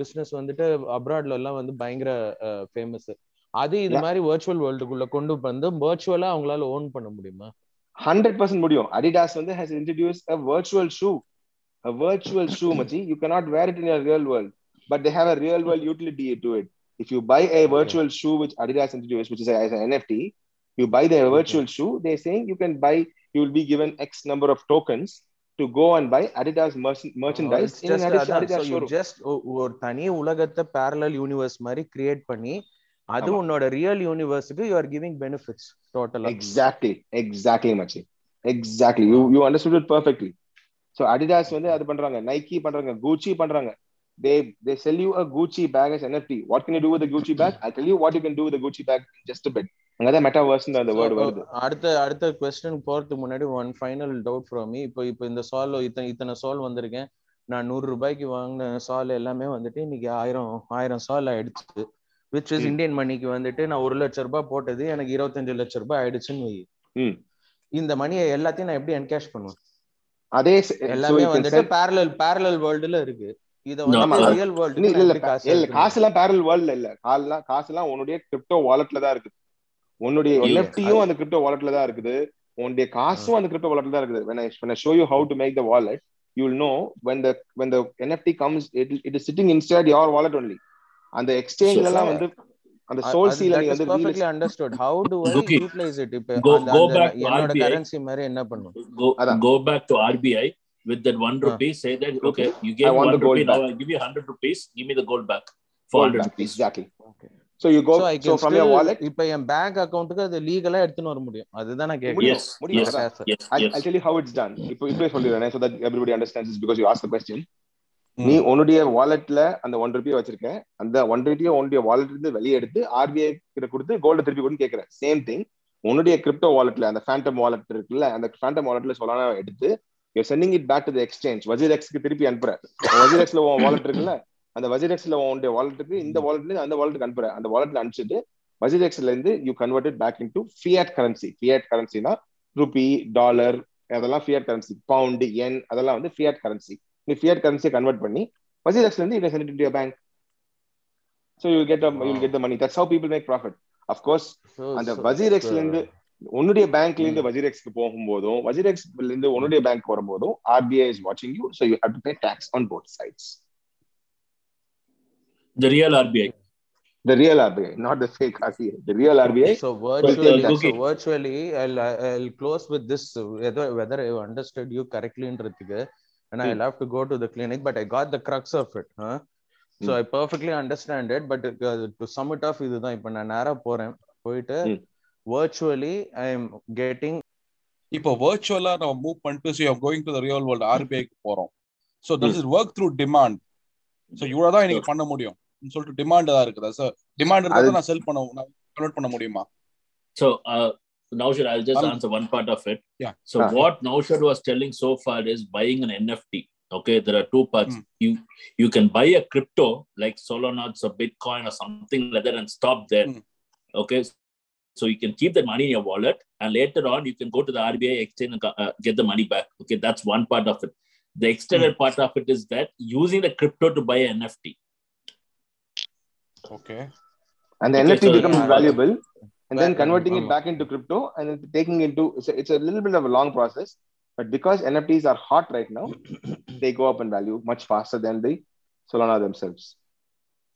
பிசினஸ் வந்துட்டு அப்ராட்ல எல்லாம் வந்து பயங்கர ஃபேமஸ் அது இது. மாதிரி வர்ச்சுவல் வேர்ல்டுக்குள்ள கொண்டு வந்து வர்ச்சுவலா அவங்களால ஓன் பண்ண முடியுமா? ஹண்ட்ரட் பர்சன்ட் முடியும். அடிடாஸ் வந்து has introduce a virtual shoe a virtual shoe மச்சி. You cannot wear it in your real world. but they have a real world utility to it if you buy a virtual shoe which adidas introduced which is a, as an nft you buy the virtual shoe they're saying you can buy you will be given x number of tokens to go and buy adidas merch- merchandise It's in an just Adidas, அதான். Adidas So you showroom just ஒ- ஒரு தனி உலகத்தை parallel universe மாதிரி create பண்ணி அது ஆமா. உன்னோட real யூனிவர்ஸ்க்கு you are giving benefits டோட்டலா exactly exactly machi exactly you you understood it perfectly so adidas வந்து அது பண்றாங்க nike பண்றாங்க gucci பண்றாங்க They they sell you a gucci bag as nft what can you do with the gucci bag? I'll tell you what you can do with the gucci bag in just a bit. அங்கதான் metaverse அந்த word வருது. அடுத்த அடுத்த question போறதுக்கு முன்னாடி one final doubt from me இப்போ இப்போ இந்த சால் இத்தனை இத்தனை சால் வந்திருக்கேன். நான் நூறு ரூபாய்க்கு வாங்கின சால் எல்லாமே வந்துட்டு இன்னைக்கு ஆயிரம் ஆயிரம் சால் ஆயிடுச்சு. Which is. இந்தியன் மணிக்கு வந்துட்டு நான் ஒரு லட்ச ரூபாய் போட்டது எனக்கு இருபத்தஞ்சு லட்ச ரூபாய் ஆயிடுச்சுன்னு வை. இந்த மணியை எல்லாத்தையும் நான் எப்படி என்கேஷ் பண்ணுவேன்? அதே எல்லாமே வந்துட்டு பேரலல் பேரலல் வேர்ல்டுல இருக்கு. இத இல்ல காசு எல்லாம் பேரல் வேர்ல்ட்ல இல்ல. கால்லாம் காசு எல்லாம் உன்னுடைய கிரிப்டோ வாலெட்ல தான் இருக்குது. உன்னுடைய. என்எஃப்டியும் அந்த கிரிப்டோ வாலெட்ல தான் இருக்குது. உன்னுடைய காசும் அந்த கிரிப்டோ வாலெட்ல தான் இருக்குது. When i when i show you how to make the wallet you will know when the when the nft comes it, it is sitting inside your wallet only. அந்த எக்ஸ்சேஞ்ச்ல எல்லாம் வந்து அந்த சோல் சீல நீ வந்து? இப்ப என்னோட RBI. currency மாதிரி என்ன பண்ணும்? அதான். go back to RBI with that one Ah. rupee. Say that okay, you gave one the gold rupee. Now. I give you hundred rupees. Give me the gold back for gold hundred rupees. exactly Okay. so you go So I so, can from your still- wallet இப்ப என் bank அக்கவுண்ட்டுக்கு அது லீகலா எடுத்துன்னு வர முடியும் அதுதான் நான் Yes, முடியும், yes, அதான். yes, I'll, yes. I'll tell you how it's done இப்போ இப்பவே சொல்லிடுறேன் so that everybody understands this because you asked the question ம். நீ உன்னுடைய வாலெட்ல அந்த ஒன் ருபியை வச்சிருக்க அந்த ஒன் ருபியை உன்னுடைய வாலெட் இருந்து வெளியே எடுத்து ஆர்பிஐ கிட்ட கொடுத்து கோல்டு திருப்பி கொடுன்னு கேட்கிற சேம் திங் உன்னுடைய கிரிப்டோ வாலெட்ல அந்த ஃபேண்டம் வாலெட் இருக்குல்ல அந்த ஃபேண்டம் வாலெட்ல சொல்லான எடுத்து you sending it back to the exchange வஜிரெக்ஸ்க்கு திருப்பி அனுப்புற வஜிரெக்ஸ்ல உன் வாலெட் இருக்குல்ல? அந்த வஜிரெக்ஸ்ல உன்னுடைய வாலெட்டுக்கு இந்த வாலெட்ல அந்த வாலெட்டுக்கு அனுப்புற அந்த வாலெட்ல அனுப்பிச்சிட்டு வஜிரெக்ஸ்ல இருந்து you converted back into fiat currency fiat கரன்சினா rupee dollar அதெல்லாம் ஃபியட் கரன்சி பவுண்ட் என் அதெல்லாம் வந்து ஃபியட் கரன்சி நீ ஃபியட் கரன்சியை கன்வெர்ட் பண்ணி வஜிரெக்ஸ்ல இருந்து you sent it to bank so you will get a, you will get the money. That's how people make profit. Of course So- அந்த வஜிரெக்ஸ்ல இருந்து உன்னுடைய பேங்க்ல இருந்து. வஜிரெக்ஸ்க்கு போகும்போதும் வஜிரெக்ஸ்ல இருந்து உன்னுடைய பேங்க் வரும்போதும் ஆர்பிஐ இஸ் வாட்சிங் you so you have to pay tax on both sides The real RBI. the real RBI not the fake RBI the real RBI So virtually, But, uh, so okay. virtually, I'll I'll close with this whether whether I understood you correctly ன்றதுக்கு and I'll have to go to the clinic, but I got the crux of it. Huh? So Hmm. I perfectly understand it, but uh, to sum it off, இதுதான் இப்போ நான் நேரா போறேன் போயிட்டு Hmm. virtually I am getting இப்போ வர்ச்சுவலா நம்ம move பண்ணிட்டு so going to the real world ஆர்பிஐக்கு போறோம் so this is work through demand so இவ்வளோ தான் எனக்கு பண்ண முடியும் சொல்லிட்டு டிமாண்ட் தான் இருக்குதா சார் டிமாண்ட் இருந்தா நான் செல் பண்ண நான் கன்வெர்ட் பண்ண முடியுமா So uh, Naushad, I'll just Um, answer one part of it. Yeah. So Ah. what Naushad was telling so far is buying an NFT. Okay, there are two parts. Hmm. You you can buy a crypto like Solana or Bitcoin or something like that and stop there. Hmm. Okay, so you can keep the money in your wallet, and later on you can go to the RBI exchange and uh, get the money back. Okay, that's one part of it. The extended part of it is that using the crypto to buy an NFT. Okay. and the Okay, NFT so- becomes Yeah. valuable, and then converting it back into crypto and then taking into it's a, it's a little bit of a long process. But because NFTs are hot right now, <clears throat> they go up in value much faster than the Solana themselves.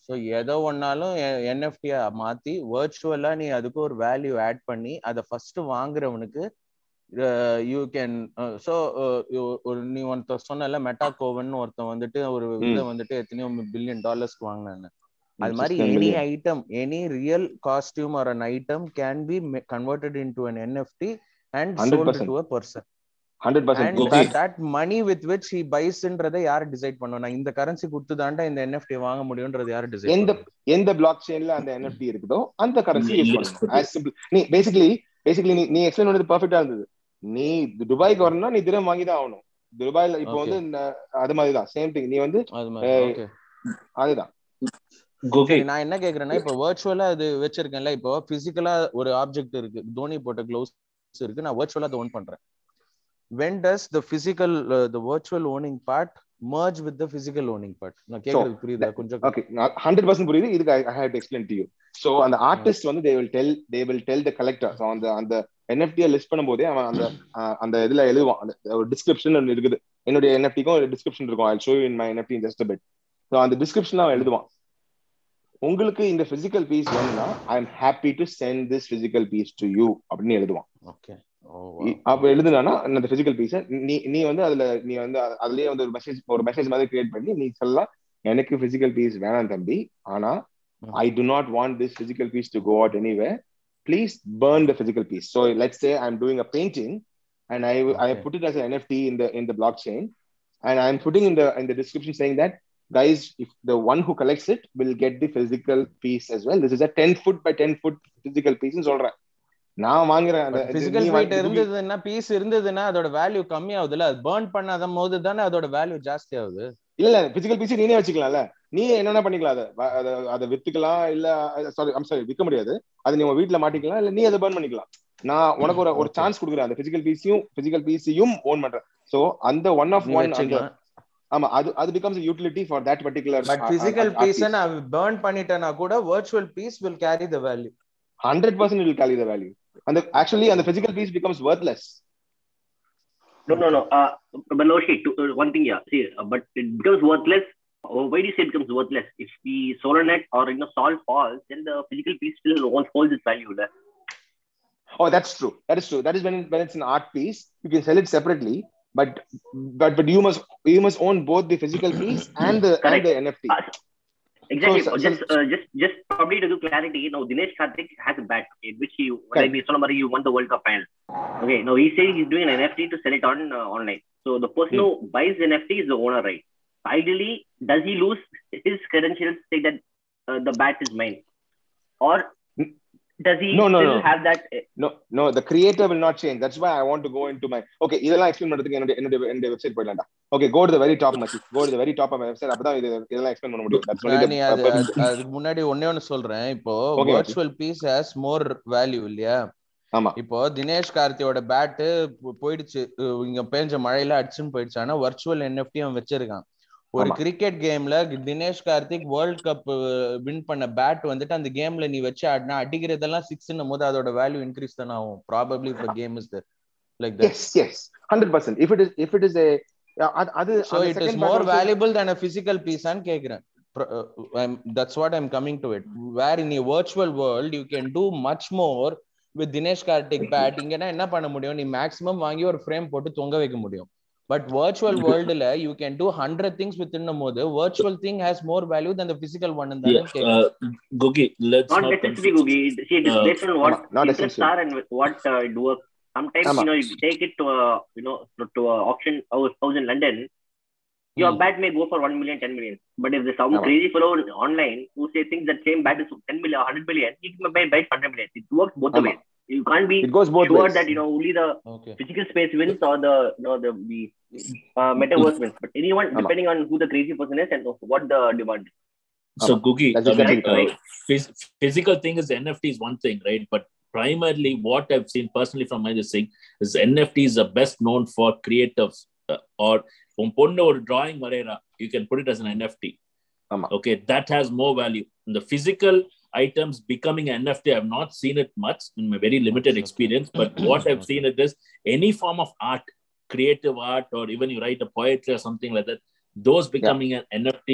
So எதோ ஒன்னாலும் என்எஃப்டியா மாத்தி வர்ச்சுவலா நீ அதுக்கு ஒரு value add பண்ணி அதை first வாங்குறவனுக்கு you can so ஒரு நீ ஒருத்தர் சொன்னல மெட்டா கோவன் ஒருத்தன் வந்துட்டு ஒரு இதை வந்துட்டு எத்தனையோ பில்லியன் டாலர்ஸ்க்கு வாங்கினான்னு அது மாதிரி 16 any. Item any real costume or an item can be converted into an NFT and sold 100%. To a person money with which he பைஸ்ன்றதை யார் டிசைட் பண்ணுவா நான் இந்த கரன்சி கொடுத்து தாண்டா இந்த என்எஃப்டி வாங்க முடியும்ன்றது யார் டிசைட் எந்த எந்த பிளாக் செயின்ல அந்த NFT இருக்குதோ அந்த கரன்சி நீ பேசிக்கலி பேசிக்கலி நீ நீ எக்ஸ்பிளைன் பண்ணது பெர்ஃபெக்ட்டா இருந்தது. நீ துபாய்க்கு வரணும்னா நீ தினம் வாங்கி தான் ஆகணும். துபாய்ல இப்போ. வந்து இந்த- அது மாதிரி தான் சேம் திங் நீ வந்து அது மாதிரி ஓகே அதுதான். நான் என்ன கேக்குறேன்னா இப்போ வர்ச்சுவலா அது வச்சிருக்கேன்ல இப்போ பிசிக்கலா ஒரு ஆப்ஜெக்ட் இருக்கு. தோனி போட்ட க்ளவுஸ் இருக்கு. நான் வர்ச்சுவலா அதை ஓன் பண்றேன். When does the physical the virtual owning part merge with the physical owning part? நான் கேக்குறது புரியுதா? கொஞ்சம் ஓகே ஹண்ட்ரட் பர்சன்ட் புரியுது. இதுக்கு I have explain to you so அந்த ஆர்டிஸ்ட் வந்து they will tell they will tell the collector so அந்த அந்த என்எஃப்டியை லிஸ்ட் பண்ணும்போதே அவன் அந்த அந்த இதுல எழுதுவான். அந்த ஒரு டிஸ்கிரிப்ஷன் ஒன்று இருக்குது. என்னுடைய என்எஃப்டிக்கும் ஒரு டிஸ்கிரிப்ஷன் இருக்கும். I show in my NFT just bit so அந்த டிஸ்கிரிப்ஷன் அவன் எழுதுவான். உங்களுக்கு இந்த பிசிக்கல் பீஸ் வேணும்னா I am happy to send this physical piece to you அப்படின்னு எழுதுவான். ஓகே அப்ப எழுதுனா அந்த பிசிக்கல் பீஸ நீ நீ வந்து அதுல நீ வந்து அ- அதுலயே வந்து ஒரு மெசேஜ் ஒரு மெசேஜ் மாதிரி கிரியேட் பண்ணி நீ சொல்லலாம் எனக்கு பிசிக்கல் பீஸ் வேணாம் தம்பி ஆனா ம். I do not want this physical piece to go out anyway please burn the physical piece so let's say i'm doing a painting and i i Okay. put it as an nft in the in the blockchain and i'm putting in the in the description saying that guys if the one who collects it will get the physical piece as well this is a 10 foot by 10 foot physical piece ன்னு சொல்றேன் நான் வாங்குறேன். Physical வாங்கி- இருந்ததுன்னா piece இருந்ததுன்னா அதோட value கம்மி ஆகுதுல அது பர்ன் பண்ணாத போது தானே அதோட வேல்யூ ஜாஸ்தி ஆகுது இல்ல இல்ல பிசிக்கல் பீஸ் நீனே வச்சுக்கலாம்ல. நீ என்னென்ன பண்ணிக்கலாம்? அதை அதை வித்துக்கலாம் இல்ல சாரி ஐம் சாரி விற்க முடியாது. அது நீ உங்க வீட்ல மாட்டிக்கலாம் இல்ல நீ அதை பர்ன் பண்ணிக்கலாம். நான் உனக்கு ஒரு ஒரு. சான்ஸ் கொடுக்குறேன். அந்த பிசிக்கல் பீஸையும் பிசிக்கல் பீஸையும் ஓன் பண்றேன். சோ அந்த ஒன் ஆஃப் ஒன் ஆமா அது அது becomes utility for that particular but physical piece நான் பர்ன் பண்ணிட்டேன்னா கூட virtual piece will carry the value hundred percent will carry the value and the, actually and the physical piece becomes worthless. No no no. Uh, but no shit uh, one thing yeah see uh, but it becomes worthless. Uh, why do you say it becomes worthless? If the solar net or you know salt falls then the physical piece still holds its value there. Oh that's true. That is true. That is when when it's an art piece you can sell it separately but but but you must you must own both the physical piece and the and the nft uh, Exactly. So- so- just uh, just just probably to do clarity. you Now Dinesh Karthik has a bat in which he like Correct. we saw you won the World Cup final. Okay. Now he's saying he's doing an NFT to sell it on uh, online. So the person Hmm. who buys the NFT is the owner, right? Ideally, does he lose his credentials? Say that uh, the bat is mine, or. Does he No, no, still no. have that? No, no, the creator will not change. That's why I want to go into my okay. இதெல்லாம் explain பண்றதுக்கு என்னுடைய என்னுடைய website போயிடலாம்டா. Okay go to the very top மச்சி go to the very top of website அப்பதான் இது இதெல்லாம் explain பண்ண முடியும். Purpose. அது- அதுக்கு முன்னாடி ஒன்னே ஒன்னு சொல்றேன். இப்போ Okay, virtual piece has more value இல்லையா? ஆமா. இப்போ தினேஷ் கார்த்தியோட பேட்டு போயிடுச்சு. இங்க பேஞ்ச மழையில அடிச்சுன்னு போயிடுச்சு. ஆனா வர்ச்சுவல் என்எஃப்டி அவன் வச்சிருக்கான். ஒரு. கிரிக்கெட் கேம்ல Dinesh Karthik world cup win பண்ண பேட் வந்துட்டு அந்த கேம்ல நீ வச்சு ஆடினா அடிக்கிறதெல்லாம் சிக்ஸ்னும் போது அதோட வேல்யூ இன்க்ரீஸ் தானே ஆகும். ப்ராபப்ளி இப்போ game is like that yes yes hundred percent if it is if it is அது so it is more valuable than a physical piece and கேக்குறேன். I'm, that's what i'm coming to it. Where in a virtual world you can do much more with Dinesh Karthik bat இங்கன்னா என்ன பண்ண முடியும்? நீ maximum வாங்கி ஒரு frame போட்டு தொங்க வைக்க முடியும். But virtual வேர்ல்டுல you can do hundred things with போது virtual thing has more value than the physical one Yeah, தான் கேக்குறேன் uh, Gogi, let's Not not necessarily, confuse- Googie. It- See, it is Uh, based on what ஆமா, not interests essential. are and what uh, it works. Sometimes, ஆமா. you know, if you take it to a, you know, to, to a auction house, house in London, your Hmm. bat may go for 1 million, 10 million. But if there's some ஆமா. crazy fellow online who say thinks that same bat is 10 million, 100 million, he can buy, buy 100 million. It works both the ஆமா. ways. you can't be it goes both sure ways. that you know only the okay. physical space wins or the you know, the, the uh, metaverse wins. But anyone, depending on who the crazy person is and what the demand is. So Googie, uh, phys- physical thing is NFT is one thing, right? But primarily, what I've seen personally from my thing is NFT is the best known for creatives uh, or or drawing, you can put it as an NFT. Okay, that has more value. In the physical items becoming an NFT, I've not seen it much in my very limited Okay. experience. But <clears throat> what I've seen it is any form of art, creative art, or even you write a poetry or something like that, those becoming an NFT,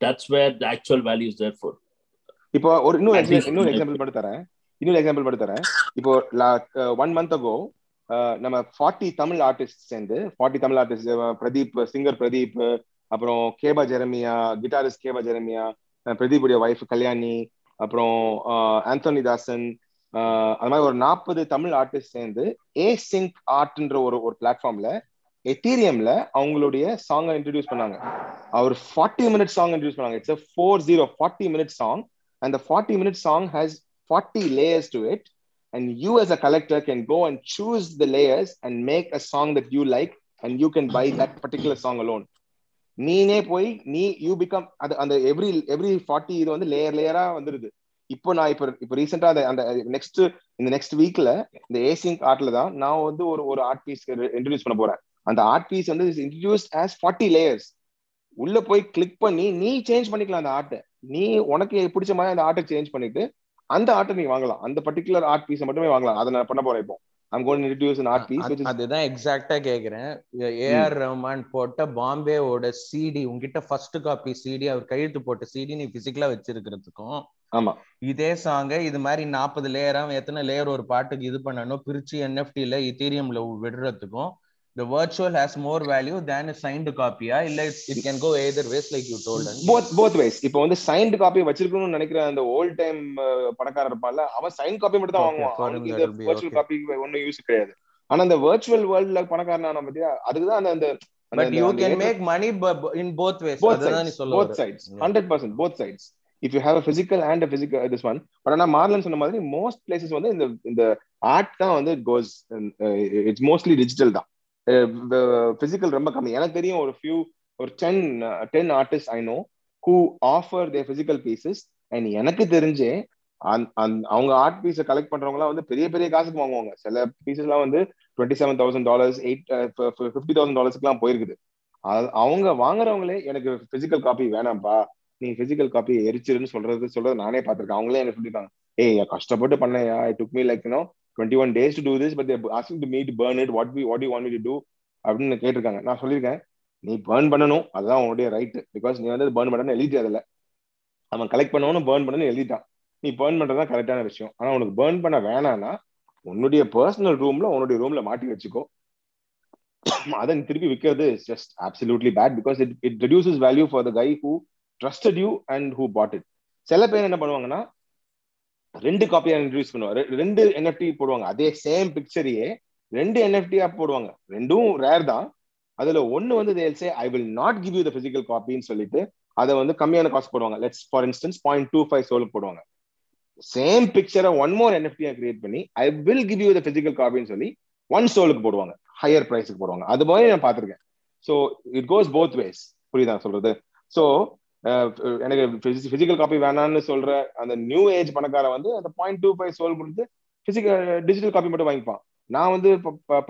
that's where the actual value is there for. இப்போ ஒரு இன்னொரு At least exa- இன்னொரு in- example மட்டும் தரேன் இன்னொரு example மட்டும் தரேன் இப்போ ஒன் மந்த் அகோ நம்ம ஃபார்ட்டி தமிழ் ஆர்டிஸ்ட் சேர்ந்து forty Tamil artist Pradeep singer Pradeep அப்புறம் கேபா ஜெரமியா கிட்டாரிஸ்ட் கேபா ஜெரமியா அஹ் பிரதீப் உடைய ஒய்ஃப் கல்யாணி அப்புறம் ஆந்தோனி தாசன் அது மாதிரி ஒரு நாற்பது தமிழ் ஆர்டிஸ்ட் சேர்ந்து ஏ சிங்க் ஆர்ட்ன்ற ஒரு ஒரு பிளாட்ஃபார்ம்ல எத்தீரியம்ல அவங்களுடைய சாங்கை இன்ட்ரடியூஸ் பண்ணாங்க. அவர் ஃபார்ட்டி மினிட் சாங் இன்ட்ரடியூஸ் பண்ணாங்க. It's four zero forty minute song and the 40 minute song has 40 layers to it. And you a collector can go and choose the layers and make a song that you like and you can buy that particular song alone நீனே போய் நீ you become அது அந்த every every forty இது வந்து layer லேயரா வந்துருது. இப்போ நான் இப்போ இப்போ ரீசெண்டா அந்த அந்த நெக்ஸ்ட் இந்த நெக்ஸ்ட் வீக்ல இந்த ஏசிங் ஆர்ட்ல தான் நான் வந்து ஒரு ஒரு ஆர்ட் பீஸ் இன்ட்ரடியூஸ் பண்ண போறேன். அந்த ஆர்ட் பீஸ் வந்து இன்ட்ரடியூஸ் ஆஸ் ஃபார்ட்டி லேயர்ஸ் உள்ள போய் கிளிக் பண்ணி நீ சேஞ்ச் பண்ணிக்கலாம் அந்த ஆர்ட்டை நீ உனக்கு பிடிச்ச மாதிரி அந்த ஆர்ட்டை சேஞ்ச் பண்ணிட்டு அந்த ஆர்ட்டை நீ வாங்கலாம். அந்த பர்டிகுலர் ஆர்ட் பீஸை மட்டுமே வாங்கலாம். அதை நான் பண்ண போறேன் இப்போ. I'm gonna introduce an art piece which is அதுதான் எக்ஸாக்டா கேக்குறேன். ஏஆர் ரஹ்மான் போட்ட பாம்பேவோட சிடி உங்ககிட்ட ஃபர்ஸ்ட் காப்பி சிடி அவர் கையெழுத்து போட்ட சிடி நீ பிசிக்கலா வச்சிருக்கிறதுக்கும் ஆமா. இதே சாங்க இது மாதிரி நாற்பது லேயரா எத்தனை லேயர் ஒரு பாட்டுக்கு இது பண்ணணும் பிரிச்சு என்எஃப்டில இத்தீரியம்ல விடுறதுக்கும் the virtual has more value than a signed copy ஆ இல்ல it can go either ways like you told us both both wise இப்போ வந்து சைன்டு காப்பி வச்சிருக்கணும்னு நினைக்கிற அந்த ஓல்ட் டைம் பணக்காரர் இருப்பான்ல அவன் சைன் காப்பி மட்டும் தான் வாங்குவான் அவனுக்கு இந்த okay. காப்பி ஒன்னும் யூஸ் கிடையாது ஆனா அந்த வர்ச்சுவல் வேர்ல்ட்ல பணக்காரனான பத்தியா அதுக்குதான் அந்த அந்த but you can make money bu- bu- in both ways both அதுதான் நீ சொல்ல both sides Yeah. 100% both sides if you have a physical and a physical uh, this one but ஆனா மார்லன் சொன்ன மாதிரி most places வந்து இந்த இந்த art தான் வந்து goes இட்ஸ் மோஸ்ட்லி டிஜிட்டல் தான் பிசிக்கல் ரொம்ப கம்மி. எனக்கு தெரியும் ஒரு ஃபியூ ஒரு ten ten artist I know who offer they physical pieces and எனக்கு தெரிஞ்சு அந்- அவங்க ஆர்ட் பீஸை கலெக்ட் பண்றவங்கலாம் வந்து பெரிய பெரிய காசுக்கு வாங்குவாங்க. சில பீசஸ்லாம் வந்து twenty seven thousand dollars eight fifty thousand டாலர்ஸ்க்குலாம் போயிருக்குது. அது- அவங்க வாங்குறவங்களே எனக்கு பிசிக்கல் காப்பி வேணாம்ப்பா நீ பிசிக்கல் காப்பி எரிச்சிருன்னு சொல்றது சொல்றது நானே பார்த்துருக்கேன். அவங்களே எனக்கு சொல்லிருக்காங்க ஏய் கஷ்டப்பட்டு பண்ணையா? It took me like you know twenty one days to do this but asking to me to burn it what we what you want me to do அப்படின்னு கேட்டிருக்காங்க. நான் சொல்லியிருக்கேன். நீ பர்ன் பண்ணணும். அதுதான் உன்னுடைய ரைட் பிகாஸ் நீ வந்து பேர்ன் பண்ணணும் எழுதிட்டு அதில் அவன் கலெக்ட் பண்ணணும் பேர்ன் பண்ணணும்னு எழுதிட்டான். நீ பர்ன் பண்றதுதான் கரெக்டான விஷயம். ஆனா உனக்கு பேர்ன் பண்ண வேணாம்னா உன்னுடைய பர்சனல் ரூம்ல உன்னுடைய ரூம்ல மாட்டி வச்சுக்கோ. அதை நீ திருப்பி விற்கிறது is just absolutely bad because it it reduces value for the guy who trusted you and who bought it சில பேர் என்ன பண்ணுவாங்கன்னா ரெண்டு காப்பியா இன்ட்ரடியூஸ் பண்ணுவாங்க ரெண்டு என்எஃப்டி போடுவாங்க. அதே சேம் பிக்சரையே ரெண்டு என்எஃப்டியா போடுவாங்க. ரெண்டும் ரேர் தான். அதுல ஒன்னு வந்து they'll say I will not give you the physical காப்பின்னு சொல்லிட்டு அதை வந்து கம்மியான காஸ்ட் போடுவாங்க. Let's for instance point two five சோலுக்கு போடுவாங்க. சேம் பிக்சரை ஒன் மோர் என்எஃப்டியா கிரியேட் பண்ணி I will give you the physical காப்பின்னு சொல்லி ஒன் சோலுக்கு போடுவாங்க. ஹையர் ப்ரைஸுக்கு போடுவாங்க. அது மாதிரி நான் பார்த்துருக்கேன். So it goes both ways புரியுதா சொல்றது? ஸோ எனக்கு பிசிக்கல் காப்பி வேணாம்னு சொல்ற அந்த நியூ ஏஜ் பணக்காரன் வந்து அந்த பாயிண்ட் டூ ஃபைவ் சோல் கொடுத்து பிசிக்கல் டிஜிட்டல் காப்பி மட்டும் வாங்கிப்பான். நான் வந்து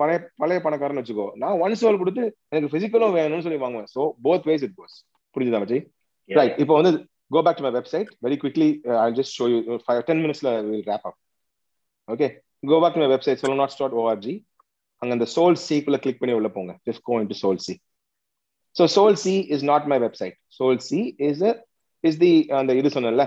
பழைய பழைய பணக்காரன் வச்சுக்கோ. நான் ஒன் சோல் கொடுத்து எனக்கு பிசிக்கலும் வேணும்னு சொல்லி வாங்குவேன். So both ways it goes புரிஞ்சுதா மச்சி Yeah. ரைட் இப்போ வந்து go back to my website very quickly I just show you five ten மினிட்ஸ்ல will wrap up okay go back to my website Solanauts dot org அங்க அந்த soul சீக்குள்ள click பண்ணி உள்ள போங்க. Just go into SolSea so SolSea is not my website SolSea is is the அந்த இது சொன்னல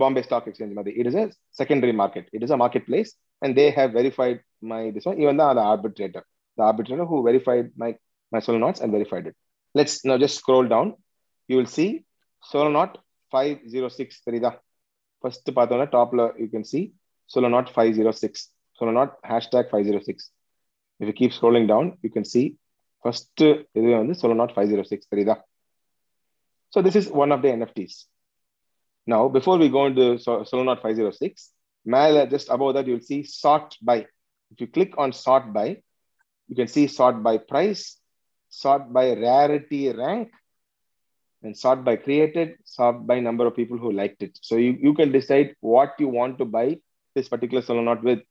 பாம்பே ஸ்டாக் எக்ஸ்சேஞ்ச் மாதிரி. It is a secondary market it is a market place and they have verified my this one இவன் தான் அந்த arbitrator the arbitrator who verified my my Solanauts and verified it let's no just scroll down you will see Solanaut five zero six தெரியுதா? First பார்த்தோன்னா டாப்ல you can see Solanaut five zero six Solanaut hashtag five zero six if you keep scrolling down you can see first இது வந்து solo not five zero six தெரியுதா so this is one of the NFTs Now, before we go into Sol- Solonot 506, மேல just above that you'll see sort by if you click on sort by you can see sort by price sort by rarity rank and sort by created sort by number of people who liked it so you, you can decide what you want to buy this particular solo knot with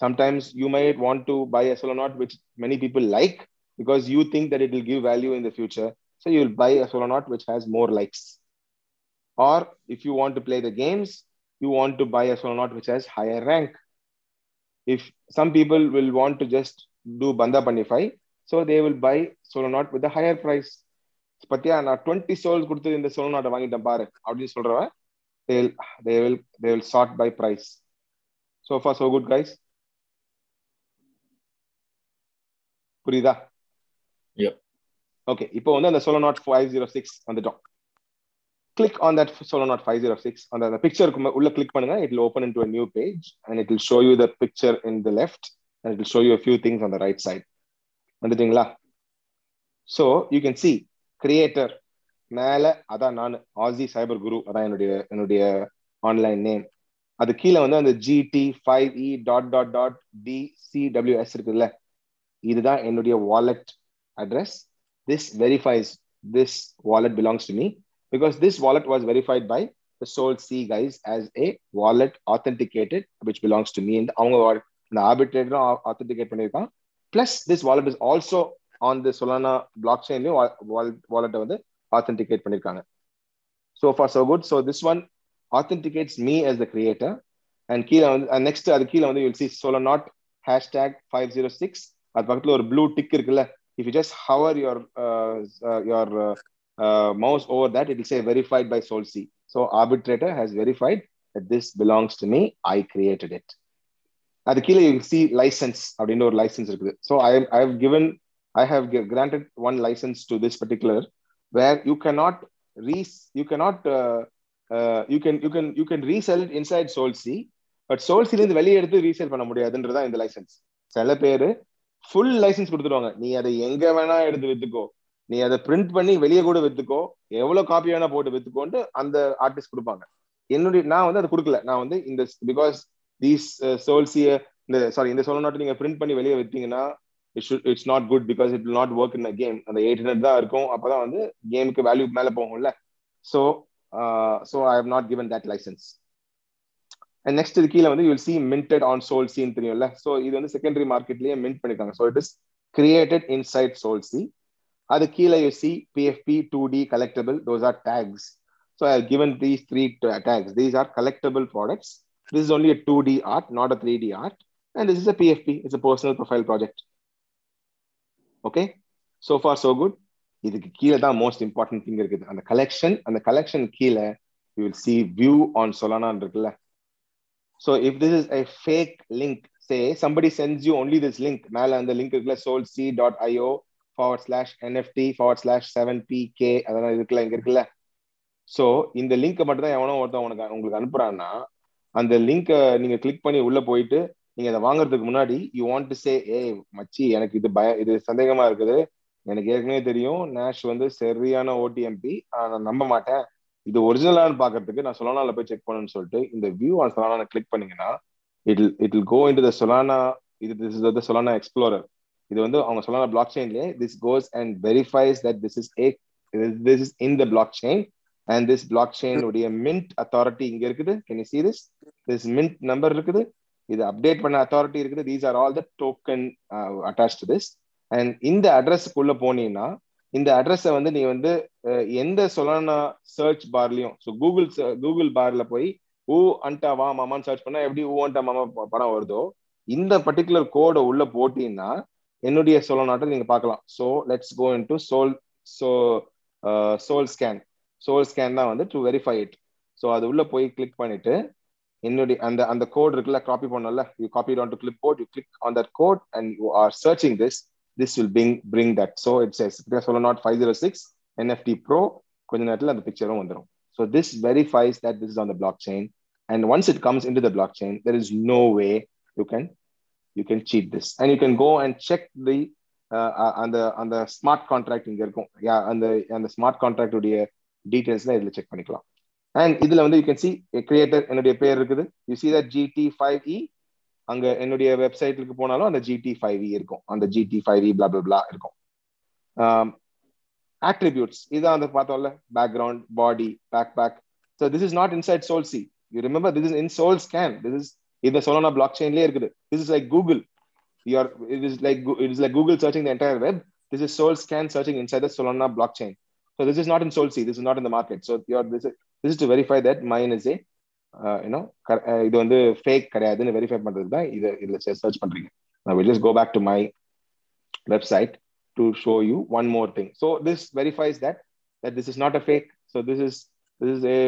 sometimes you might want to buy a solo knot which many people like because you think that it will give value in the future so you will buy a solo knot which has more likes or if you want to play the games you want to buy a solo knot which has higher rank if some people will want to just do banda panify so they will buy solo knot with a higher price பத்தியா நான் twenty souls கொடுத்து இந்த solo நாட்டை வாங்கிட்டேன் பாரு அப்படின்னு சொல்றவன் they will they will they will sort by price so far so good guys புரியுதா Yep. Okay இப்போ வந்து அந்த solo not five zero six வந்துட்டோம். Click on that Solanaut five zero six அந்த அந்த பிக்சருக்கு உள்ள கிளிக் பண்ணுங்க. It open in to new page and it show you the picture in picture in the left and it will show you a few things வந்துட்டீங்களா? So you can see creator மேல அதான் நான் ஆசி cyber guru அதான் என்னுடைய என்னுடைய online name அது கீழே வந்து அந்த GD five E dot dot dot D CWS இருக்குல்ல இதுதான் என்னுடைய wallet Address this verifies this wallet belongs to me because this wallet was verified by the Soul C guys as a wallet authenticated, which belongs to me. And அவங்க wallet- இந்த arbitrator authenticate பண்ணியிருக்கான் plus this wallet is also on the Solana blockchain wallet wallet வந்து authenticate பண்ணிருக்காங்க so far so good so this one authenticates me as the creator and கீழே வந்து and next அது கீழே வந்து you'll see solanaut hashtag 506 அது பக்கத்துல ஒரு blue tick இருக்குல்ல if you just hover your uh, uh, your uh, uh, mouse over that it will say verified by solc so arbitrator has verified that this belongs to me. I created it. அது கீழே you C licence அப்படின்னு ஒரு licence இருக்குது. So I I have given I have granted one licence to this particular where you cannot res you cannot you can you can you can resell it inside SolSea but சோல்சிலேருந்து வெளியே எடுத்து resale பண்ண முடியாதுன்றதான் இந்த licence சில பேர் full license கொடுத்துருவாங்க. நீ அதை எங்க வேணா எடுத்து வித்துக்கோ. நீ அதை பிரிண்ட் பண்ணி வெளியே கூட வித்துக்கோ. எவ்வளவு காப்பி வேணா போட்டு வித்துக்கோன்ட்டு அந்த ஆர்டிஸ்ட் கொடுப்பாங்க. என்னுடைய நான் வந்து அதை கொடுக்கல. நான் வந்து இந்த பிகாஸ் தீஸ் சோல்சிய இந்த சாரி இந்த சோலோ நாட்டு நீங்க பிரிண்ட் பண்ணி வெளியே வித்தீங்கன்னா it's not good because it will not work in game அந்த எயிட் ஹண்ட்ரட் தான் இருக்கும். அப்பதான் வந்து கேமுக்கு வேல்யூ மேல போகும்ல. So so I have not given that licence and next இது கீழே வந்து யூல் சி மின்டட் ஆன் சோல் சின்னு தெரியும்ல. ஸோ இது வந்து செகண்டரி மார்க்கெட்லயே மின்ட் பண்ணிருக்காங்க. So it is created inside SolSea அது கீழே you see PFP two D collectible those are tags so I given these three tags these are collectible products this is only a 2D art, not a 3D art. And this is a PFP, it's a personal profile project. Okay, so far so good. இதுக்கு கீழே தான் most important thing இருக்குது. அந்த collection அந்த collection கீழே you will see view on சொலானான் இருக்குல்ல. So if this is a fake link say somebody sends you only this link மேல அந்த லிங்க் இருக்குல்ல SolSea dot IO forward slash NFT forward slash seven B K அதெல்லாம் இருக்குல்ல இங்க இருக்குல்ல. So இந்த லிங்க்கை மட்டும் தான் எவனோ ஒருத்தன் உனக்கு உங்களுக்கு அனுப்புறான்னா அந்த லிங்கை நீங்க கிளிக் பண்ணி உள்ள போயிட்டு நீங்க அதை வாங்குறதுக்கு முன்னாடி யூ வாண்ட் டு சே ஏ மச்சி எனக்கு இது பய இது சந்தேகமா இருக்குது. எனக்கு ஏற்கனவே தெரியும். நேஷ் வந்து சரியான ஓடிஎம்பி நான் நம்ப மாட்டேன். இது ஒரிஜினலான்னு பாக்குறதுக்கு நான் சொலானால போய் செக் பண்ணணும்னு சொல்லிட்டு இந்த வியூ ஆன் சொலானா கிளிக் பண்ணீங்கன்னா it it go in the Solana இது this is the Solana explorer இது வந்து அவங்க Solana black செயின்லேயே this goes and verifies that this is a this is in the blockchain and this blockchain உடைய mint authority இங்க இருக்குது. Can you see this this mint number இருக்குது. இது update பண்ண authority இருக்குது. These are all the token attach to this and இந்த அட்ரஸ்க்குள்ள போனீங்கன்னா இந்த அட்ரஸை வந்து நீ வந்து எந்த சொலானா சர்ச் பார்லயும் ஸோ கூகுள் கூகுள் பார்ல போய் ஊ அண்டா வா மாமான்னு சர்ச் பண்ணா எப்படி ஊ அண்டா மாமா படம் வருதோ இந்த பர்டிகுலர் கோடை உள்ள போட்டீங்கன்னா என்னுடைய சொலநாட்டை நீங்க பார்க்கலாம். So let's go in to Sol so Solscan Solscan தான் வந்து டு வெரிஃபை இட் ஸோ அது உள்ள போய் கிளிக் பண்ணிட்டு என்னுடைய அந்த அந்த கோட் இருக்குல்ல காப்பி பண்ணல you copy on to clipboard you click on that code and you are searching this this will ping bring that so it's Solanaut five zero six NFT bro கொஞ்ச நேரத்தில் அந்த பிக்சரும் வந்துடும் so this verifies that this is on the blockchain and once it comes in to the blockchain there is no way you can you can cheat this and you can go and check the அந்த அந்த smart contract இங்க இருக்கும். அந்த அந்த smart contract உடைய டீடைல்ஸ்லாம் இதில் check பண்ணிக்கலாம். And இதுல வந்து யூ கேன் சி கிரியேட்டர் என்னுடைய பேர் இருக்குது. You see that GD five E அங்க என்னுடைய வெப்சைட்டுக்கு போனாலும் அந்த ஜிடி ஃபைவ் இ இருக்கும். அந்த GT five E blah blah இருக்கும். Attributes. இதான் அந்த பார்த்தோம்ல. Background body back back so this is not inside SolSea you remember this is in Solscan this is இந்த சொலோனா பிளாக் செயின்லேயே இருக்குது this is like Google you're it is like it is like Google searching the entire web this is Solscan searching inside the Solana blockchain so this is not in SolSea this is not in the market so you're this this is to verify that mine is a you know இது வந்து fake கிடையாதுன்னு verify பண்றது தான் இதை இதில் search பண்றீங்க. நான் will just go back to my website to show you one more thing so this verifies that that this is not a fake so this is this is a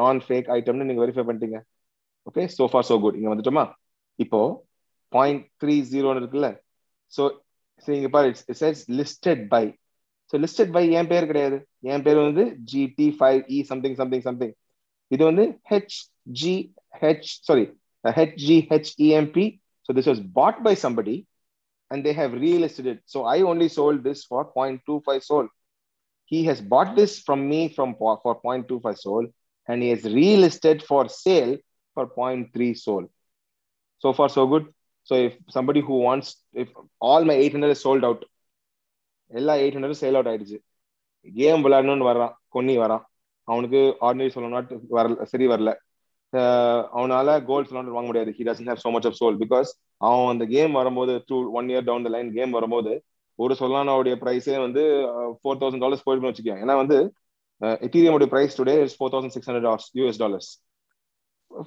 non fake ஐட்டம்னு நீங்க verify பண்ணிட்டீங்க. Okay so far so good இங்க வந்துட்டோமா? இப்போ point three ஜீரோன்னு இருக்குல்ல? So இங்க பாரு it's it's listed by so listed by என் பேர் கிடையாது? என் பேர் வந்து GD five E something something something இது வந்து H G H sorry H G H E M B so this was bought by somebody and they have relisted it. So I only sold this for 0.25 sol. He has bought this from me from for 0.25 sol and he has relisted for sale for 0.3 sol. So far, so good. So if somebody who wants, if all my 800 is sold out, எல்லா eight hundred sale out ஆயிடுச்சு game விளையாடணும்னு வர்றான் கொன்னி வரான் அவனுக்கு ordinary சொல்லணும்னா வரல சரி வரல. அவனால கோல்ட் சொல்லணும் வாங்க முடியாது. He doesn't have so much of sol because அவன் அந்த கேம் வரும்போது two one year down the line game வரும்போது ஒரு சொல்லானோடைய ப்ரைஸே வந்து ஃபோர் தௌசண்ட் டாலர்ஸ் போயிட்டு வச்சுக்கோங்க ஏன்னா வந்து எத்தீரியமோட price today is four thousand six hundred US dollars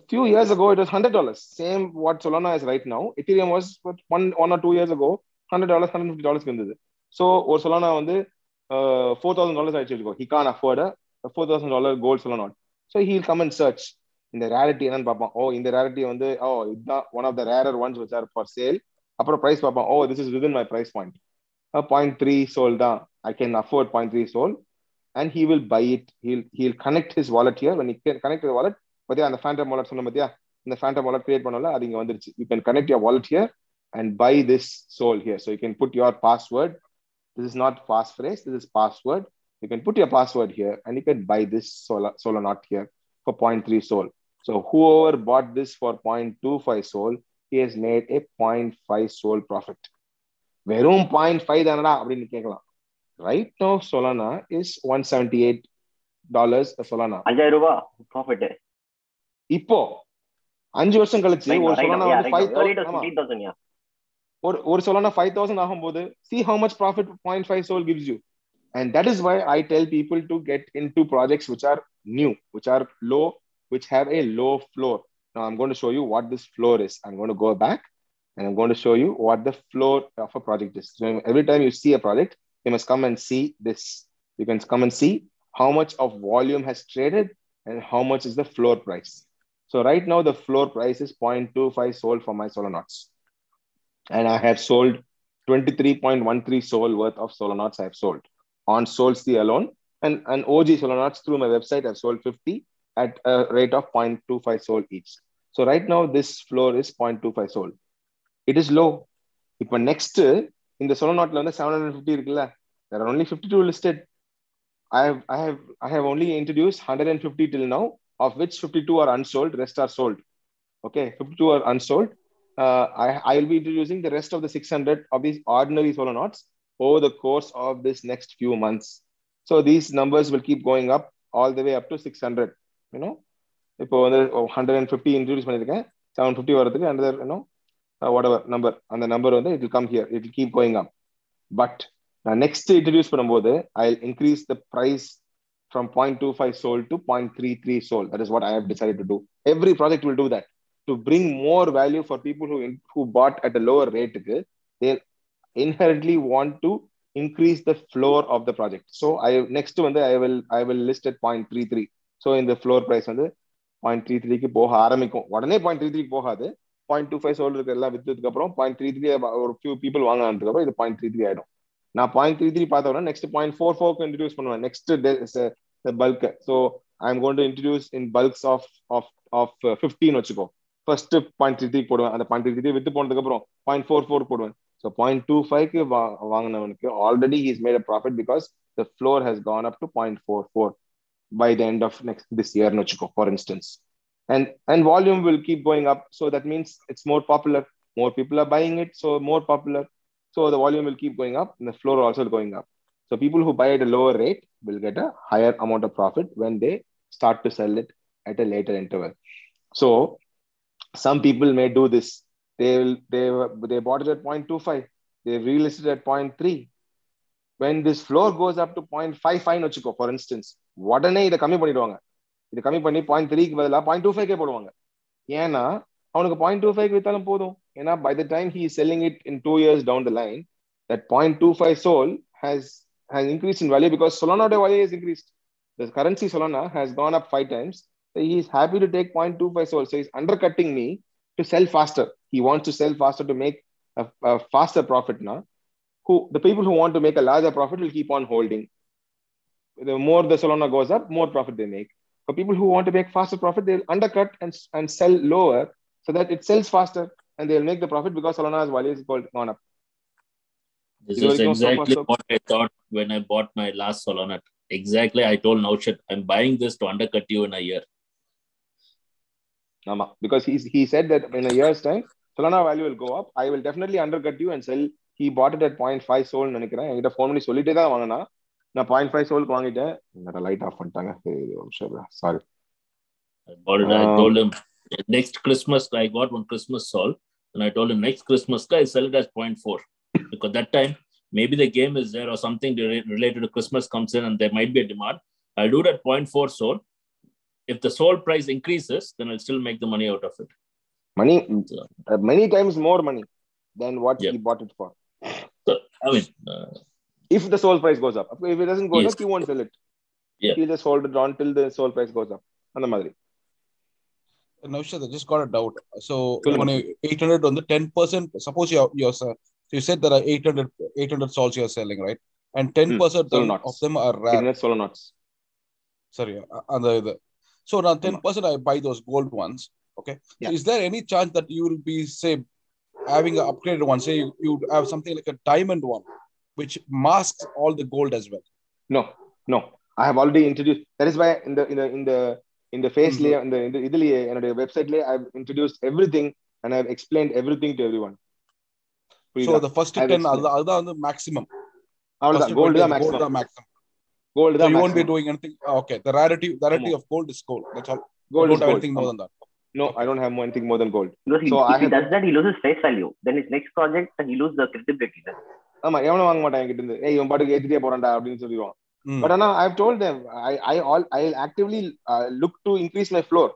few years ago it was hundred dollars same what Solana is right now Ethereum was one one or two years ago hundred dollars hundred fifty dollars இருந்தது so ஒரு Solana வந்து four thousand dollars ஆயிடுச்சு வச்சுக்கோ. He can afford four thousand dollar could not so he'll come and search இந்த rarity என்னன்னு பார்ப்பான். ஓ இந்த ரேரிட்டி வந்து ஓ இதுதான் one of the rarer ones வச்சார் ஃபார் சேல் அப்புறம் ப்ரைஸ் பார்ப்பான். ஓ this is within my price point point three SOL தான். I can afford point three SOL and he will buy it he'll he'll connect his wallet here when can connect wallet பார்த்தியா அந்த Phantom wallet சொன்ன பார்த்தியா இந்த Phantom wallet create பண்ணல அது இங்கே வந்துருச்சு. You can connect your wallet here and buy this sol here so you can put your password this is not pass phrase this is password put your password here and you can buy this chola Solanaut here for point three sol So whoever bought this for 0.25 sol, he has made a 0.5 sol profit. வெறும் point five தானடா அப்படின்னு கேட்கலாம். Right no Solana is one seventy eight dollars Solana அஞ்சாயிரம் ரூபாய் profit இப்போ அஞ்சு வருஷம் கழிச்சு ஒரு சொலானா வந்து ஃபைவ் ஒரு ஒரு சொலானா ஃபைவ் தௌசண்ட் ஆகும்போது see how much profit point five sol gives you And that is why I tell people to get into projects which are new, which are low, which have a low floor. Now I'm going to show you what this floor is. I'm going to go back and I'm going to show you what the floor of a project is. So every time you see a project, you must come and see this. You can come and see how much of volume has traded and how much is the floor price. So right now the floor price is 0.25 sold for my Solanots. And I have sold 23.13 SOL worth of Solanots I have sold on Solsty alone. And, and OG Solonauts through my website, I've sold 50 at a rate of 0.25 sol each. So right now this floor is 0.25 sol. It is low. இப்போ next இந்த சோலோநாட்ல வந்து seven hundred fifty இருக்குல்ல there are only fifty two listed I have I have I have only introduce hundred and fifty till now of which fifty two are unsold rest are sold okay fifty two are unsold I, I will be introducing the rest of the 600 of these ordinary solonauts over the course of this next few months. So these numbers will keep going up all the way up to 600. You know இப்போ வந்து hundred and fifty introduce பண்ணியிருக்கேன் seven fifty வரதுக்கு under you know whatever number அந்த number வந்து it come here it keep going up but நான் next introduce பண்ணும்போது I increase the price from point two five sol to point three three sol that is what I have decide to do every project will do that to bring more value for people who who bought at a lower ரேட்டுக்கு inherently want to increase the floor of the project. So I next வந்து I will I will list at 0.33. So இந்த floor price வந்து point three த்ரீக்கு போக ஆரம்பிக்கும். உடனே point three த்ரீக்கு போகாது. பாயிண்ட் டூ ஃபைவ் சோல் இருக்க எல்லாம் வித்ததுக்கு அப்புறம் பாயிண்ட் த்ரீ த்ரீ ஒரு ஃபியூ பீப்புள் வாங்கினதுக்கு அப்புறம் இது பாயிண்ட் த்ரீ த்ரீ ஆயிடும். நான் பாயிண்ட் த்ரீ த்ரீ பார்த்தோம்னா நெக்ஸ்ட் பாயிண்ட் ஃபோர் ஃபோர்க்கு இன்ட்ரடியூஸ் பண்ணுவேன். Next bulk so I am going to introduce in bulks of of of ஃபிஃப்டின்னு வச்சுக்கோ. ஃபர்ஸ்ட் பாயிண்ட் த்ரீ த்ரீ போடுவேன். அந்த பாயிண்ட் த்ரீ த்ரீ வித்து போனதுக்கு அப்புறம் பாயிண்ட் ஃபோர் ஃபோர் போடுவேன். ஸோ பாயிண்ட் டூ ஃபைவ்க்கு வாங்கினவனுக்கு already he's made a profit because the floor has gone up to point four four by the end of next this year வச்சுக்கோ for instance and and volume will keep going up so that means it's more popular more people are buying it so more popular so the volume will keep going up and the floor also going up so people who buy at a lower rate will get a higher amount of profit when they start to sell it at a later interval so some people may do this they will they they bought it at 0.25 they relisted at 0.3 when this floor goes up to 0.55 வச்சுக்கோ for instance உடனே இதை கம்மி பண்ணிடுவாங்க இது கம்மி பண்ணி point த்ரீக்கு பதிலாக பாயிண்ட் டூ ஃபைவ்க்கே போடுவாங்க ஏன்னா அவனுக்கு பாயிண்ட் டூ ஃபைவ் வித்தாலும் போதும் ஏன்னா by the time he selling it in two years down the line that point two five SOL has has increased in value because Solana value has increased. The currency Solana has gone up five times. So he is happy to take 0.25 sol. So he's undercutting me to sell faster. he wants to sell faster to make a, a faster profit now who the people who want to make a larger profit will keep on holding the more the solana goes up more profit they make for people who want to make faster profit they'll undercut and, and sell lower so that it sells faster and they'll make the profit because solana's value is gone up this is exactly what I thought when I bought my last Solana. Exactly, I told Naushad, I'm buying this to undercut you in a year. Because he, he said that in a year's time, Solana value will go up. I will definitely undercut you and sell. He bought it at 0.5 soul நினைக்கிறேன் என்கிட்ட phone பண்ணி சொல்லிட்டே தான் வாங்கினா நான் point five சோலுக்கு வாங்கிட்டேன் light off பண்ணிட்டாங்க sorry I bought it. I Um, told him next Christmas, I got one Christmas sol, and I told him next Christmas, I sell it as 0.4 because that time maybe the game is there or something re- related to Christmas comes in and there might be a demand. I'll do that 0.4 sol. If the sol price increases, then I'll still make the money out of it. Money many times more money then what Yeah. He bought it for So, I mean, uh, if the soul price goes up. If it doesn't go Yes. up, you won't sell it. Yeah. You just hold it on till the soul price goes up. அந்த மாதிரி Naushad, I just got a doubt. So, Tell when me. you 800 on the 10%, suppose you're, you're uh, you said there are 800, 800 salts you're selling, right? And 10% Soul of- nuts. of them are rare. Ignorant solo knots. Sorry, uh, அந்த இது. So now 10% I buy those gold ones. Okay. Yeah. So is there any chance that you will be, say, having an upgraded one? Say you, you have something like a diamond one, which masks all the gold as well. No, no. I have already introduced. That is why in the in the in the in the face layer in the in the இதுலயே என்னுடைய வெப்சைட்லயே I've introduced everything and I've explained everything to everyone. So புரியுதா? the first I've 10, explained. அதுதான் அதுதான் வந்து maximum. அவ்வளவுதான் First gold 20 தான் gold maximum தான் maximum. Gold So தான் you won't be maximum. doing anything. ah, Okay. The rarity, the rarity ஆமா. of gold is gold. That's all. You Gold don't is No, I don't have more- anything more than gold. Because he, So if I he have- does that, he loses face value. Then his next project, he loses the credibility. Then. ஆமா எவனும் வாங்க மாட்டான் என்கிட்ட இருந்து ஏய் இவன் பாட்டுக்கு ஏத்திட்டே போறான்டா அப்படின்னு சொல்லிடுவான் Mm. But Anna, I've told them I I all I'll actively uh, look to increase my floor.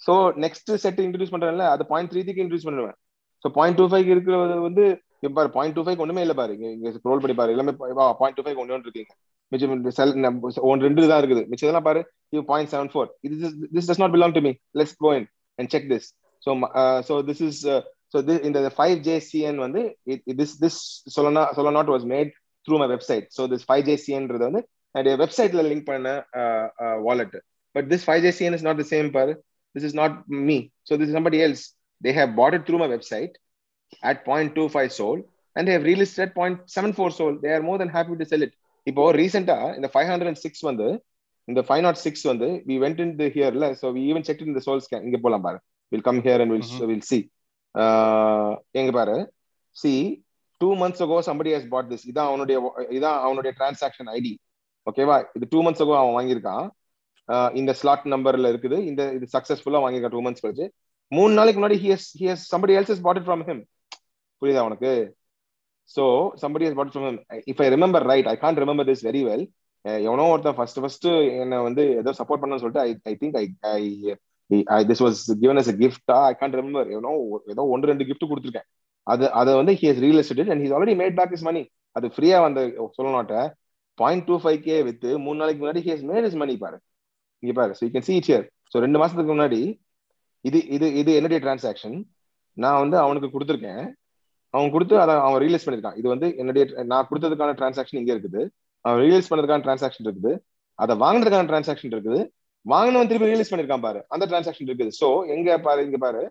So next set introduce பண்றேன்ல அது பாயிண்ட் த்ரீக்கு இன்ட்ரூஸ் பண்ணுவேன் ஸோ பாயிண்ட் டூ ஃபைவ் இருக்கிறது வந்து இப்ப பாரு பாயிண்ட் டூ ஃபைவ் ஒண்ணுமே இல்ல பாரு இங்க ஸ்க்ரோல் பண்ணி பாரு எல்லாமே பாயிண்ட் டூ ஃபைவ் ஒன்று இருக்கீங்க மிச்சம் செல் ஒன்று ரெண்டு தான் இருக்குது மிச்சம் இதெல்லாம் பாரு இது பாயிண்ட் செவன் ஃபோர் இது this does not belong to me let's go in and check this so so this is so இந்த ஃபைவ் ஜே சிஎன் வந்து திஸ் திஸ் சொல்லனா Solanaut was made through my website so this five J சிஎன்றது வந்து என்னுடைய வெப்சைட்ல link பண்ண wallet but this five J CN is not the same bar this is not me so this somebody else they have bought it through my website at 0.25 sold and they have relisted at 0.74 sold they are more than happy to sell it இப்போ ரீசெண்டா இந்த five hundred and six வந்து இந்த five not six வந்து we went in the ஹியர்ல so we even check in the sol scan இங்க போலாம் பாரு. Will come here and will. Will see எங்க பாரு? See two months ago somebody has bought this இதான் அவனுடைய இதான் அவனுடைய டிரான்சாக்ஷன் ஐடி ஓகேவா இது டூ மந்த்ஸ் அகோ அவன் வாங்கியிருக்கான். இந்த ஸ்லாட் நம்பர்ல இருக்குது. இந்த இது சக்சஸ்ஃபுல்லா வாங்கியிருக்கான் டூ மந்த்ஸ் கழிச்சு. மூணு நாளைக்கு முன்னாடி he has he has somebody else is bought it from him புரியுதா உனக்கு? So somebody has bought from him if I remember right I can't remember this very well Eh, எவனோ ஒருத்தன் ஃபர்ஸ்ட் ஃபர்ஸ்ட் என்ன வந்து ஏதோ சப்போர்ட் பண்ணணும்னு சொல்லிட்டு I I think I I this was given as கிஃப்டா ஐ கான்ட் ரிமெம்பர் எவனோ ஏதோ ஒன்று ரெண்டு கிஃப்ட் கொடுத்துருக்கேன். அது அதை வந்து he has real estate and he's already made back is money அது ஃப்ரீயா வந்த சொல்லணும்ட்ட point two five K with மூணு நாளைக்கு முன்னாடி he has made is money பாரு. இங்க பாரு. So you can see it here so ரெண்டு மாசத்துக்கு முன்னாடி இது இது இது என்னுடைய டிரான்சாக்ஷன் நான் வந்து அவனுக்கு கொடுத்துருக்கேன். அவன் கொடுத்து அதை அவன் ரியலைஸ் பண்ணிருக்கான் இது வந்து என்னுடைய நான் கொடுத்ததுக்கான டிரான்சாக்ஷன் இங்க இருக்குது. ரியலைஸ் பண்ணதுக்கான டிரான்சாக்ஷன் இருக்குது. அதை வாங்கினதுக்கான டிரான்சாக்ஷன் இருக்குது. வாங்கினவன் திருப்பி ரியலைஸ் பண்ணிருக்கான் பாரு. அந்த டிரான்சாக்ஷன் இருக்குது. ஸோ எங்க பாரு இங்க பாரு.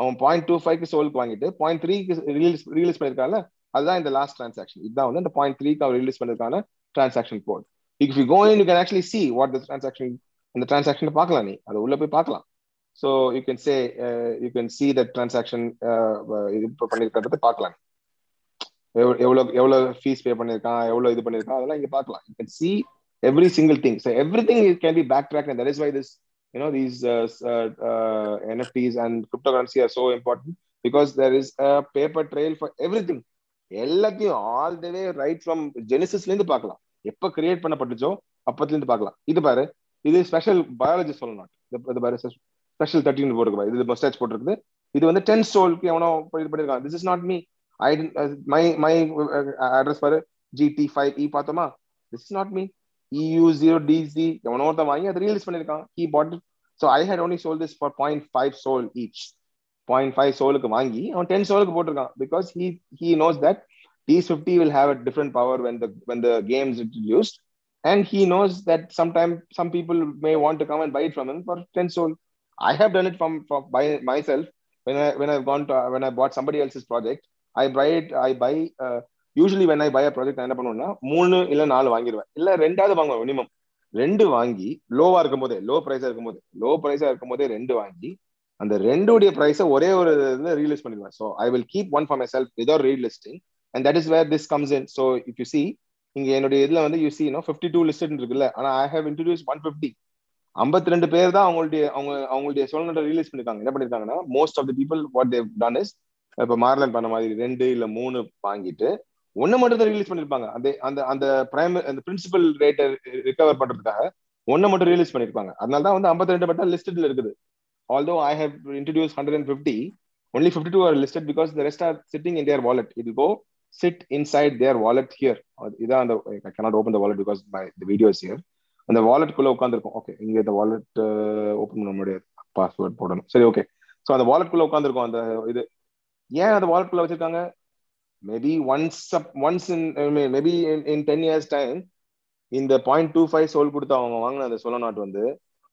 அவன் பாயிண்ட் டூ ஃபைவ்க்கு சோலுக்கு வாங்கிட்டு பாயிண்ட் த்ரீக்கு ரியலைஸ் ரியலைஸ் பண்ணிருக்கான்ல? அதுதான் இந்த லாஸ்ட் டிரான்சாக்ஷன் இதுதான் வந்து அந்த பாயிண்ட் த்ரீக்கு அவர் release பண்ணதுக்கான transaction code if you go in you can actually see what the transaction அந்த டிரான்சாக்ஷன் பார்க்கலாம் நீ. அது உள்ள போய் பார்க்கலாம். So you can say you can see the transaction இது பண்ணிருக்கிறத பார்க்கலாம். எவ்வளோ எவ்வளோ ஃபீஸ் பே பண்ணியிருக்கான் எவ்வளோ இது பண்ணியிருக்கான் அதெல்லாம் இங்கே பார்க்கலாம். You can see every single thing so everything can be backtrack and that is why this you know these NFTs and cryptocurrency are and important because uh, uh, uh, so is a paper trail for everything எல்லாத்தையும் all the way right from ஜெனிசிஸ்ல இருந்து பார்க்கலாம். எப்போ create பண்ணப்பட்டுச்சோ அப்பத்துல இருந்து பார்க்கலாம். இது பாரு இது ஸ்பெஷல் பயாலஜி சொல்லணும் இது பாரு ஸ்பெஷல் தேர்ட்டின் போட்டுருக்கு இது மஸ்டாச் போட்டிருக்குது. இது வந்து டென் ஸ்டோலுக்கு எவனோ இது பண்ணிருக்காங்க this is not me I my my address பாரு ஜிடி ஃபைவ் இ பார்த்தோமா this is not me EU zero DC எவனோ ஒருத்தன் வாங்கி அதை ரிலீஸ் பண்ணிருக்கான் he bought so I had only sold this for point five SOL each point five சோலுக்கு வாங்கி அவன் ten சோலுக்கு போட்டிருக்கான் because he he knows that these 50 will have a different power when the when the game is introduced and he knows that sometime some people may want to come and buy it from him for 10 soul i have done it from, from by myself when i when i've gone to when i bought somebody else's project I bright I buy usually when I buy project நான் என்ன பண்ணுவேன்னா மூணு இல்ல நாலு வாங்கிடுவேன் இல்ல ரெண்டாவது வாங்குவேன் மினிமம் ரெண்டு வாங்கி லோவா இருக்கும் போதே லோ பிரைஸா இருக்கும் போது லோ பிரைஸா இருக்கும் போதே ரெண்டு வாங்கி அந்த ரெண்டுடைய ப்ரைஸை ஒரே ஒரு இதுல ரீலிஸ்ட் பண்ணிடுவேன். So I will keep one for myself without relisting and that is where this comes in so if you see இங்க என்னுடைய இதுல வந்து you see no fifty two list இருக்குல்ல. ஆனா I have introduce one fifty ஐம்பத்தி ரெண்டு பேர் தான் அவங்களுடைய அவங்க அவங்களுடைய சோழனோட ரிலீஸ் பண்ணிருக்காங்க. என்ன பண்ணிருக்காங்கன்னா most of the people what they've done is இப்ப மார்லன் பண்ண மாதிரி ரெண்டு இல்ல மூணு வாங்கிட்டு ஒன்னு மட்டும் தான் ரிலீஸ் பண்ணிருப்பாங்க. அந்த அந்த அந்த பிரைம் அந்த பிரின்சிபல் ரேட்டை ரிகவர் பண்றதுக்காக ஒன்னு மட்டும் ரிலீஸ் பண்ணிருப்பாங்க. அதனால தான் வந்து ஐம்பத்தி ரெண்டு மட்டும் லிஸ்டட்ல இருக்குது. Although I have introduce hundred and fifty only fifty two are listed because the rest are sitting in their wallet இது go sit inside their wallet here இதான் அந்த I cannot open the wallet because my the videos here அந்த வாலெட்குள்ள உட்காந்துருக்கும் okay இங்க இந்த wallet open பண்ண முடியாது பாஸ்வேர்ட் போடணும். சரி ஓகே ஸோ அந்த வாலெட்குள்ள உட்காந்துருக்கும் அந்த இது ஏன் அந்த வாலெட்குள்ள வச்சிருக்காங்க? Maybe once once in maybe in ten years time இந்த பாயிண்ட் டூ ஃபைவ் சோல் கொடுத்து அவங்க வாங்கின அந்த சோலோ நாட் வந்து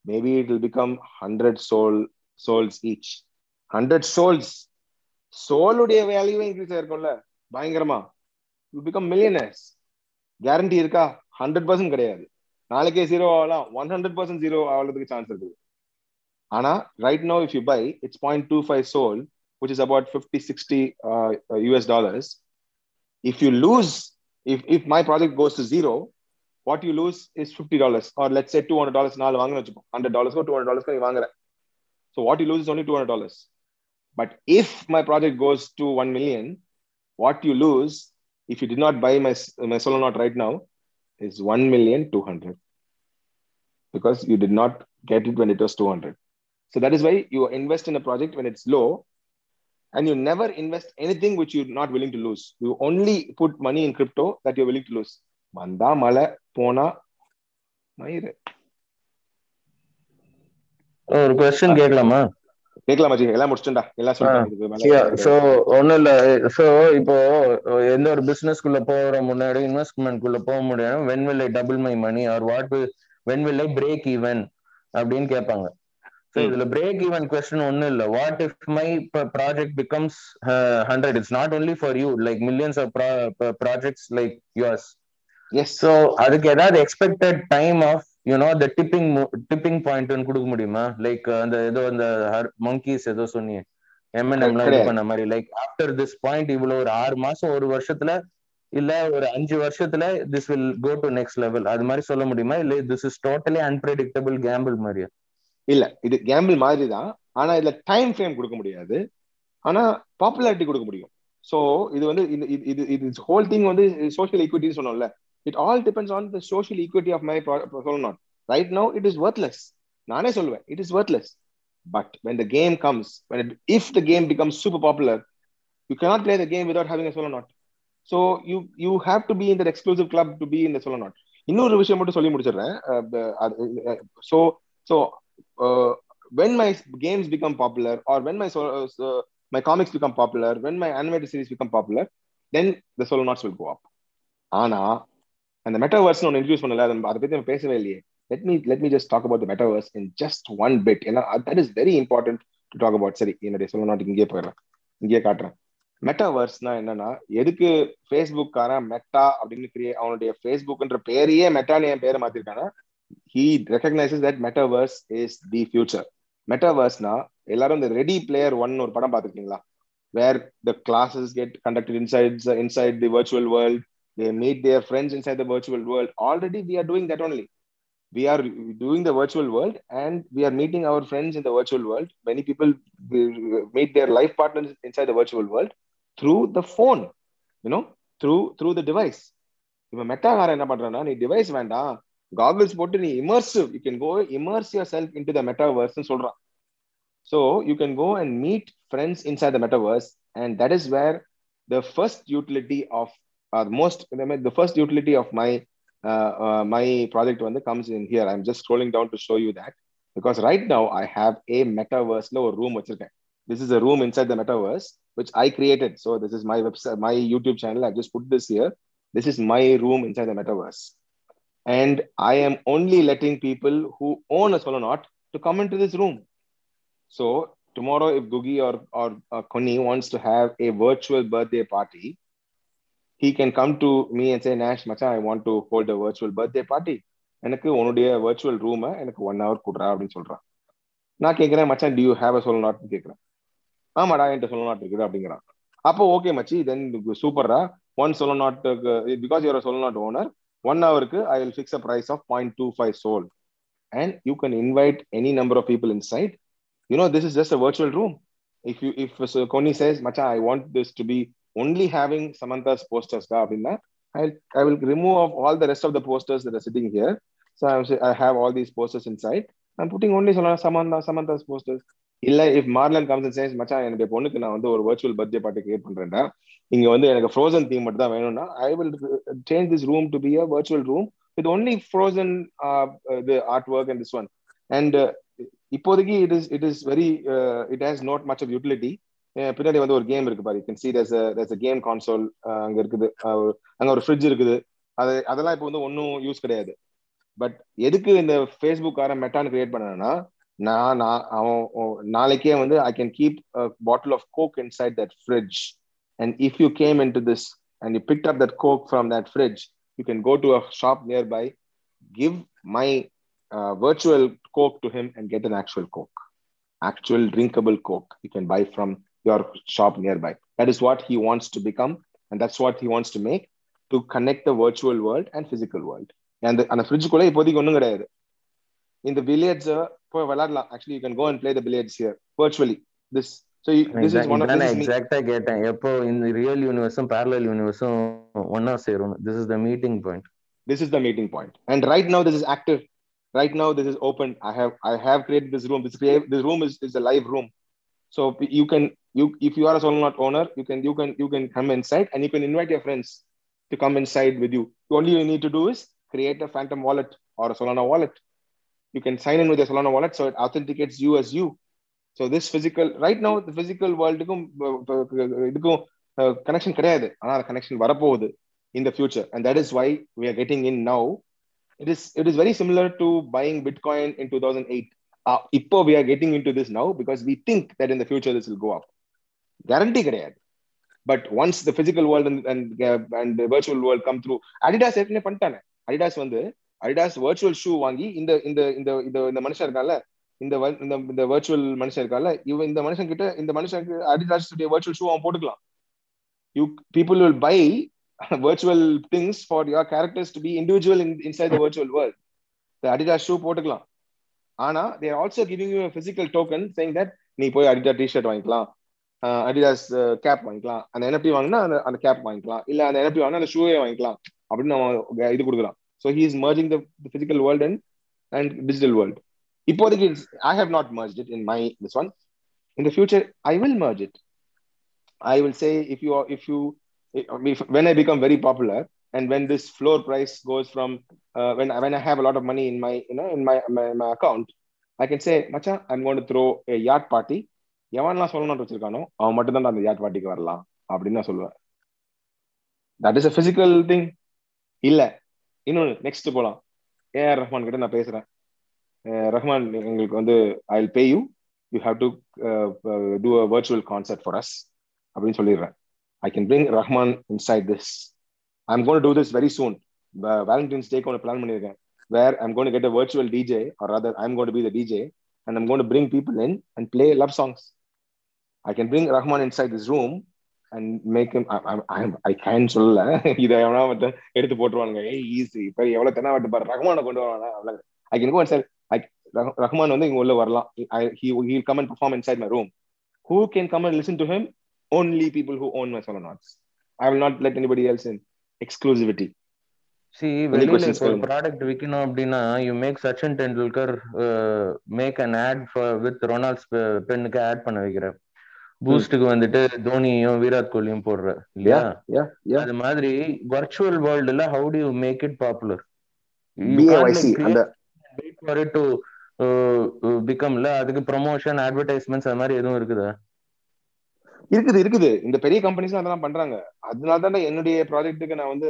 maybe it will become hundred sol sols each hundred sols சோலுடைய வேல்யூவே இன்க்ரீஸ் ஆயிருக்கும்ல? பயங்கரமா. யூ பிகம் மில்லியனர்ஸ் கேரண்டி இருக்கா? ஹண்ட்ரட் பர்சன்ட் கிடையாது. நாளைக்கே ஜீரோ ஆகலாம். ஒன் ஹண்ட்ரட் பர்சன்ட் ஜீரோ ஆகிறதுக்கு சான்ஸ் இருக்குது. ஆனா right no if you buy it's point two five sol which is about 50 60 uh, us dollars if you lose if if my project goes to zero what you lose is 50 dollars or let's say 200 dollars நாலு வாங்கணும் வச்சுப்போம் 100 dollars or 200 dollars நீ வாங்குற so what you lose is only 200 dollars but if my project goes to 1 million what you lose if you did not buy my my solo not right now is 1 million 200 because you did not get it when it was 200 so that is why you invest in a project when it's low and you never invest anything which you're not willing to lose. You only put money in crypto that you're willing to lose. வந்தா மலை போனா மயிறு. ஒரு question கேட்கலாமா? கேட்கலாம் மச்சி. எல்லாம் முடிச்சுட்டா எல்லாம் சோ ஒண்ணும் இல்ல. சோ இப்போ எந்த ஒரு பிசினஸ்க்குள்ள போற முன்னாடி இன்வெஸ்ட்மெண்ட் குள்ள போக முடியும். When will I double my money or what when will I break even அப்படின்னு கேட்பாங்க. ஸோ இதுல பிரேக் ஈவன் கொஸ்டின் ஒன்றும் இல்லை. What if my project becomes hundred it's not only for you like millions of projects like yours yes so அதுக்கு ஏதாவது expected time of you know the tipping tipping point கொடுக்க முடியுமா? Like அந்த ஏதோ அந்த monkeys ஏதோ சொன்னீங்க. எம்என்எம்லாம் இது பண்ண மாதிரி. லைக் ஆஃப்டர் திஸ் பாயிண்ட் இவ்வளவு ஒரு ஆறு மாசம் ஒரு வருஷத்துல இல்ல ஒரு அஞ்சு வருஷத்துல this will go to next level அது மாதிரி சொல்ல முடியுமா? இல்ல this is totally unpredictable gamble மாதிரியா? இல்ல இது கேம்பிள் மாதிரி தான் ஆனா இதுல டைம் ஃப்ரேம் கொடுக்க முடியாது. ஆனா பாப்புலாரிட்டி கொடுக்க முடியும். ஸோ இது வந்து இது இது ஹோல் திங் வந்து சோஷியல் ஈக்விட்டின்னு சொன்னோம்ல. It all depends on the social equity of my சொல்லணும் right no it is worthless நானே சொல்லுவேன் it is worthless but when the game comes if the game become super popular you cannot play the game without having சொல்ல not so you you have to be in exclusive club to be இந்த சொல்ல not இன்னொரு விஷயம் மட்டும் சொல்லி முடிச்சிடுறேன். So so uh, when my games become popular or when my uh, my comics become popular when my animated series become popular then the solo knots will go up. ஆனா அந்த metaverse ஒன்று introduce பண்ணல அதை பத்தி நம்ம பேசவே இல்லையே. Let me let me just talk about the metaverse in just one bit ஏன்னா that is very important to talk about சரி என்னுடைய சொல்ல நாட்டு இங்கேயே போயிடுறேன். இங்கேயே காட்டுறேன். மெட்டாவர்ஸ்னா என்னன்னா எதுக்கு ஃபேஸ்புக்காரன் மெட்டா அப்படின்னு கிரியே அவனுடைய ஃபேஸ்புக்ன்ற பேரையே மெட்டான்னு என் பேரை மாத்திருக்காங்க he recognizes that metaverse is the future metaverse-னா எல்லாரும் இந்த ரெடி பிளேயர் ஒன் ஒரு படம் பார்த்துருக்கீங்களா where the classes get conducted inside inside the virtual world they meet their friends inside the virtual world already we are doing that only we are doing the virtual world and we are meeting our friends in the virtual world many people meet their life partners inside the virtual world through the phone you know through through the device இப்ப மெட்டாகார என்ன பண்றான்னா நீ device வேண்டாம் goggles போட்டு நீ immersive you can go immerse yourself into the metaverse சொல்றான் so you can go and meet friends inside the metaverse and that is where the first utility of most the first utility of my my project வந்து comes in here I'm just scrolling down to show you that because right now I have a மெட்டாவர்ஸ்ல ஒரு room வச்சிருக்கேன். This is a room inside the metaverse which i created. So this is my website my youtube channel. I just put this here. This is my room inside the metaverse. and i am only letting people who own a solonaut to come into this room so tomorrow if gugi or or uh, koni wants to have a virtual birthday party he can come to me and say nash macha i want to hold a virtual birthday party எனக்கு உன்னுடைய virtual ரூமை எனக்கு one hour கொடுறா அப்படின்னு சொல்றான் நான் கேட்கிறேன் மச்சான் டியூ ஹேவ் அ சொல்லனாட்னு கேட்கிறேன் ஆமாடா என்கிட்ட சொல்லனாட் இருக்குது அப்படிங்கிறான் அப்போ ஓகே மச்சி தென் சூப்பர்ரா one சொல்லனாட்டுக்கு because you're சொல்லனாட் owner one ஹவருக்கு I will fix a price of point two five sol and you can invite any number of people inside you know this is just a virtual room if you if கொனி says மச்சா I want this to be only having Samantha's posters தான் அப்படின்னா I will remove off all the rest of the posters that that are sitting here. So I, I have all these posters inside. I'm putting only Samantha, Samantha's posters. இல்ல if Marlon comes and says மச்சான் என்னுடைய பொண்ணுக்கு நான் வந்து ஒரு virtual birthday party create பண்றேன்டா இங்க வந்து எனக்கு ஃப்ரோசன் தீம் மட்டும் தான் வேணும்னா I will change this room to be a virtual room with only frozen இது artwork and this one and இப்போதைக்கு it is it is very it has not much of utility பின்னாடி வந்து ஒரு game இருக்கு பாரு. Can see there's a game console அங்க இருக்குது. அங்க ஒரு ஃப்ரிட்ஜ் இருக்குது. அது அதெல்லாம் இப்போ வந்து ஒன்றும் யூஸ் கிடையாது. பட் எதுக்கு இந்த ஃபேஸ்புக் ஆர மெட்டான்னு கிரியேட் பண்ணனா நான் நான் அவன் நாளைக்கே வந்து I can keep bottle of coke inside that fridge and if you came in to this and you pick up that coke from that fridge you can go to a shop near by give my virtual coke to him and get an actual coke actual drinkable coke you can buy from your shop nearby that is what he wants to become and that's what he wants to make to connect the virtual world and physical world and அந்த ஃப்ரிட்ஜுக்குள்ள இப்போதைக்கு ஒன்றும் கிடையாது இந்த billiards போய் விளையாடலாம் actually you can go and play the billiards here virtually this So this is one of நான் எக்ஸாக்ட்டா கேட்டேன் எப்போ இந்த ரியல் யூனிவர்ஸும் parallel யூனிவர்ஸும் ஒண்ணா சேரும் this is the meeting point this is the meeting point and right now this is active right now this is open i have i have created this room this create this room is, is a live room so you can you if you are a solonot owner you can you can you can come inside and you can invite your friends to come inside with you only you need to do is create a phantom wallet or a solana wallet you can sign in with your solana wallet so it authenticates you as you so this physical right no physical வேர்ல்டுக்கும் இதுக்கும் connection கிடையாது ஆனால் connection வரப்போகுது in the future and that is why we are getting in now it is it is very similar to buying bitcoin in two thousand eight இப்போ we are getting into this now because we think that in the future this will go up guarantee கிடையாது but once the physical world and and virtual world come through Adidas ஏற்கனவே பண்ணிட்டானே Adidas வந்து Adidas virtual shoe வாங்கி இந்த இந்த இந்த இந்த மனுஷன் இருக்கான்ல இந்த இந்த வர்ச்சுவல் மனுஷன் இருக்கால இவ இந்த மனுஷன் கிட்ட இந்த மனுஷனுக்கு அடிதாஸ் வர்ச்சுவல் ஷூ அவன் போட்டுக்கலாம் you people will buy virtual things for your characters to be individual in inside the virtual world the Adidas shoe போட்டுக்கலாம் ஆனா there also giving you physical token saying that நீ போய் Adidas T shirt வாங்கிக்கலாம் Adidas gap வாங்கிக்கலாம் அந்த NFT வாங்கினா அந்த அந்த கேப் வாங்கிக்கலாம் இல்ல அந்த என்எஃப்டி வாங்கினா அந்த ஷூவே வாங்கிக்கலாம் அப்படின்னு அவன் இது கொடுக்குறான் so he is merging the physical world and and digital world இப்போதைக்கு I have not merge it in my this one in the future I will merge it I will say if you if you when I become very popular and when this floor price goes from uh, when when I have a lot of money in my you know in my my, my account, I can say, Macha, I'm going to throw a yacht party. எவன்லாம் சொல்லணும்னு வச்சிருக்கானோ அவன் மட்டும் தான் அந்த yard பார்ட்டிக்கு வரலாம் அப்படின்னு நான் சொல்லுவேன். That is a physical thing இல்ல இன்னொன்று நெக்ஸ்ட் போலாம். ஏஆர் ரஹ்மான் கிட்ட நான் பேசுறேன். ரஹ்மான் எங்களுக்கு வந்து I pay you you have to do a virtual concert for us அப்படின்னு சொல்லிடுறேன் I can bring Rahman inside this I am gonna do this very soon Valentine's டேக்கு ஒன்று பிளான் பண்ணியிருக்கேன் where I'm gonna get a virtual DJ or other I'm gonna be the DJ and I'm gonna bring people in and play love songs I can bring Rahman inside this room and make I can சொல்லல இதை எவனா எடுத்து போட்டுருவானுங்க ஏய் easy இப்போ எவ்வளோ தென்னாவட்டு பாரு ரஹ்மான கொண்டு வருவானா I can go and sir Rahman வந்து இங்க உள்ள வரலாம். He'll come and perform inside my room. Who can come and listen to him? Only people who own my solo notes i will not let anybody else in. Exclusivity. சி வெளியில ஒரு. Product விற்கணும் அப்படின்னா you make Sachin Tendulkar make an ad with Ronald's பெண்ணுக்கு ad பண்ண வைக்கிற பூஸ்டுக்கு வந்துட்டு தோனியும் விராட் கோலியும் போடுற இல்லையா? அது மாதிரி virtual வேர்ல்டுல how to you make it popular பிகம்ல அதுக்கு ப்ரொமோஷன் அட்வர்டைஸ்மெண்ட்ஸ் அது மாதிரி எதுவும் இருக்குதா? இருக்குது இருக்குது. இந்த பெரிய கம்பெனிஸ் அதெல்லாம் பண்றாங்க. அதனால தான் என்னுடைய ப்ராஜெக்ட்டுக்கு நான் வந்து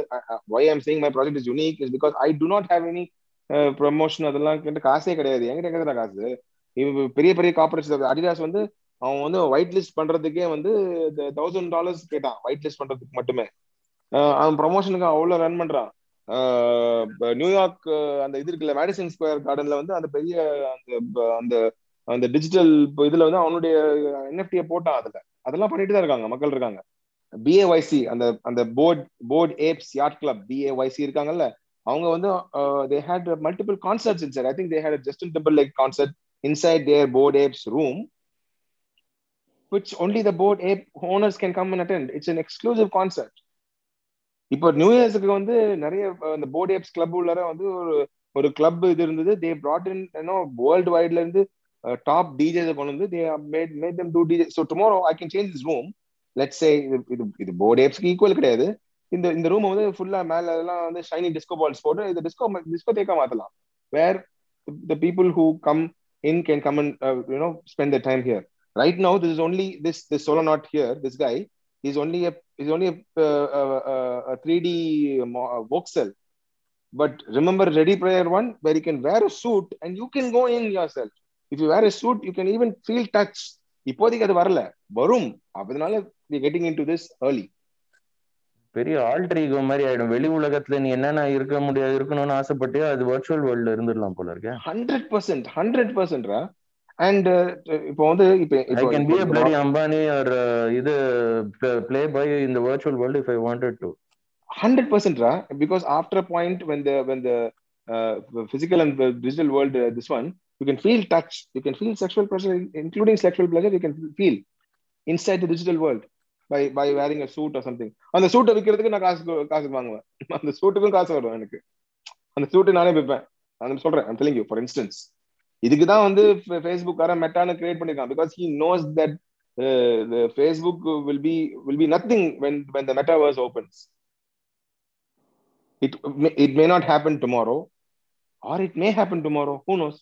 why I'm saying my project is unique is because I do not have any promotion அதெல்லாம் கிட்ட காசே கிடையாது. என்கிட்ட கேட்கற காசு? பெரிய பெரிய கார்பரேஷன் அடிடாஸ் வந்து அவன் வந்து ஒயிட் லிஸ்ட் பண்றதுக்கே வந்து தௌசண்ட் டாலர்ஸ் கேட்டான். ஒயிட் லிஸ்ட் பண்றதுக்கு மட்டுமே. அவன் ப்ரொமோஷனுக்கு அவ்வளோ ரன் பண்றான். நியூயார்க் அந்த இது இருக்குல்ல மேடிசன் ஸ்கொயர் கார்டன்ல வந்து அந்த பெரிய அந்த அந்த அந்த டிஜிட்டல் இதுல வந்து அவனுடைய என்எஃப்டியை போட்டான் அதுல அதெல்லாம் பண்ணிட்டு தான் இருக்காங்க மக்கள் இருக்காங்க பிஏஒய்சி அந்த அந்த bored bored apes yacht club BAYC இருக்காங்கல்ல அவங்க வந்து they had multiple concerts inside I think they had Justin Temple like concert inside their bored apes room which only the board ape owners can come and attend. It's an exclusive concert. இப்போ new இயர்ஸ்க்கு வந்து நிறைய இந்த bored apes club உள்ளார வந்து ஒரு ஒரு club இது இருந்தது. தே ப்ராட் இன் வேர்ல்டு வைட்ல இருந்து டாப் டிஜேஸ் கொண்டு வந்து they made made them do DJ so tomorrow I can change this room let's say இது இது இது போர்ட் ஏப்ஸ்க்கு ஈக்குவல் கிடையாது. இந்த இந்த ரூம் வந்து ஃபுல்லா மேல எல்லாம் வந்து ஷைனி டிஸ்கோ பால்ஸ் போட்டு இந்த டிஸ்கோ டிஸ்கோ தேக்கா மாத்தலாம். Where the people who come in can come and you know spend the time here right now this is only this this solo not here this guy is only a is only a, uh, uh, uh, a 3d mo- uh, voxel but remember ready player one where you can wear a suit and you can go in yourself if you wear a suit you can even feel touch இப்போதைக்கு அது வரல வரும் அதனால getting into this early பெரிய alter ego மாதிரி ஆயிடும் வெளி உலகத்துல நீ என்னென்ன இருக்க முடியாது இருக்கணும்னு ஆசைப்பட்டியோ அது வர்ச்சுவல் வேர்ல்ட்ல இருந்துடலாம் போல இருக்கே ஹண்ட்ரட் பர்சன்ட் ஹண்ட்ரட் பர்சன்ட்ரா அண்ட் இப்போ வந்து இப்போ I can be a bloody Ambani or இது பிளே பை இந்த virtual world if I wanted to hundred percent ra because after a point when the when the uh, physical and the digital world uh, this one you can feel touch you can feel sexual pleasure including sexual pleasure you can feel inside the digital world by by wearing a suit or something அந்த சூட்டை விற்கிறதுக்கு நான் காசு காசு வாங்குவேன் அந்த சூட்டுக்கும் காசு வரும் எனக்கு அந்த சூட்டு நானே விற்பேன் நான் சொல்றேன் telling you for instance இதுக்கு தான் வந்து ஃபேஸ்புக் வர மெட்டான்னு கிரியேட் பண்ணிருக்கான். Because he knows that Facebook will be will be nothing when when the metaverse opens. It may, it may not happen tomorrow or it may happen tomorrow. Who knows?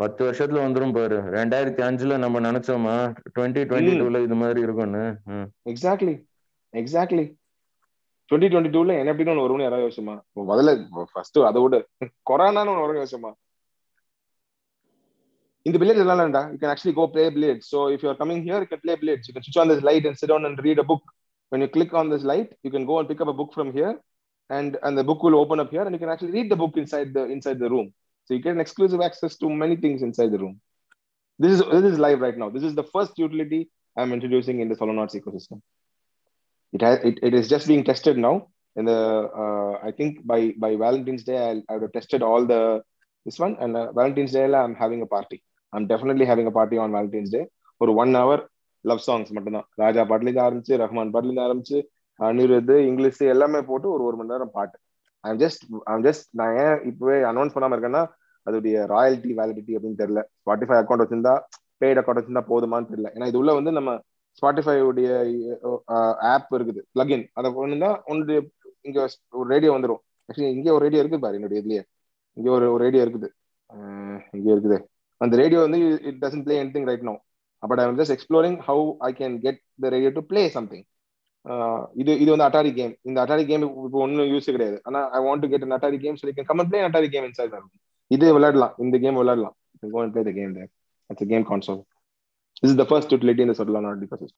பத்து வருஷத்துல வந்துரும் பாரு. ரெண்டாயிரத்தி அஞ்சுல நம்ம நினைச்சோமா? டுவெண்ட்டி டுவெண்ட்டி டூல இது மாதிரி இருக்கும்னு. ம். exactly. Exactly. 2022 ல NFTன்னு ஒன்று வரும்னு யாராவது யோசிச்சுமா? முதல்ல ஃபர்ஸ்ட் அதை விட. கொரோனான்னு ஒன்று வரும் யோசிச்சுமா? in the village Alalanda, you can actually go play blades. So if you're coming here, you can play blades. You can switch on this light and sit down and read a book. When you click on this light, you can go and pick up a book from here, and and the book will open up here, and you can actually read the book inside the inside the room. So you get an exclusive access to many things inside the room. This is this is live right now. This is the first utility I'm introducing in the Solonauts ecosystem. It has it, it is just being tested now. In the uh, I think by by Valentine's Day I'll, I have tested all the this one and uh, Valentine's Day I'm having a party. I'm definitely having a party on Valentine's day ஒரு one hour love songs மட்டும்தான். ராஜா பாட்டுலேருந்து ஆரம்பிச்சு ரஹ்மான் பாட்டுலேருந்து ஆரம்பிச்சு Anirudh English எல்லாமே போட்டு ஒரு ஒரு மணி நேரம் பாட்டு. ஐம் ஜஸ்ட் ஐம் ஜஸ்ட் நான் ஏன் இப்பவே அனௌன்ஸ் பண்ணாம இருக்கேன்னா அதோடைய ராயல்டி வேலிடிட்டி அப்படின்னு தெரியல. ஸ்பாட்டிஃபை அக்கௌண்ட் வச்சிருந்தா பெய்ட் அக்கௌண்ட் வச்சிருந்தா போதுமான்னு தெரியல. ஏன்னா இது உள்ள வந்து நம்ம ஸ்பாட்டிஃபை உடைய ஆப் இருக்குது பிளகின் அதை ஒன்று தான் உன்னுடைய இங்க ஒரு ரேடியோ வந்துடும் ஆக்சுவலி இங்கே ஒரு ரேடியோ இருக்குது பாரு என்னுடைய இதுலயே. இங்கே ஒரு ஒரு ரேடியோ இருக்குது. இங்கே இருக்குது. அந்த ரேடியோ வந்து it doesn't play anything right no but I am just exploring how I can get the radio to play something இது இது வந்து அட்டாரி கேம் இந்த அட்டாரி கேம் இப்போ ஒன்றும் யூஸ் கிடையாது. ஆனால் I want to get an Atari game so come on play Atari game inside இது விளையாடலாம். இந்த கேம் விளையாடலாம். Go and play the game there it's game console This is the first utility in the Solana ecosystem.